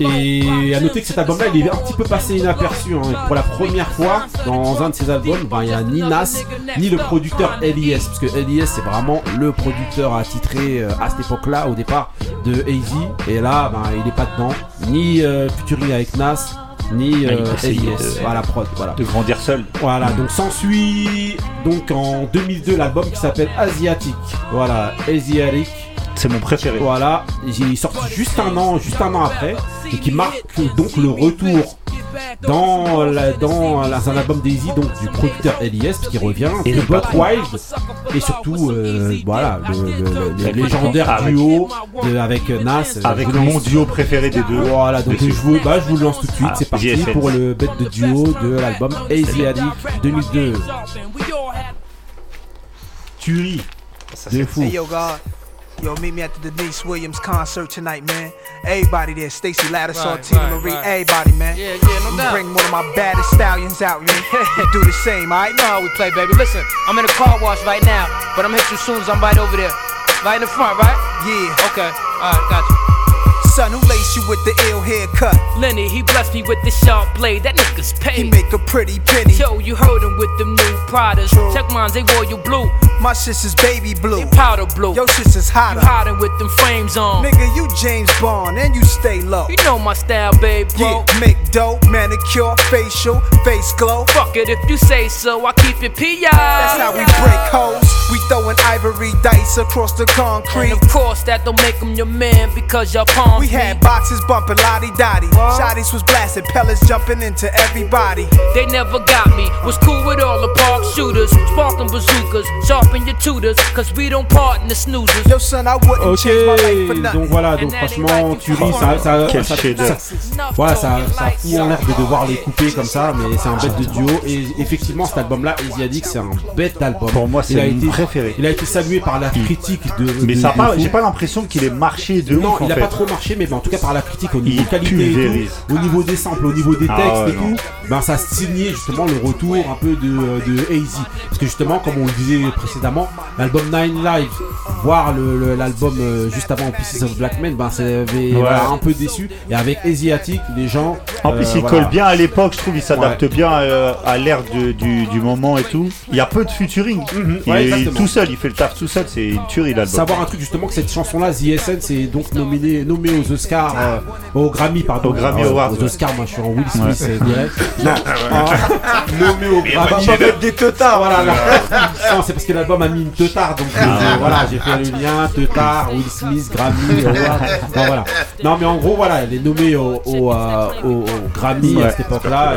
Et à noter que cet album-là, il est un petit peu passé inaperçu. Hein. Pour la première fois, dans un de ses albums, ben, il n'y a ni Nas, ni le producteur LIS. Parce que LIS, c'est vraiment le producteur attitré euh, à cette époque-là, au départ, de AZ. Et là, ben, il n'est pas dedans. Ni euh, avec Nas, ni Ah, euh, de- Voilà, prod. Voilà. De grandir seul. Voilà, donc s'ensuit donc en 2002 l'album qui s'appelle Asiatic. Voilà, Asiatic. C'est mon préféré. Voilà, il est sorti juste un an, juste un an après, et qui marque donc le retour dans, la, dans la- un album Daisy, donc du producteur Elias qui revient, Et de patron. Wild, et surtout, euh, voilà, le, le- le- le Avec- légendaire avec- duo de- avec Nas. Avec vous mon lance- duo préféré des deux. Voilà, donc je vous, bah, je vous le lance tout de suite, Ah, c'est parti pour le bête de duo de l'album Asiatic 2002. Tuerie. De fou. Hey, yo, meet me at the Denise Williams concert tonight, man. Everybody there, Stacy Lattisaw, Right, Tina right, Marie, right. everybody, man. Yeah, yeah, no doubt. Bring one of my baddest stallions out, man. You do the same, alright? You know how we play, baby. Listen, I'm in a car wash right now, but I'm hit you soon as I'm right over there. Right in the front, right? Yeah. Okay. Alright, got you. Son, who laced you with the ill haircut? Lenny, he blessed me with the sharp blade. That nigga's paid. He make a pretty penny. Yo, you heard him with them new Pradas. Check mines, they royal blue. My sister's baby blue. They powder blue. Your sister's hotter. You hiding with them frames on. Nigga, you James Bond and you stay low. You know my style, babe, bro. Yeah, make dope, manicure, facial, face glow. Fuck it if you say so. I keep it P.I. That's how we break hoes. We throwing ivory dice across the concrete. And of course, that don't make him your man because your palms. We had boxes bumping lottie dottie. Shotties was blasting, pellets jumping into everybody. They never got me. Was cool with all the park shooters, sparking bazookas, sharpen your tutors, cause we don't part in the snoozers. Yo, son, I wouldn't Ok, change my life for nothing. donc voilà, donc franchement, Tuerie, ça, ça, Quel ça, voilà, ça, ça fout en l'air de devoir les couper comme ça, mais c'est un bête de duo. Et effectivement, cet album-là, Asiatic, c'est un bête d'album. Pour moi, c'est mon été- préféré. Il a été salué par la critique de. Mais de- ça j'ai pas l'impression qu'il ait marché de Non, ouf il a fait. pas trop marché, mais en tout cas par la critique au niveau Il qualité, et tout, au niveau des samples, au niveau des Ah textes ouais, et non. tout, ben ça signait justement le retour un peu de, de Hazy. Parce que justement, comme on le disait précédemment, l'album Nine Lives, voire l'album euh, juste avant Pieces of Black Men, ben ça avait Ouais. voilà, un peu déçu. Et avec Asiatic, les gens. En plus, euh, il voilà. colle bien à l'époque, je trouve, il s'adapte Ouais. bien euh, à l'ère du, du moment et tout. Il y a peu de featuring. il ouais, est exactement. tout seul, il fait le taf tout seul, c'est une tuerie l'album. Savoir un truc justement que cette chanson-là, The Essence, c'est donc nominé, nommé aux Oscars, euh, aux Grammy, pardon. Aux Grammy Awards, Aux ouais. Oscars, moi je suis en Will Smith, Ouais. euh, direct. Non, ah, nommé aux On va Grammy. pas mettre des teutards. Voilà, là. non, c'est parce que l'album a mis une teutard, donc euh, voilà, j'ai fait le lien, teutard, Will Smith, Grammy, Award. Non, voilà. Non, mais en gros, voilà, elle est nommée au, au, euh, au- au Grammy à cette époque-là.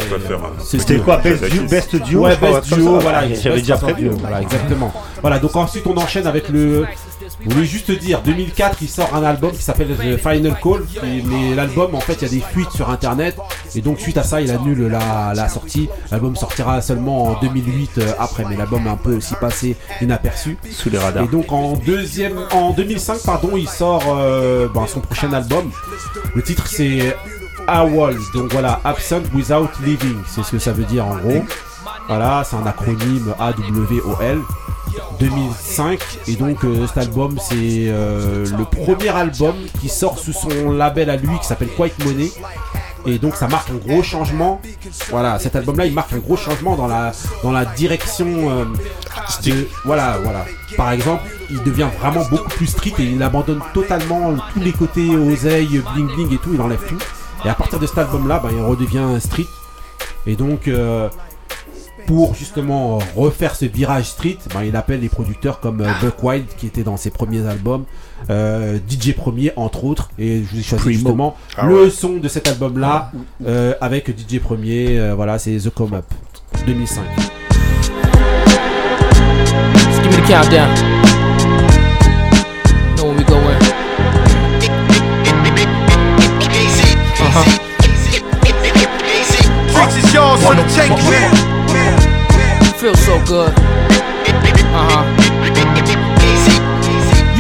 C'était quoi, best duo, best duo Ouais, best duo, voilà. J'avais déjà prévu. Voilà, exactement. Voilà, donc ensuite on enchaîne avec le. Je voulais juste te dire, 2004, il sort un album qui s'appelle The Final Call. et- mais l'album, en fait, il y a des fuites sur internet. Et donc, suite à ça, il annule la, la sortie. L'album sortira seulement en 2008 euh, après. Mais l'album est un peu aussi passé inaperçu. Sous les radars. Et donc, en, deuxième, en 2005, pardon, il sort euh, ben, son prochain album. Le titre, c'est AWOL. Donc voilà, Absent Without Living. C'est ce que ça veut dire en gros. Voilà, c'est un acronyme AWOL. 2005 et donc euh, cet album c'est euh, le premier album qui sort sous son label à lui qui s'appelle Quiet Money. Et donc ça marque un gros changement. Voilà cet album là il marque un gros changement dans la dans la direction euh, voilà voilà. Par exemple il devient vraiment beaucoup plus street et il abandonne totalement tous les côtés oseille bling bling et tout il enlève tout. Et à partir de cet album là il redevient street. Et donc pour justement refaire ce virage street, ben, il appelle les producteurs comme euh, Buck Wild qui était dans ses premiers albums, euh, DJ Premier entre autres, et je vous ai choisi Primo. justement Ah le son de cet album-là euh, avec DJ Premier, euh, voilà, c'est The Come Up 2005. Just give me the countdown. Know we is yours. Feels so good. Uh-huh.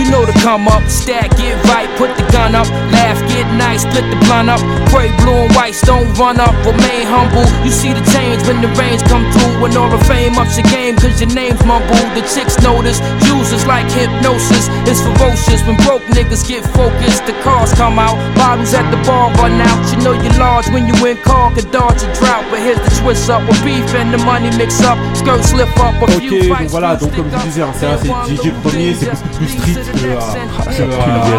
You know to come up, stack, get right, put the gun up, laugh, get nice, split the blunt up, pray blue and white, don't run up, remain humble. You see the change when the rains come through, when all the fame ups your game, cause your name's mumbled. The chicks notice, users like hypnosis, it's ferocious when broke niggas get focused. The cars come out, bottles at the bar run out. You know you're large when you in car, could dodge a drought, but here's the twist up with beef and the money mix up, skirt slip up, a Ok, few donc fights. voilà, donc comme je disais, c'est DJ Premier, c'est beaucoup plus street. Que, euh,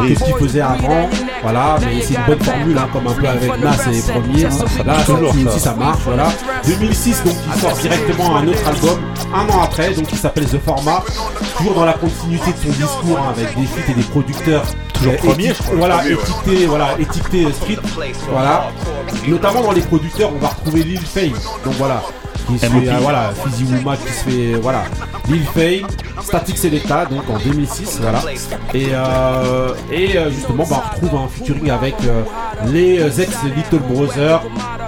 euh, ce qu'il faisait avant. Voilà, mais c'est une bonne formule, hein, comme un peu avec Nas et les premiers. Là, ça, toujours ça. aussi, ça marche. Voilà. 2006, donc il sort directement un autre album, un an après, donc il s'appelle The Format. Toujours dans la continuité de son discours, hein, avec des feats et des producteurs. Toujours euh, premier, éti- je crois. Voilà, étiqueté, voilà, étiqueté street. Voilà. Notamment dans les producteurs, on va retrouver Lil Fame. Donc voilà. Qui se fait, voilà, Fizzy Wooma qui se fait, voilà. Lil Fame, Static Selecta, donc en 2006, voilà. Et, euh, et euh, justement, bah, on retrouve un featuring avec euh, les ex Little Brother,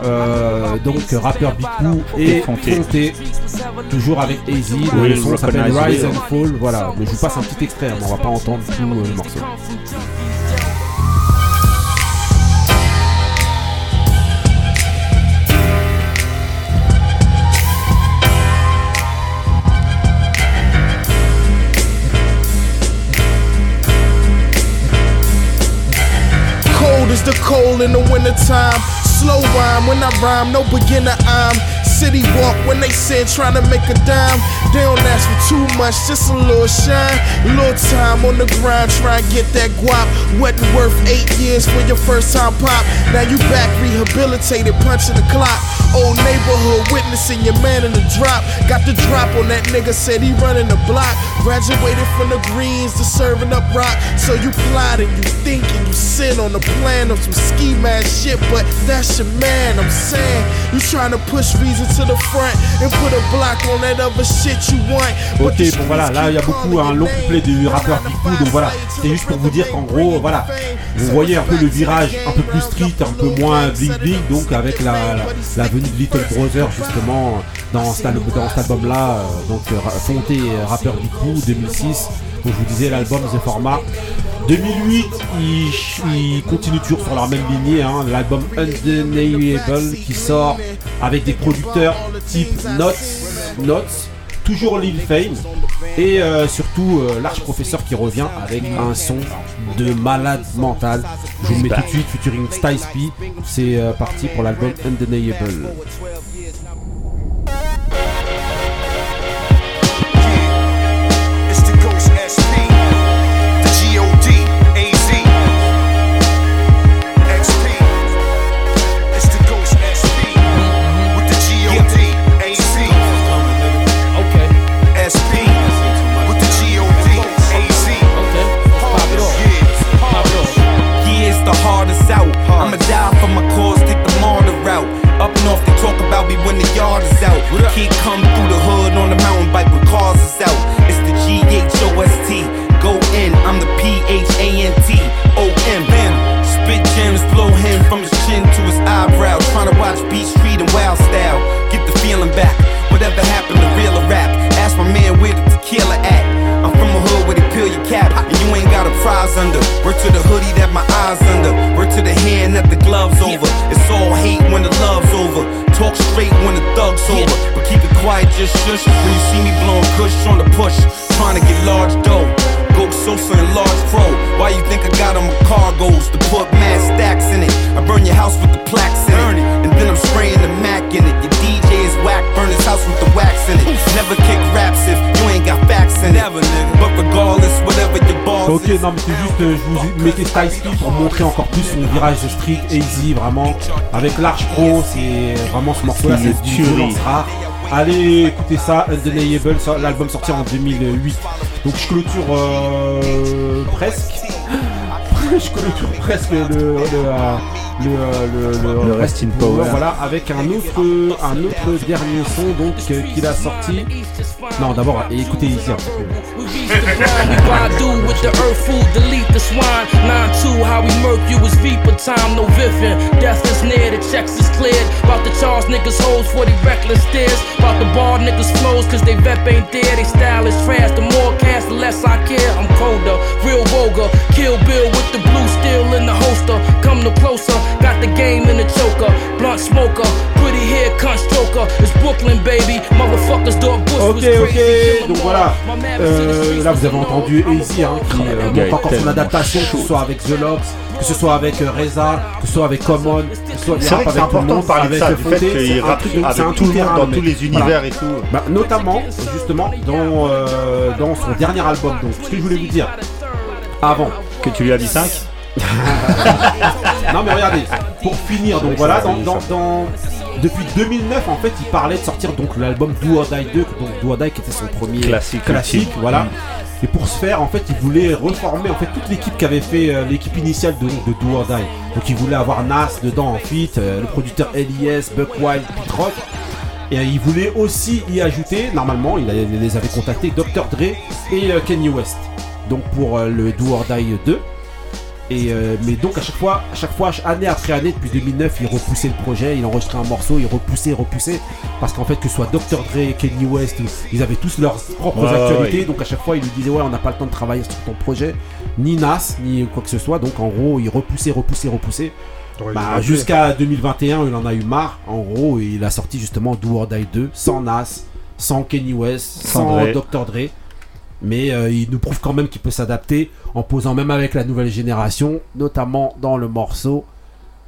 euh, donc rappeur Bikou et Et Fonté. Toujours avec AZ, Oui, le son s'appelle Rise and Fall, voilà. Mais je vous passe un petit extrait, hein, on va pas entendre tout le morceau. The cold in the wintertime. Slow rhyme when I rhyme, no beginner I'm. City walk when they sin, trying to make a dime. They don't ask for too much, just a little shine. A Little time on the grind, try and get that guap. Wasn't worth eight years for your first time pop. Now you back rehabilitated, punching the clock. Old neighborhood witnessing your man in the drop. Got the drop on that nigga, said he running the block. Graduated from the greens to serving up rock. So you plotting, you thinking, you sit on the plan of some ski shit, but that's your man. I'm saying you trying to push reason to the front and put a block on that other shit you want. But Ok, bon voilà, là il y a beaucoup un long couplet du rappeur Bigfoot, donc voilà, c'était juste pour vous dire qu'en gros, voilà, vous voyez un peu le virage un peu plus street, un peu moins bling bling, donc avec la, la, la venue de Little Brother justement dans cet, al- dans cet album-là, euh, donc euh, Fonté, euh, rappeur Bigfoot 2006, donc je vous disais l'album The Format. 2008, il, il continue toujours sur leur même lignée, hein, l'album Undeniable qui sort avec des producteurs type Notes, Notes toujours Lil Fame et euh, surtout euh, Professeur qui revient avec un son de malade mental. Je vous le mets tout de suite, featuring Styles P. C'est euh, parti pour l'album Undeniable. Talk about me when the yard is out. Kid come through the hood on the mountain bike when cars is out. It's the G H O S T. Go in, I'm the P H A N T O M. Bam. Spit gems, blow him from his chin to his eyebrow. Trying to watch Beat Street and Wild Style. Get the feeling back. Whatever happened to real or rap? Ask my man where the tequila at. I'm from a hood where they peel your cap and you ain't got a prize under. Word to the hoodie that my eyes under. Word to the hand that the gloves over. It's all hate when the love's over. Talk straight when the thug's over. But keep it quiet, just shush. When you see me blowing kush on the push, trying to get large dough. Go Sosa and large pro. Why you think I got on my cargoes to put mad stacks in it? I burn your house with the plaques in it, and then I'm spraying the Mac Ok, non, mais c'est juste, euh, je vous mettais Styles P pour montrer encore plus son virage street, easy, vraiment. Avec Large Pro, c'est vraiment ce morceau-là, C'est du violence rare. Allez écoutez ça, Undeniable, l'album sorti en 2008. Donc je clôture euh, presque. je clôture presque le, le, euh, le, euh, le, Le Rest in Power. Voilà, avec un autre, un autre dernier son donc euh, qu'il a sorti. Non, d'abord, écoutez ici un petit peu. With the earth food, delete the swine. 9-2, how we murk you is Vipa time, no Vivian. Death is near, the checks is cleared. About to charge niggas hoes for the reckless stairs. About to bar niggas flows, cause they vep ain't there. They style is trash. The more cash, the less I care. I'm colder, real vulgar. Kill Bill with the blue steel in the holster. Come no closer, got the game in the choker. Blunt smoker, Ok, was ok, donc voilà. Euh, là, vous avez entendu Easy hein, qui euh, montre encore son adaptation, que ce soit avec The Locks, que ce soit avec euh, Reza, que ce soit avec Common, que ce soit C'est vrai que c'est avec tout le important monde, de parler de avec ça, du fait Fauté, qu'il c'est un rappe truc- avec c'est un tout le monde, dans tous les univers Voilà. et tout. Bah, notamment, justement, dans, euh, dans son dernier album. Donc, ce que je voulais vous dire, avant. Que tu lui as mis 5 non mais regardez, pour finir, donc voilà, dans, dans- dans- depuis 2009 en fait il parlait de sortir donc l'album Do or Die 2, donc Do or Die qui était son premier Classique, classique ultime. voilà. Mm. Et pour ce faire en fait il voulait reformer en fait toute l'équipe qui avait fait euh, l'équipe initiale de, de Do or Die. Donc il voulait avoir Nas dedans en feat, euh, le producteur L.I.S, Buck Wild, Pete Rock. Et euh, il voulait aussi y ajouter, normalement, il, les avait contactés, Dr. Dre et euh, Kanye West. Donc pour le Do or Die 2. Et euh, mais donc à chaque fois, à chaque fois, année après année, depuis 2009, il repoussait le projet, il enregistrait un morceau, il repoussait, repoussait, parce qu'en fait que ce soit Dr Dre, Kanye West, ils avaient tous leurs propres Ouais, actualités, ouais. donc à chaque fois ils lui disaient ouais on n'a pas le temps de travailler sur ton projet, ni Nas, ni quoi que ce soit, donc en gros il repoussait, repoussait, repoussait. Bah, jusqu'à 2021, il en a eu marre. En gros, il a sorti justement Do or Die 2 sans Nas, sans Kanye West, Sans. Dr. Dre. Mais euh, il nous prouve quand même qu'il peut s'adapter en posant même avec la nouvelle génération, notamment dans le morceau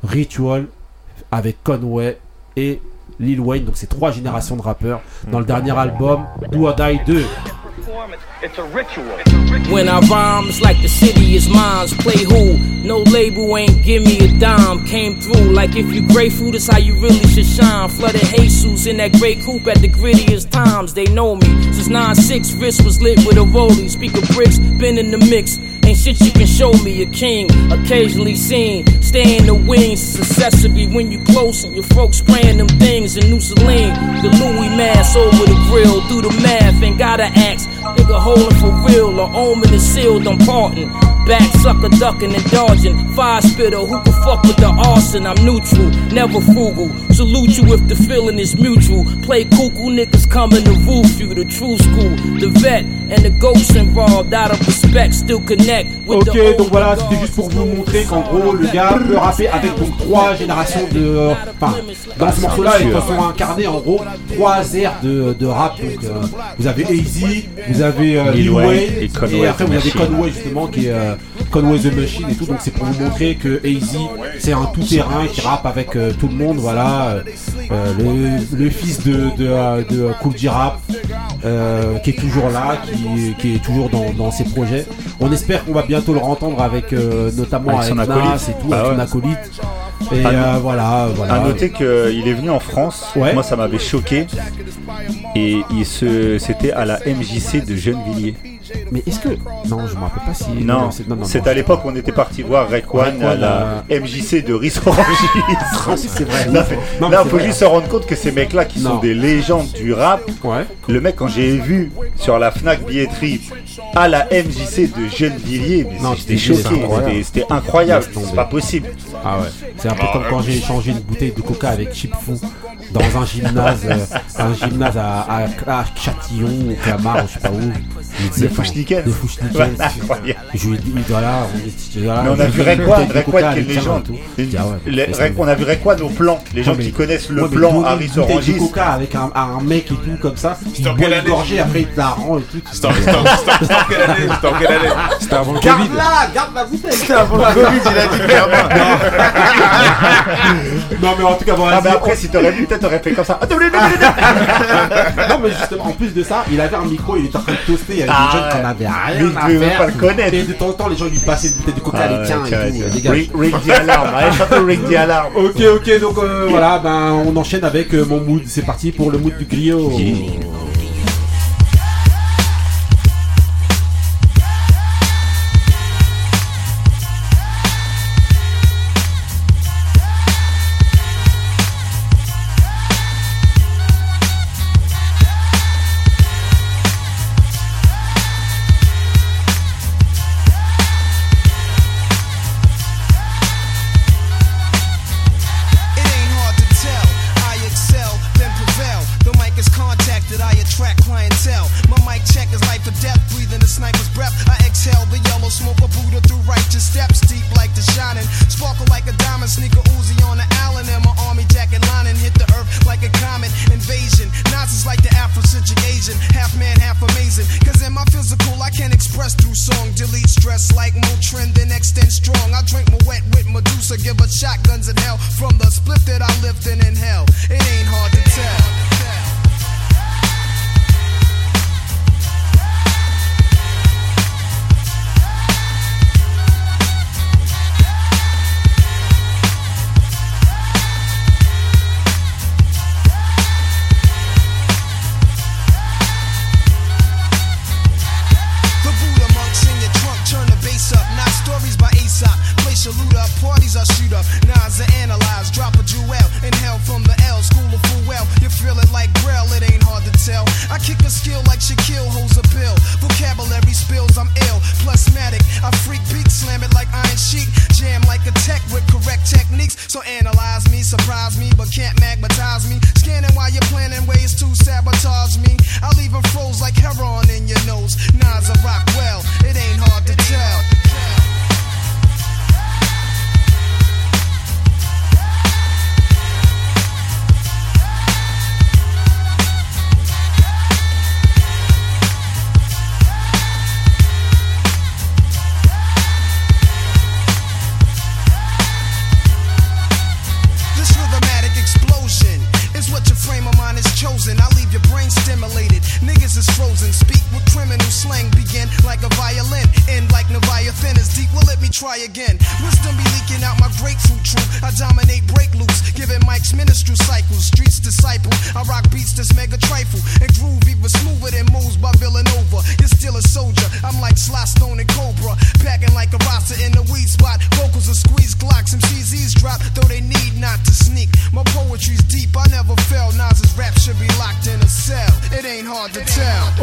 Ritual avec Conway et Lil Wayne. Donc c'est trois générations de rappeurs dans le dernier album Do or Die 2. It's a ritual. When I rhyme, it's like the city is mine. Play who? No label ain't give me a dime. Came through like if you grateful, that's how you really should shine. Flooded Jesus in that great coupe at the grittiest times. They know me. Since 9-6, wrist was lit with a rollie. Speaker bricks, been in the mix. Ain't shit you can show me a king. Occasionally seen. Stay in the wings. It's accessory when you close and your folks spraying them things in New Celine. The Louis mask over the grill. Do the math, ain't gotta ask. Nigga holding for real. Or omen is sealed, I'm parting. Back sucker ducking and dodging. Fire spitter, who can fuck with the arson? I'm neutral, never frugal. Salute you if the feeling is mutual. Play cuckoo niggas coming to roof you. The true school, the vet, and the ghosts involved. Out of respect, still connect Ok, the donc voilà, c'était juste pour vous montrer qu'en gros, le gars peut rapper avec donc trois générations de. euh, Enfin, dans ce morceau-là, ils sont incarnés en gros trois airs de, de rap. Donc, euh, vous avez AZ, vous avez euh, Lil Wayne et et, après vous avez. Conway justement qui est euh, Conway the Machine et tout. Donc c'est pour vous montrer que AZ c'est un tout-terrain qui rappe avec euh, tout le monde. Voilà, le, le fils de, de, de Cool J Rap euh, qui est toujours là, qui, qui est toujours dans, dans ses projets. On espère qu'on va bientôt le entendre avec euh, notamment Avec son Nas acolyte. et tout, Bah avec son ouais. acolyte. Et À euh, voilà, voilà. À noter qu'il est venu en France. Ouais. Moi, ça m'avait choqué. Et il se, c'était à la MJC de Gennevilliers. Mais est-ce que. Non, je me rappelle pas si. Non, c'est- à l'époque où on était parti voir Rekwan Rekwan, à la MJC de Rissorangis. Ah, c'est vrai. Là, Non, là, c'est faut vrai. juste se rendre compte que ces mecs-là qui sont des légendes du rap, le mec, quand j'ai vu sur la Fnac billetterie à la MJC de Gennevilliers, mais Non, j'étais c'était choqué, incroyable. c'était- c'est pas possible. Ah ouais, c'est un peu comme quand j'ai échangé une bouteille de coca avec Chip Fou dans un gymnase, euh, un gymnase à, à, à Châtillon, au Clamart, je sais pas où. De Fouchniken. De Fouchniken. Je lui ai dit, voilà, on voilà, Mais a vu Rekwan, Rekwan qui est une légende. on a vu Rekwan au plan, les gens mais- qui connaissent le mais plan Harry Sorangis. coca avec un, mec et tout comme ça, il boit une gorgée après il te la rend et tout. C'était en- quelle année C'était en quelle année C'était avant le Garde Covid. la, garde la bouteille. C'était avant le Covid, il a dit. Non mais en tout cas, bon, Ah, mais vas-y, après, si t'aurais vu, peut-être t'aurais fait comme ça. non mais justement, en plus de ça, il avait un micro, il était en train de toaster, y avait Ah des jeunes qui ouais. en avaient rien Mais il à devait même faire. pas le connaître. Et de temps en temps, les gens lui passaient une bouteille de coca, Ah tiens, et tout, tiens. dégage. Ring- ring the alarm, allez, chante le ring the alarm. Ok, ok, donc euh, voilà, ben on enchaîne avec euh, mon mood, c'est parti pour le mood du griot.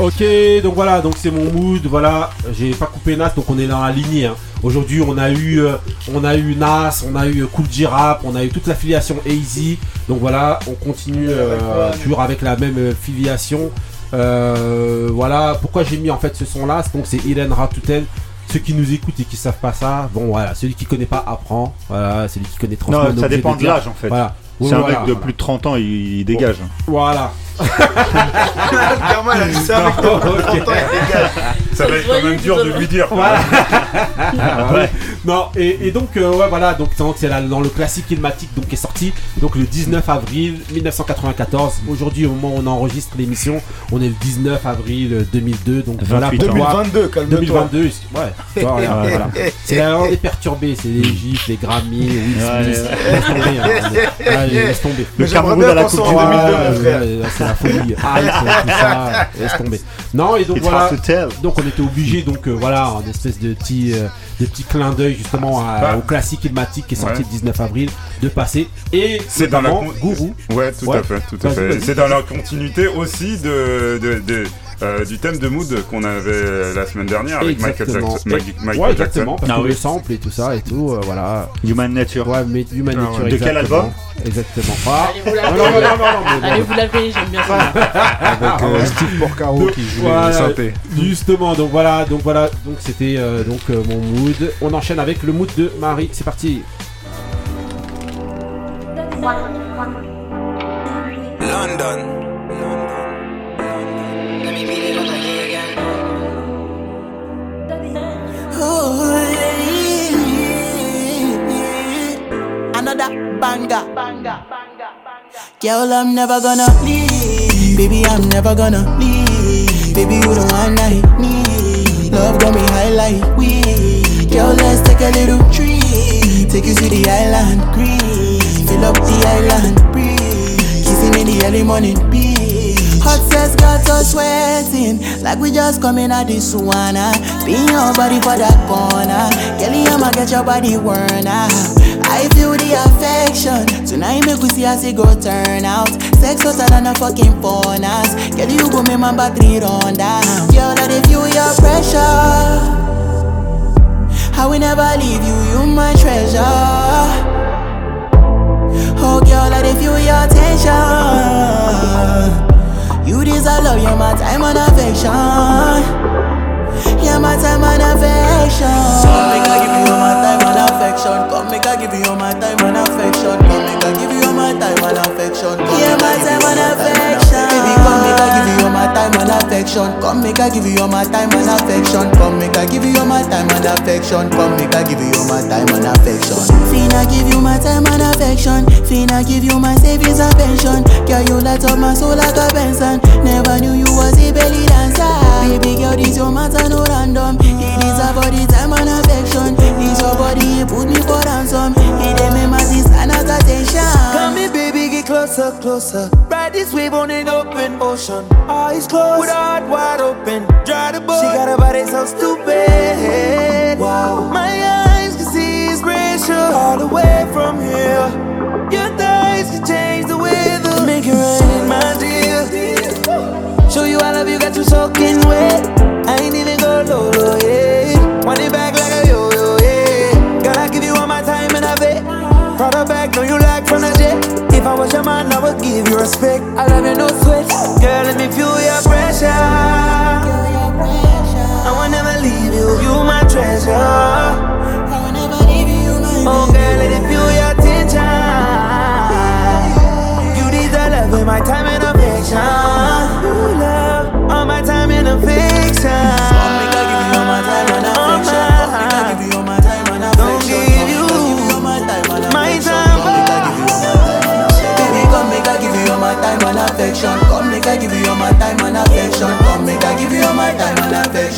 Ok, donc voilà, donc c'est mon mood, voilà, j'ai pas coupé Nas, donc on est dans la lignée. hein. Aujourd'hui, on a eu, euh, on a eu Nas, on a eu Cool J Rap, on a eu toute l'affiliation Easy. Donc voilà, on continue euh, toujours avec la même euh, filiation. Euh, voilà, pourquoi j'ai mis en fait ce son-là, donc c'est Irene Ratuten. Ceux qui nous écoutent et qui savent pas ça, bon voilà, celui qui connaît pas apprend. Voilà, celui qui connaît est Non, ça dépend de l'âge en fait. Voilà. C'est un voilà, mec de voilà. plus de 30 ans, il, il dégage. Voilà. Gamin, il a dit ça avec toi. Ça va être quand même dur de lui dire. Voilà. Ah ouais. Non, et, et donc, euh, ouais, voilà, donc c'est dans le classique Ilmatic donc, qui est sorti donc, le 19 avril 1994. Aujourd'hui, au moment où on enregistre l'émission, on est le 19 avril 2002. Donc, voilà, 28 ans. pourquoi- 2022, calme-toi. 2022, ouais. Voilà, voilà. C'est la langue des perturbés, c'est les gifs, les Grammy, Will Ouais, Smith. ouais. Laisse tomber, hein. Ouais, laisse tomber. Mais j'aimerais bien qu'on soit en 2002, la folie. Hype, tout ça, laisse tomber. Non, et donc It's voilà. Donc on était obligé, donc euh, voilà, en espèce de petit, euh, de petit clin d'œil justement à- au classique Ilmatic qui est sorti Ouais. le 19 avril de passer. Et C'est dans la con- Gourou. Ouais, tout Ouais. à fait, tout à fait. C'est dans la continuité aussi de, de- de- euh, du thème de mood qu'on avait la semaine dernière avec Michael Exactement. Jackson. Et- Mike- Michael ouais, exactement, Jackson. parce que le sample et tout ça et tout, euh, voilà. Human Nature. Ouais, mais Human Ah. Nature. De quel album Exactement. Ah. Allez vous laver. non, non, non, non, non, mais Allez bon. vous laver, j'aime bien ça. Avec euh. Steve Porcaro qui joue voilà, les synthés. Justement, donc voilà, donc voilà, donc c'était euh, donc euh, mon mood. On enchaîne avec le mood de Marie. C'est parti. London. Another banger. Girl, I'm never gonna leave. Baby, I'm never gonna leave. Baby, you the one I need. Love got me high like weed. Girl, let's take a little trip. Take you to the island, green. Fill up the island, breathe. Kissing in the early morning, breeze. Hot sex got us sweating Like we just coming out this sauna. Spin your body for that corner. Kelly, I'ma get your body worn out. I feel the affection. Tonight make we see as it go turn out. Sex hotter than a fucking furnace Kelly, you go make my battery run down Girl, I dey feel your pressure. I will never leave you, you my treasure. Oh girl, I feel your tension You deserve love, you're my time and affection. You're my time and affection. Come make I give you all my time and affection. Come make I give you all my time and affection. Come make I give you my time and affection You're my time and affection. Baby, come make I give you all my time and affection Come. Make I give you all my time and affection Come. Make I give you all my time and affection Come. Make I give you all my time and affection. Finna give you my time and affection. Finna give you my savings and pension. Girl, you light up my soul like a Benson. Never knew you was a belly dancer. Baby girl, this your matter no random. It deserve all the time and affection. This your body, it put me for ransom. It dey make my this and attention. Come here, baby, get closer, closer. Ride this wave on an open ocean. Eyes closed, with heart wide open. Dry the boat. She got a body so stupid. Wow. My eyes can see inspiration all the way from here. Your thighs can change the weather. Make it rain, my dear. Show you I love you, got you soaking wet. I ain't even go low, low, yeah. Want it back like a yo-yo, yeah. Gotta give you all my time and I bet. Brought her back, your man, I would give you respect. I love you, no sweat. Girl, let me feel your pressure.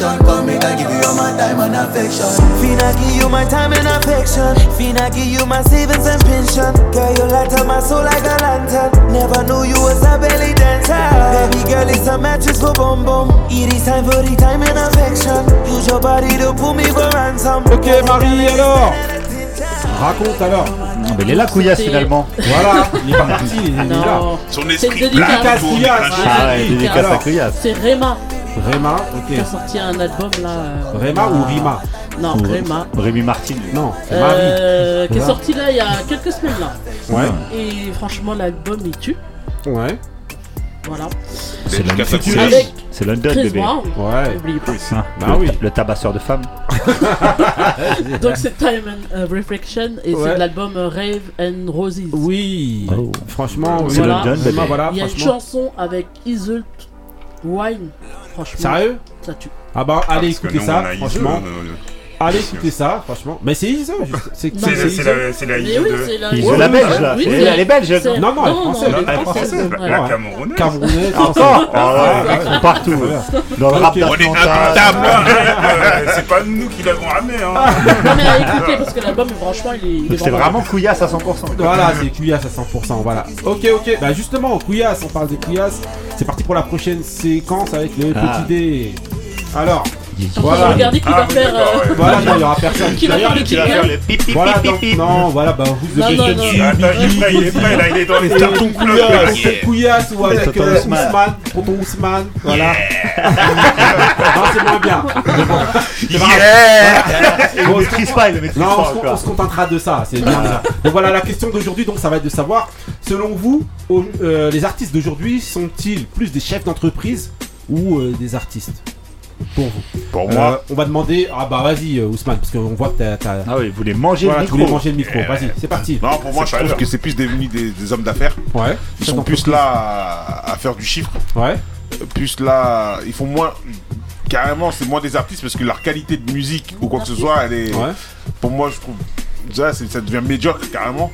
Come make I give you all my time and affection. Finna give you my time and affection. Finna give you my savings and pension. Girl, you light up my soul like a lantern. Never knew you was a belly dancer. Baby girl, it's a mattress for bum bum. It is time for the time and affection. Use your body to pull me for ransom. Ok Marie alors Raconte alors Non, mais il est là, Couillasse, finalement. Voilà, il est parti, il est là. Son esprit dédicace. Couillasse. Ah ouais, dédicace à Alors. Couillasse. C'est Rema Réma, qui a ok. sorti un album là. euh, Réma ou Rima Non, Ou- Rema. Rémi Martin. Non, c'est Marie. Euh, qui est sorti là il y a quelques semaines là. Ouais, Et franchement, l'album il tue. ouais, Voilà. C'est London, c'est- London, bébé. Brown. ouais. N'oubliez pas. Hein, Bah le, oui. le tabasseur de femmes. Donc c'est Time and euh, Reflection et Ouais. c'est de l'album Rave and Roses. Oui, Oh. franchement, oui. C'est Voilà. London, bébé. voilà, Il y a une chanson avec Isult Wine. Franchement, Sérieux? ça tue. Ah bah Ah, allez écouter nous, ça, franchement. Allez écouter ça, franchement. Mais c'est Iso, juste. c'est C'est c'est la- c'est la, c'est la de. belge, là. Elle est- belge. Non, non, elle est française. elle est française, la. Camerounaise. Camerounais, Encore. Ah partout. Dans le rap. On est incontable. Euh, C'est pas nous qui l'avons ramené. Hein. Non mais à écouter parce que l'album franchement il est, C'est vraiment Couillasse à 100%. Voilà, c'est Couillasse à 100%, voilà. Ok, ok, bah justement, Couillasse, on parle des Couillasse. C'est parti pour la prochaine séquence avec le Ah. petit dé. Alors, Voilà. va regarder qui Ah va faire. euh, ouais. voilà, non, il y aura personne. Qui va faire le pipi Voilà, donc, non, voilà, bah vous non. dessus. Attends, il est prêt, il est prêt, là, il est dans les blocks. Couillasse, c'est Couillasse ou avec euh, Ousmane. Tonton Ousmane, voilà. non, c'est moins bien. Mais bon, on se, on encore. se contentera de ça, c'est bien. Donc voilà, la question d'aujourd'hui, donc ça va être de savoir, selon vous, euh, les artistes d'aujourd'hui sont-ils plus des chefs d'entreprise ou euh, des artistes? Pour vous. Pour Euh, moi, on va demander, ah bah vas-y euh, Ousmane, parce qu'on voit que t'as... Ah oui, vous voulez manger Voilà, le tu voulais micro. manger le micro, vas-y, c'est parti. non, pour moi, je trouve que c'est plus devenu des, des hommes d'affaires. Ouais. Ils sont plus là à, à faire du chiffre. Ouais. Plus là, ils font moins. Carrément, c'est moins des artistes parce que leur qualité de musique ou quoi que ce soit, elle est. Ouais. Pour moi, je trouve. Ça, c'est- ça devient médiocre carrément.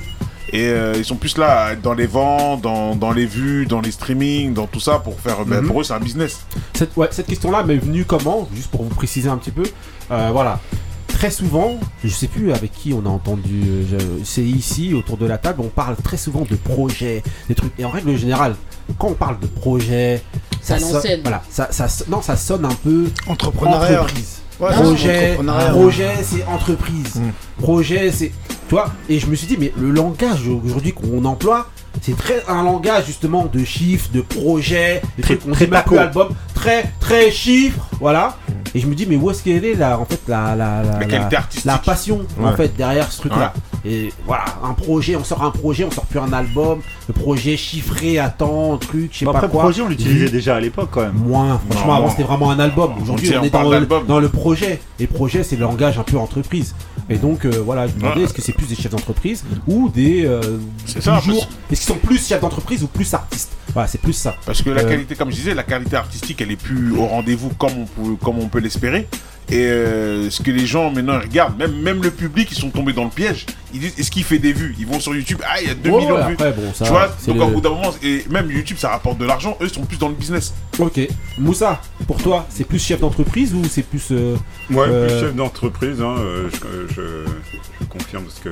Et euh, ils sont plus là à être dans les ventes, dans, dans les vues, dans les streamings, dans tout ça pour faire. ben, Mhm. pour eux, c'est un business. Cette, ouais, cette question-là m'est venue comment Juste pour vous préciser un petit peu. Euh, voilà. Très souvent, je sais plus avec qui on a entendu, euh, c'est ici autour de la table, on parle très souvent de projets, des trucs. Et en règle générale, quand on parle de projet, à sonne- voilà, ça, ça, non, ça sonne un peu Entrepreneuriat. entreprise. Ouais, projet, projet, c'est entreprise. Projet, c'est, tu vois. Et je me suis dit, mais le langage aujourd'hui qu'on emploie, c'est très un langage justement de chiffres, de projets, Très- trucs qu'on paco. plus album, très très chiffres, voilà. Et je me dis, mais où est-ce qu'elle est là, en fait, la la la, La qualité artistique. la passion en fait derrière ce truc-là. Et voilà, un projet, on sort un projet, on sort plus un album, le projet chiffré à temps, truc, je sais pas Après, quoi. projet, on l'utilisait déjà à l'époque quand même. Moins, franchement, Non. avant c'était vraiment un album. Aujourd'hui, On est dans le, dans le projet. Et projet, c'est le langage un peu entreprise. Et donc, euh, voilà, je me demandais, Ouais. est-ce que c'est plus des chefs d'entreprise ou des. euh, C'est ça, Est-ce qu'ils sont plus chefs d'entreprise ou plus artistes? Voilà, c'est plus ça. Parce que la Euh, qualité, comme je disais, la qualité artistique, elle est plus au rendez-vous comme on peut, comme on peut l'espérer. Et euh, ce que les gens maintenant ils regardent, même, même le public, ils sont tombés dans le piège. Ils disent est-ce qu'il fait des vues? Ils vont sur YouTube, ah, il y a 2 Ouais, millions ouais, de vues. après, bon, ça, tu vois, c'est donc le- au bout d'un moment, et même YouTube, ça rapporte de l'argent. Eux, ils sont plus dans le business. Ok. Moussa, pour toi, c'est plus chef d'entreprise ou c'est plus. euh, Ouais, euh, plus chef d'entreprise, hein, euh, je, je- je confirme ce que.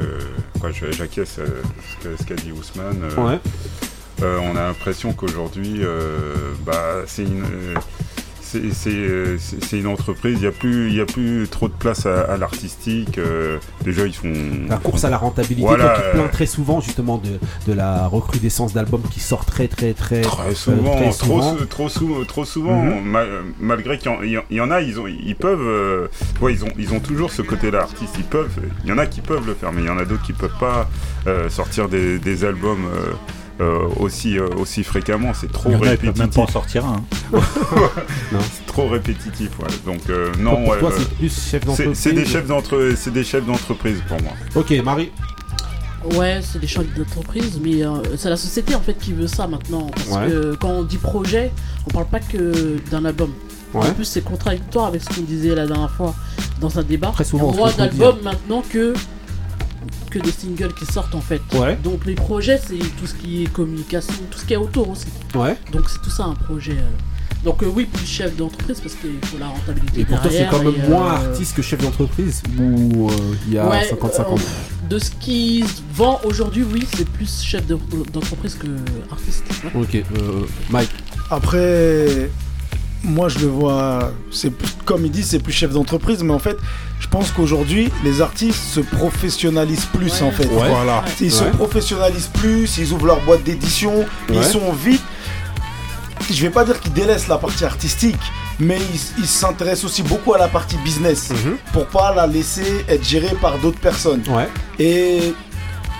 Quoi, j'acquiesce euh, ce qu'a dit Ousmane. euh, Ouais. Euh, on a l'impression qu'aujourd'hui, euh, bah, c'est une. c'est- entreprise, il n'y a, plus- il y a plus trop de place à, à l'artistique. euh, déjà, ils font. La course à la rentabilité, Voilà, toi qui te très souvent justement de, de la recrudescence d'albums qui sortent très très très, Très euh, souvent, très trop, souvent. sou- trop, sou- trop souvent, Mhm. ma- malgré qu'il y en- y, a, ils, ont, ils peuvent, euh, tu ils ont, ils ont toujours ce côté-là, artistes, ils peuvent, il y en a qui peuvent le faire, mais il y en a d'autres qui peuvent pas sortir des, des albums euh, aussi, euh, aussi fréquemment, c'est trop Il y en a, ils répétitif. même pas en sortir un. Non. c'est trop répétitif, ouais. donc euh, non, pour ouais, toi, euh, c'est plus chef d'entreprise. c'est des chefs d'entre, c'est des chefs d'entreprise pour moi. Ok, Marie. Ouais, c'est des chefs d'entreprise, mais euh, c'est la société en fait qui veut ça maintenant. Parce Ouais. que quand on dit projet, on parle pas que d'un album. Ouais. En plus, c'est contradictoire avec ce qu'on disait la dernière fois dans un débat. Très souvent, on contredit, d'albums maintenant que que des singles qui sortent en fait. Ouais. Donc les projets, c'est tout ce qui est communication, tout ce qui est autour aussi. Ouais. Donc c'est tout ça un projet. euh. Donc euh, oui, plus chef d'entreprise parce qu'il faut la rentabilité. Et pourtant, c'est quand même et, moins euh, artiste que chef d'entreprise ou euh, il y a Ouais, 50-50 euh, de ce qui se vend aujourd'hui, oui, c'est plus chef de- d'entreprise que artiste. ouais. Ok, euh, Mike. Après, moi je le vois, c'est comme il dit, c'est plus chef d'entreprise, mais en fait, je pense qu'aujourd'hui, les artistes se professionnalisent plus en fait. Ouais. Voilà. Ils se professionnalisent plus, ils ouvrent leur boîte d'édition, Ouais. ils sont vite. Je vais pas dire qu'ils délaissent la partie artistique, mais ils ils s'intéressent aussi beaucoup à la partie business pour pas la laisser être gérée par d'autres personnes. Ouais. Et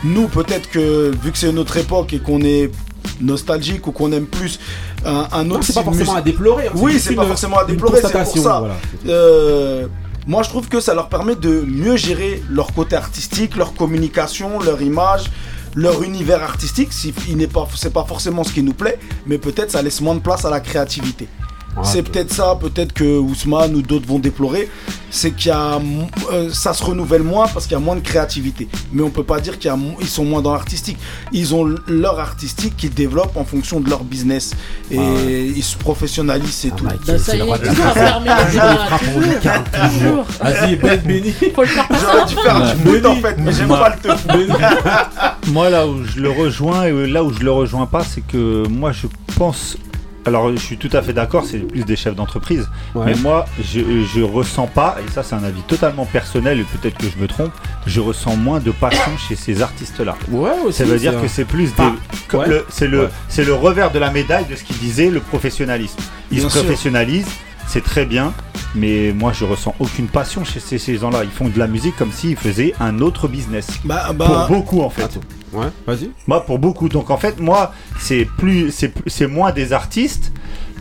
nous, peut-être que vu que c'est une autre époque et qu'on est nostalgique ou qu'on aime plus un, un autre c'est pas style forcément à déplorer, hein, Oui, c'est pas forcément à déplorer, c'est pour ça. voilà. Euh, moi, je trouve que ça leur permet de mieux gérer leur côté artistique, leur communication, leur image, leur univers artistique. Si il n'est pas, c'est pas forcément ce qui nous plaît, mais peut-être ça laisse moins de place à la créativité. C'est peut-être ça, peut-être que Ousmane ou d'autres vont déplorer, c'est qu'il y a, euh, ça se renouvelle moins parce qu'il y a moins de créativité. Mais on peut pas dire qu'ils sont moins dans l'artistique. Ils ont leur artistique qu'ils développent en fonction de leur business et Ah ouais. ils se professionnalisent, c'est tout. Bah, ça y est, il toujours. Vas-y, Ben passer, J'aurais dû faire du foot en fait, mais j'aime pas le teuf. moi, là où je le rejoins et là où je le rejoins pas, c'est que moi, je pense. Alors, je suis tout à fait d'accord, c'est plus des chefs d'entreprise. Ouais. Mais moi, je, je ressens pas, et ça, c'est un avis totalement personnel, et peut-être que je me trompe, je ressens moins de passion chez ces artistes-là. Ouais, aussi, Ça veut dire que c'est plus des. Ah, ouais. C'est le, Ouais. le revers de la médaille de ce qu'il disait, le professionnalisme. Ils Bien se professionnalisent, c'est très bien, mais moi, je ressens aucune passion chez ces, ces gens-là. Ils font de la musique comme s'ils faisaient un autre business. Bah, bah- Pour beaucoup, en fait. Ouais, vas-y. Moi, pour beaucoup. Donc, en fait, moi, c'est plus, c'est, plus- c'est moins des artistes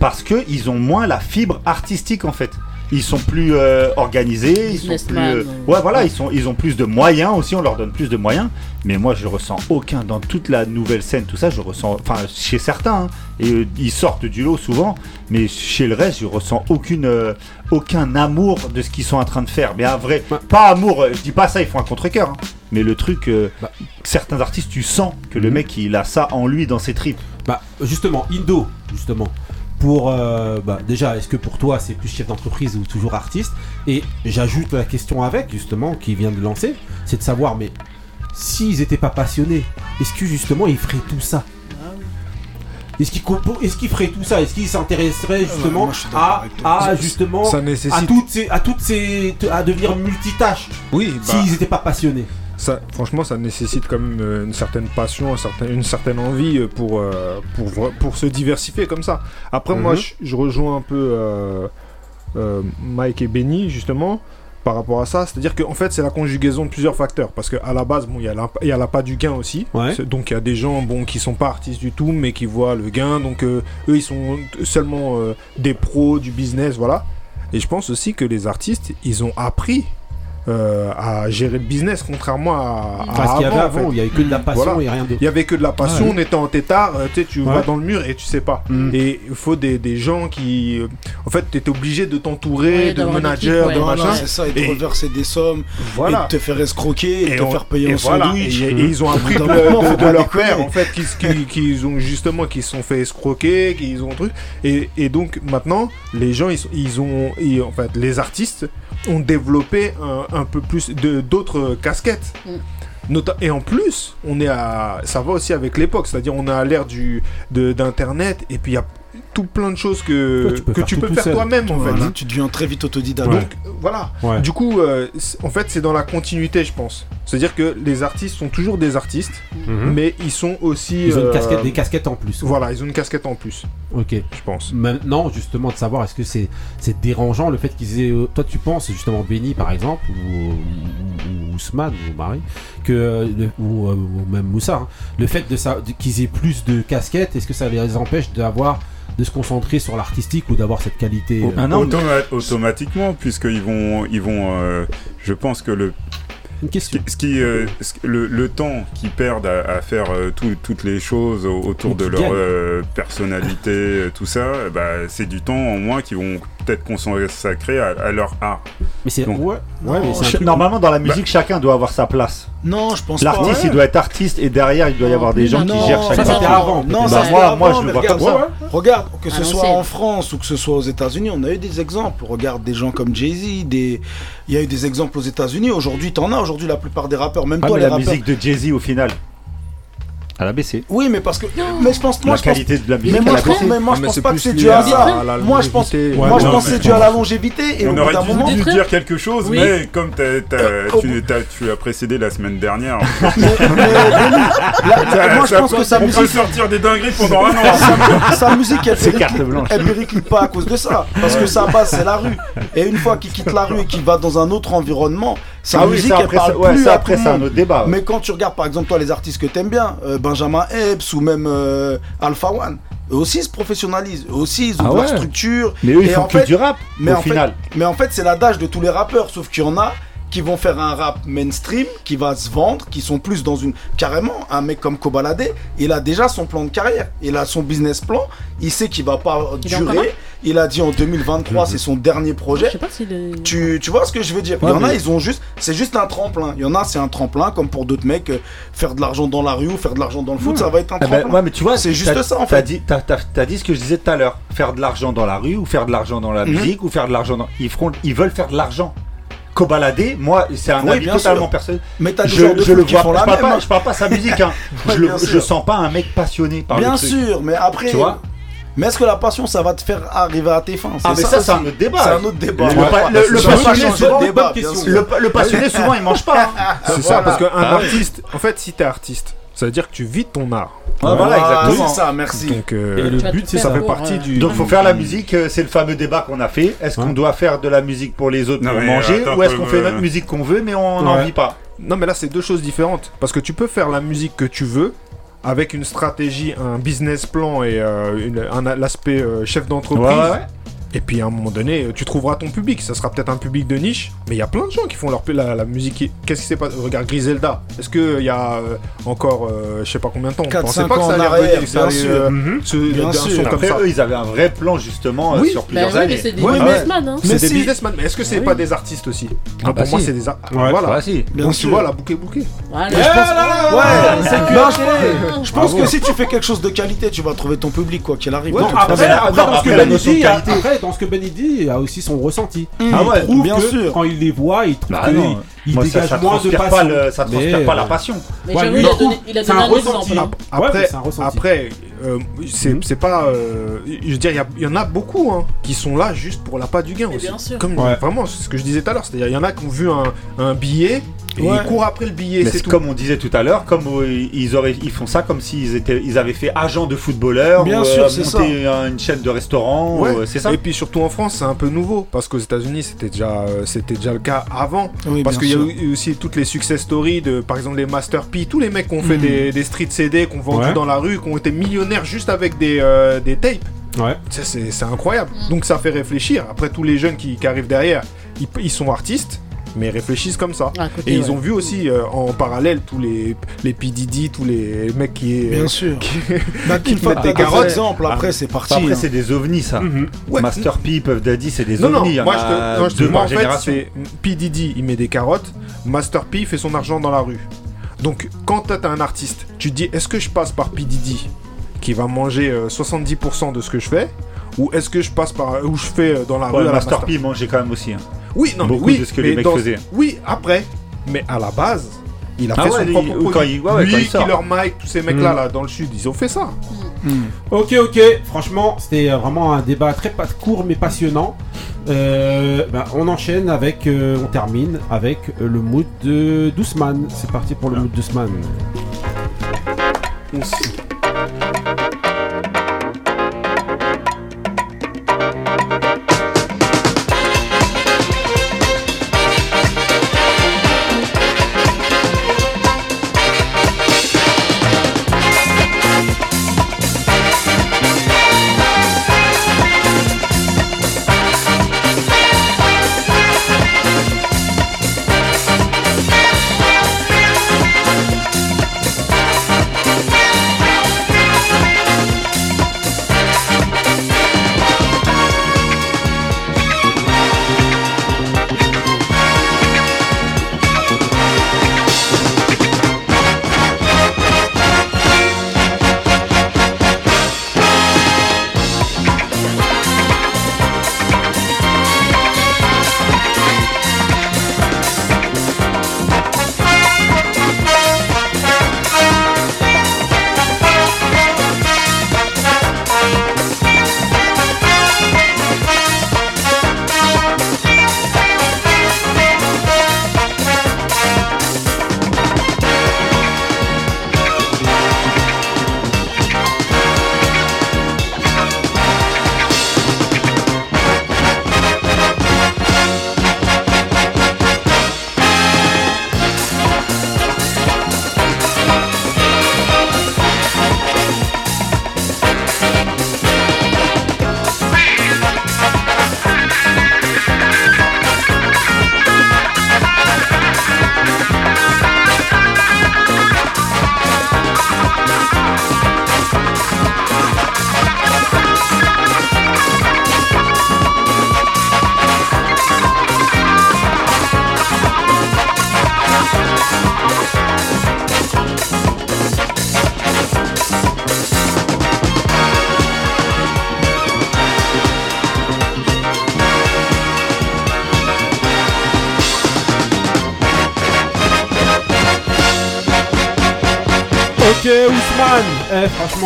parce que ils ont moins la fibre artistique, en fait. Ils sont plus euh, organisés, ils sont plus. Euh, euh, ouais, voilà, ils sont, ils ont plus de moyens aussi. On leur donne plus de moyens. Mais moi, je ressens aucun dans toute la nouvelle scène, tout ça. Je ressens, enfin, chez certains, hein, et euh, ils sortent du lot souvent. Mais chez le reste, je ressens aucune, euh, aucun amour de ce qu'ils sont en train de faire. Mais un vrai, pas amour. Je dis pas ça, ils font un contre-cœur. hein. Mais le truc, euh, certains artistes, tu sens que le Mhm. mec, il a ça en lui dans ses tripes. Bah, justement, Indo, justement. Pour, euh, bah, déjà, est-ce que pour toi c'est plus chef d'entreprise ou toujours artiste? Et j'ajoute la question avec, justement, qui vient de lancer, c'est de savoir, mais s'ils étaient pas passionnés, est-ce que justement ils feraient tout ça? Est-ce qu'ils compo- est-ce qu'ils feraient tout ça? Est-ce qu'ils s'intéresseraient justement à, justement ça à toutes ces à toutes ces à devenir multitâches Oui, bah, s'ils étaient pas passionnés Ça, franchement, ça nécessite quand même euh, une certaine passion, une certaine envie euh, pour, euh, pour, se diversifier comme ça. Après, moi, Mhm. je, je rejoins un peu euh, euh, Mike et Benny, justement, par rapport à ça. C'est-à-dire qu'en fait, c'est la conjugaison de plusieurs facteurs. Parce qu'à la base, bon, il y a l'appât du gain aussi. Ouais. Donc, il y a des gens bon, qui sont pas artistes du tout, mais qui voient le gain. Donc, euh, eux, ils sont seulement des pros du business, voilà. Et je pense aussi que les artistes, ils ont appris euh, à gérer le business, contrairement à, à Parce qu'il y avait en avant, fait. il y avait que de la passion et rien d'autre. Il y avait que de la passion, Ouais. on était en tétard, euh, tu sais, tu Ouais. vas dans le mur et tu sais pas. Mm. Et il faut des, des gens qui. euh, En fait, tu étais obligé de t'entourer, Ouais, de managers, de machin. C'est ça, et de reverser des sommes, Voilà. et de te faire escroquer, et de te on- faire payer et un voilà, sandwich. Et, et ils ont appris de, de- leur père, en fait, qu'ils qu'ils- qu'ils ont justement, qu'ils se sont fait escroquer, qu'ils ont truc. Et, et donc maintenant, les gens, ils, ils ont, ils- en fait, les artistes ont développé un, un peu plus de d'autres casquettes. Nota- et en plus, on est à, ça va aussi avec l'époque, c'est-à-dire on est à l'ère du de- d'internet et puis il y a tout plein de choses que Toi, tu peux que faire tu peux faire toi-même en Voilà, fait. tu deviens très vite autodidacte. Donc voilà. Ouais. Du coup, euh, en fait, c'est dans la continuité, je pense. C'est-à-dire que les artistes sont toujours des artistes, Mhm. mais ils sont aussi. Ils ont une euh, des casquettes en plus. Voilà, ils ont une casquette en plus. Ok. Je pense. Maintenant, justement, de savoir est-ce que c'est c'est dérangeant le fait qu'ils aient. euh, Toi, tu penses, justement, Benny par exemple, ou, ou, ou Ousmane, ou Marie, que, ou, ou même Moussa, hein, le fait de ça, de- qu'ils aient plus de casquettes, est-ce que ça les empêche d'avoir de se concentrer sur l'artistique ou d'avoir cette qualité euh, Automa- automatiquement, puisqu'ils vont, ils vont, euh, je pense que le, ce qui, ce qui, euh, ce- le, le temps qu'ils perdent à, à faire euh, tout- toutes les choses au- autour de leur euh, personnalité, tout ça, bah, c'est du temps en moins qu'ils vont peut-être consacrer à, à leur art. Mais c'est Donc- ouais, ouais, mais c'est Normalement, dans la Bah- musique, chacun doit avoir sa place. Non, je pense pas. L'artiste, Ouais. il doit être artiste et derrière, il doit y avoir des gens qui Non, gèrent chaque non, partie. Non, Bah, ça c'était moi, avant, moi, je le vois comme ça. ça. Regarde, que ce À soit en France ou que ce soit aux États-Unis, on a eu des exemples. Regarde des gens comme Jay-Z, des... il y a eu des exemples aux États-Unis. Aujourd'hui, t'en as. Aujourd'hui, la plupart des rappeurs, même Ah, toi, mais les la rappeurs. musique de Jay-Z au final, elle a baissé. Oui, mais parce que. Mais je pense. La Moi, je qualité pense... de la musique, Mais moi, elle a je pense, mais moi, je Mais pense c'est pas que c'est dû à ça. la Moi, je pense, longévité. moi, Ouais, je pense que mais c'est dû à la longévité. Et au On bout aurait d'un dû, moment. dire quelque chose, Oui. mais comme t'as- t'as- au tu, as précédé la semaine dernière. Là, moi, je pense que sa on peut musique- sortir des dingueries pendant un an. sa, musique, elle elle périclite pas à cause de ça. Parce que sa base, c'est la rue. Et une fois qu'il quitte la rue et qu'il va dans un autre environnement, sa Ah oui, musique, ça, elle après, parle ça- ouais, plus ça, à après, tout le c'est un autre débat, ouais. Mais quand tu regardes, par exemple, toi, les artistes que t'aimes bien, euh, Benjamin Epps ou même euh, Alpha One, eux aussi se professionnalisent. Eux aussi, ils ont Ah leur ouais. structure. Mais eux, ils Et font en que fait- du rap, mais au en fait- final. mais en fait, c'est l'adage de tous les rappeurs, sauf qu'il y en a qui vont faire un rap mainstream, qui va se vendre, qui sont plus dans une... Carrément, un mec comme Kobalade, il a déjà son plan de carrière, il a son business plan, il sait qu'il va pas Il durer, il a dit en 2023, c'est son dernier projet. Je sais pas s'il est. Tu, tu vois ce que je veux dire? Ouais, Il y en a, ils ont juste... C'est juste un tremplin. Il y en a, c'est un tremplin, comme pour d'autres mecs, euh, faire de l'argent dans la rue ou faire de l'argent dans le foot, ça va être un Eh ben, tremplin. ouais, mais tu vois, c'est juste ça, en t'as fait. Dit, t'as, t'as- t'as dit ce que je disais tout à l'heure. Faire de l'argent dans la rue ou faire de l'argent dans la Mhm. musique ou faire de l'argent dans. Ils, feront, ils veulent faire de l'argent. Kobalade, moi, c'est un Oui, avis bien totalement sûr. personnel. Mais t'as des je, je le qui vois font pas. la Je parle même, pas, hein. je parle pas sa musique. Hein. Ouais, je, le- bien je sûr. sens pas un mec passionné par Bien le truc. sûr, mais après. Tu vois Mais est-ce que la passion, ça va te faire arriver à tes fins? Ah, mais ça, c'est un autre débat. C'est un autre débat. Le, Ouais. pa- le- le Ça passionné, souvent, le débat, bonne bien question. sûr. le, le passionné, souvent, il mange pas. hein. C'est ça, parce qu'un Ah ouais. artiste, en fait, si t'es artiste, ça veut dire que tu vis ton art. Ouais, voilà, exactement. C'est ça, merci. Donc, euh, Et le but, c'est ça faire fait partie euh, du. Donc faut faire la musique, euh, c'est le fameux débat qu'on a fait. Est-ce qu'on Ouais. doit faire de la musique pour les autres Non, pour manger attends, ou est-ce qu'on fait notre musique qu'on veut mais on n'en Ouais. vit pas? Non, mais là, c'est deux choses différentes. Parce que tu peux faire la musique que tu veux, avec une stratégie, un business plan et euh, une- un, l'aspect euh, chef d'entreprise. Ouais, ouais, ouais. Et puis à un moment donné, tu trouveras ton public. Ça sera peut-être un public de niche, mais il y a plein de gens qui font leur la, la musique. Qu'est-ce qui s'est passé Regarde Griselda. Est-ce qu'il y a euh, encore, euh, je sais pas combien de temps, on 4-5 pensait pas que ça en allait arrière, revenir, ça allait, euh, Mhm. se- Bien d'un sûr. son comme Après ça? eux ils avaient un vrai plan justement euh, Oui. sur Bah plusieurs oui, mais années. c'est des Ouais, businessmen, hein. C'est Mais des si. businessmen, mais est-ce que c'est Ah pas oui. des artistes aussi? Ah Non, bah Pour moi, c'est des artistes. Ouais, voilà. Bah, si. Bien Donc sûr. tu vois, la boucle est. Mais je pense, ouais, c'est Non, je, je pense Bravo. que si tu fais quelque chose de qualité, tu vas trouver ton public quoi qu'il arrive. Après, la notion de dit, qualité. Dans ce que Ben dit, il a aussi son ressenti. Mmh. Ah ouais, il trouve bien que sûr. quand il les voit, il trouve Bah que non. il Moi, ça, dégage ça moins de passion. pas le- ça transpire Mais, pas la euh, passion. Mais Ouais, lui, il a il donné, il a donné un un ressenti. Ouais, Après, c'est un ressenti. après euh, c'est Mhm. c'est pas. euh, je veux dire, il y a- il y, en a beaucoup hein, qui sont là juste pour l'appât du gain Mais aussi. bien sûr. Comme Ouais. vraiment, c'est ce que je disais tout à l'heure. C'est-à-dire, il y en a qui ont vu un, un billet et Ouais. ils courent après le billet. C'est comme on disait tout à l'heure, comme euh, ils auraient, ils font ça comme s'ils étaient, ils avaient fait agent de footballeur, Bien ou, sûr, euh, c'est une chaîne de restaurant, Ouais. ou, euh, c'est ça. Et puis surtout en France, c'est un peu nouveau parce qu'aux États-Unis, c'était déjà, euh, c'était déjà le cas avant. Oui, parce qu'il y a eu aussi toutes les success stories de, par exemple, les Master P, tous les mecs qui ont fait Mhm. des, des street CD, qui ont vendu Ouais. dans la rue, qui ont été millionnaires juste avec des, euh, des tapes. Ouais. Ça, C'est c'est incroyable. Donc ça fait réfléchir. Après, tous les jeunes qui, qui arrivent derrière, ils, ils sont artistes, mais ils réfléchissent comme ça. Côté, Et ils ouais. ont vu aussi euh, en parallèle tous les, les P. Diddy, tous les mecs qui. Bien sûr. qui- Bah, qui mettent des carottes. exemples, après c'est parti. Après, hein. c'est des ovnis, ça. Mhm. Ouais. Master P, Puff Daddy, c'est des Non, non, ovnis. y en moi je te, non, je te deux moi, par en fait, c'est P. Diddy, il met des carottes, Master P il fait son argent dans la rue. Donc, quand t'as un artiste, tu te dis est-ce que je passe par P. Diddy qui va manger euh, 70% de ce que je fais ou est-ce que je passe par où je fais euh, dans la Ouais, rue à la Master P mangeait quand même aussi. hein. Oui, non, mais oui, de ce que mais les mecs dans- faisaient. Oui, après, mais à la base, il a Ah fait ouais, son lui, propre quand il- ouais, ouais, Lui, quand il sort. Killer Mike, tous ces mecs-là Mm. là dans le sud, ils ont fait ça. Ok, ok. Franchement, c'était euh, vraiment un débat très pas court mais passionnant. Euh, bah, on enchaîne avec, euh, on termine avec euh, le mood de Douceman. C'est parti pour le mood Douceman. Ok,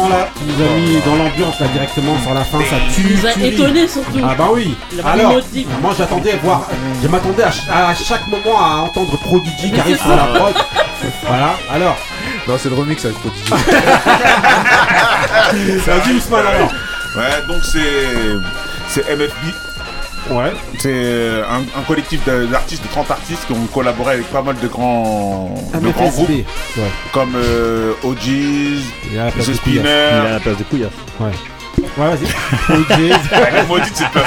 Là, nous as mis dans l'ambiance, là, directement sur la fin. Ça tue. Nous a étonné surtout. Ah, bah oui. A Alors, moi, j'attendais voir. Je m'attendais à, ch- à chaque moment à entendre Prodigy qui arrive sur la prod. Voilà, alors. Non, c'est le remix avec Prodigy. Vas-y, Ousmane, alors. Ouais, donc c'est. C'est MFB. Ouais. C'est euh, un, un collectif d'artistes, de 30 artistes qui ont collaboré avec pas mal de grands, de grands groupes. Ouais. Comme euh, OGs, The. Spinner. Il a la place de Couillasse. Ouais. Ouais, vas-y. Maudite cette non,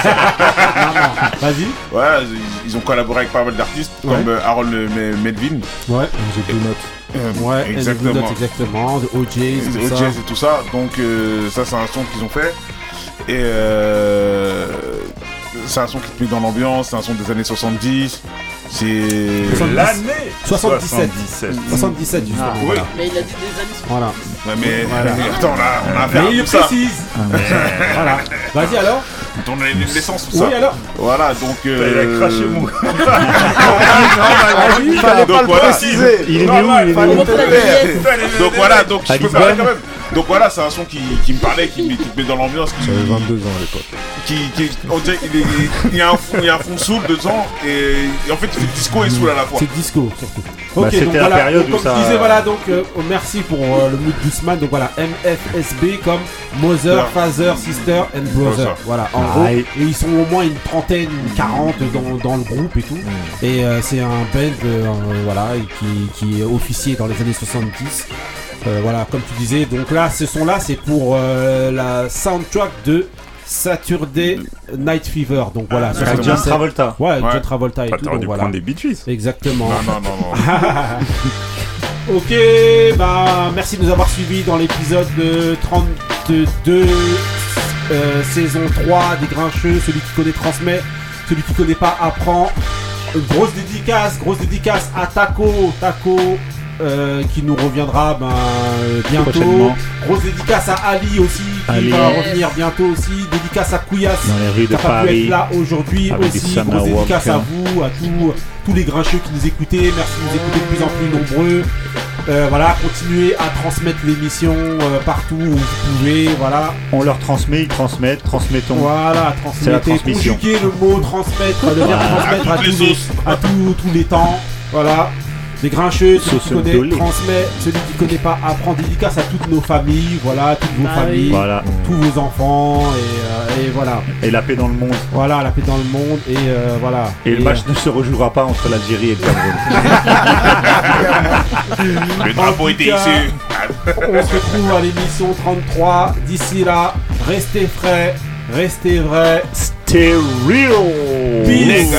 vas-y. Ouais, ils, ils ont collaboré avec pas mal d'artistes Ouais. comme euh, Harold Me- Melvin. Ouais. The Blue Note. Euh, Ouais, exactement. Exactement. exactement. De OJs, et tout ça. Donc euh, ça c'est un son qu'ils ont fait. Et euh, c'est un son qui te met dans l'ambiance, c'est un son des années 70. C'est L'année 77. 77. 77, justement. Ah, oui. voilà. Mais il a dit des années Voilà. Ouais, mais Voilà. attends là, on a affaire Mais il tout ça. précise. voilà. Vas-y alors. Ton l'essence tout ça. Oui, alors Voilà donc. Il a Euh... craché mon. Vas-y, il fallait Donc pas le préciser. Il est où Il est où Donc voilà, donc je À peux parler Lisbonne quand même. Donc voilà, c'est un son qui, qui me parlait, qui me, qui me met dans l'ambiance, J'avais 22 ans à l'époque. Qui, qui, on dirait qu'il est- il y a un fond, il y a un fond soul dedans et, et en fait il fait disco et soul à la fois. C'est disco surtout. Bah, Ok, c'était donc la voilà. période Donc, où comme ça- je disais, voilà, donc euh, oh, merci pour euh, le mood d'Ousmane. Donc voilà, MFSB comme Mother, Ouais. Father, Sister and Brother. Brother. Voilà, en Ah, gros. et- Et ils sont au moins une trentaine, une quarante dans, dans le groupe et tout. Et euh, c'est un band euh, voilà, et qui, qui est officier dans les années 70. Euh, voilà, comme tu disais. Donc là, ce son-là, c'est pour euh, la soundtrack de Saturday Night Fever. Donc voilà, Ah, ce John. Travolta. Ouais, Ouais. John Travolta et Ah, tout. Donc dû voilà. prendre des Gees. Exactement. Non, non, non, non. ok, bah merci de nous avoir suivis dans l'épisode de 32, euh, saison 3 des Grincheux. Celui qui connaît transmet, celui qui connaît pas apprend. Grosse dédicace, grosse dédicace à Taco, Taco. Euh, qui nous reviendra ben, euh, bientôt. Grosse dédicace à Ali aussi, qui Ali. va revenir bientôt aussi. Dédicace à rues qui de a pas pu être là aujourd'hui aussi. Grosse dédicace à vous, à tous, tous les grincheux qui nous écoutez. Merci de nous écouter de plus en plus nombreux. Euh, voilà, continuez à transmettre l'émission euh, partout où vous pouvez. Voilà, On leur transmet, ils transmettent, transmettons. voilà, C'est la transmettez, transmission. conjuguez le mot transmettre, le verbe Voilà. transmettre à, À toutes les tous, les, à tous, tous les temps. Voilà. Les grincheux, celui qui connaît, dolé. transmet, celui qui connaît pas, apprend dédicace à toutes nos familles, voilà, toutes vos Bah oui. familles, Voilà. tous vos enfants, et, euh, et voilà. Et la paix dans le monde. Voilà, la paix dans le monde, et euh, voilà. Et le match ne se rejouera pas entre l'Algérie et le Cameroun. Le drapeau était ici. On se retrouve à l'émission 33. D'ici là, restez frais, restez vrais. Stay real. Peace.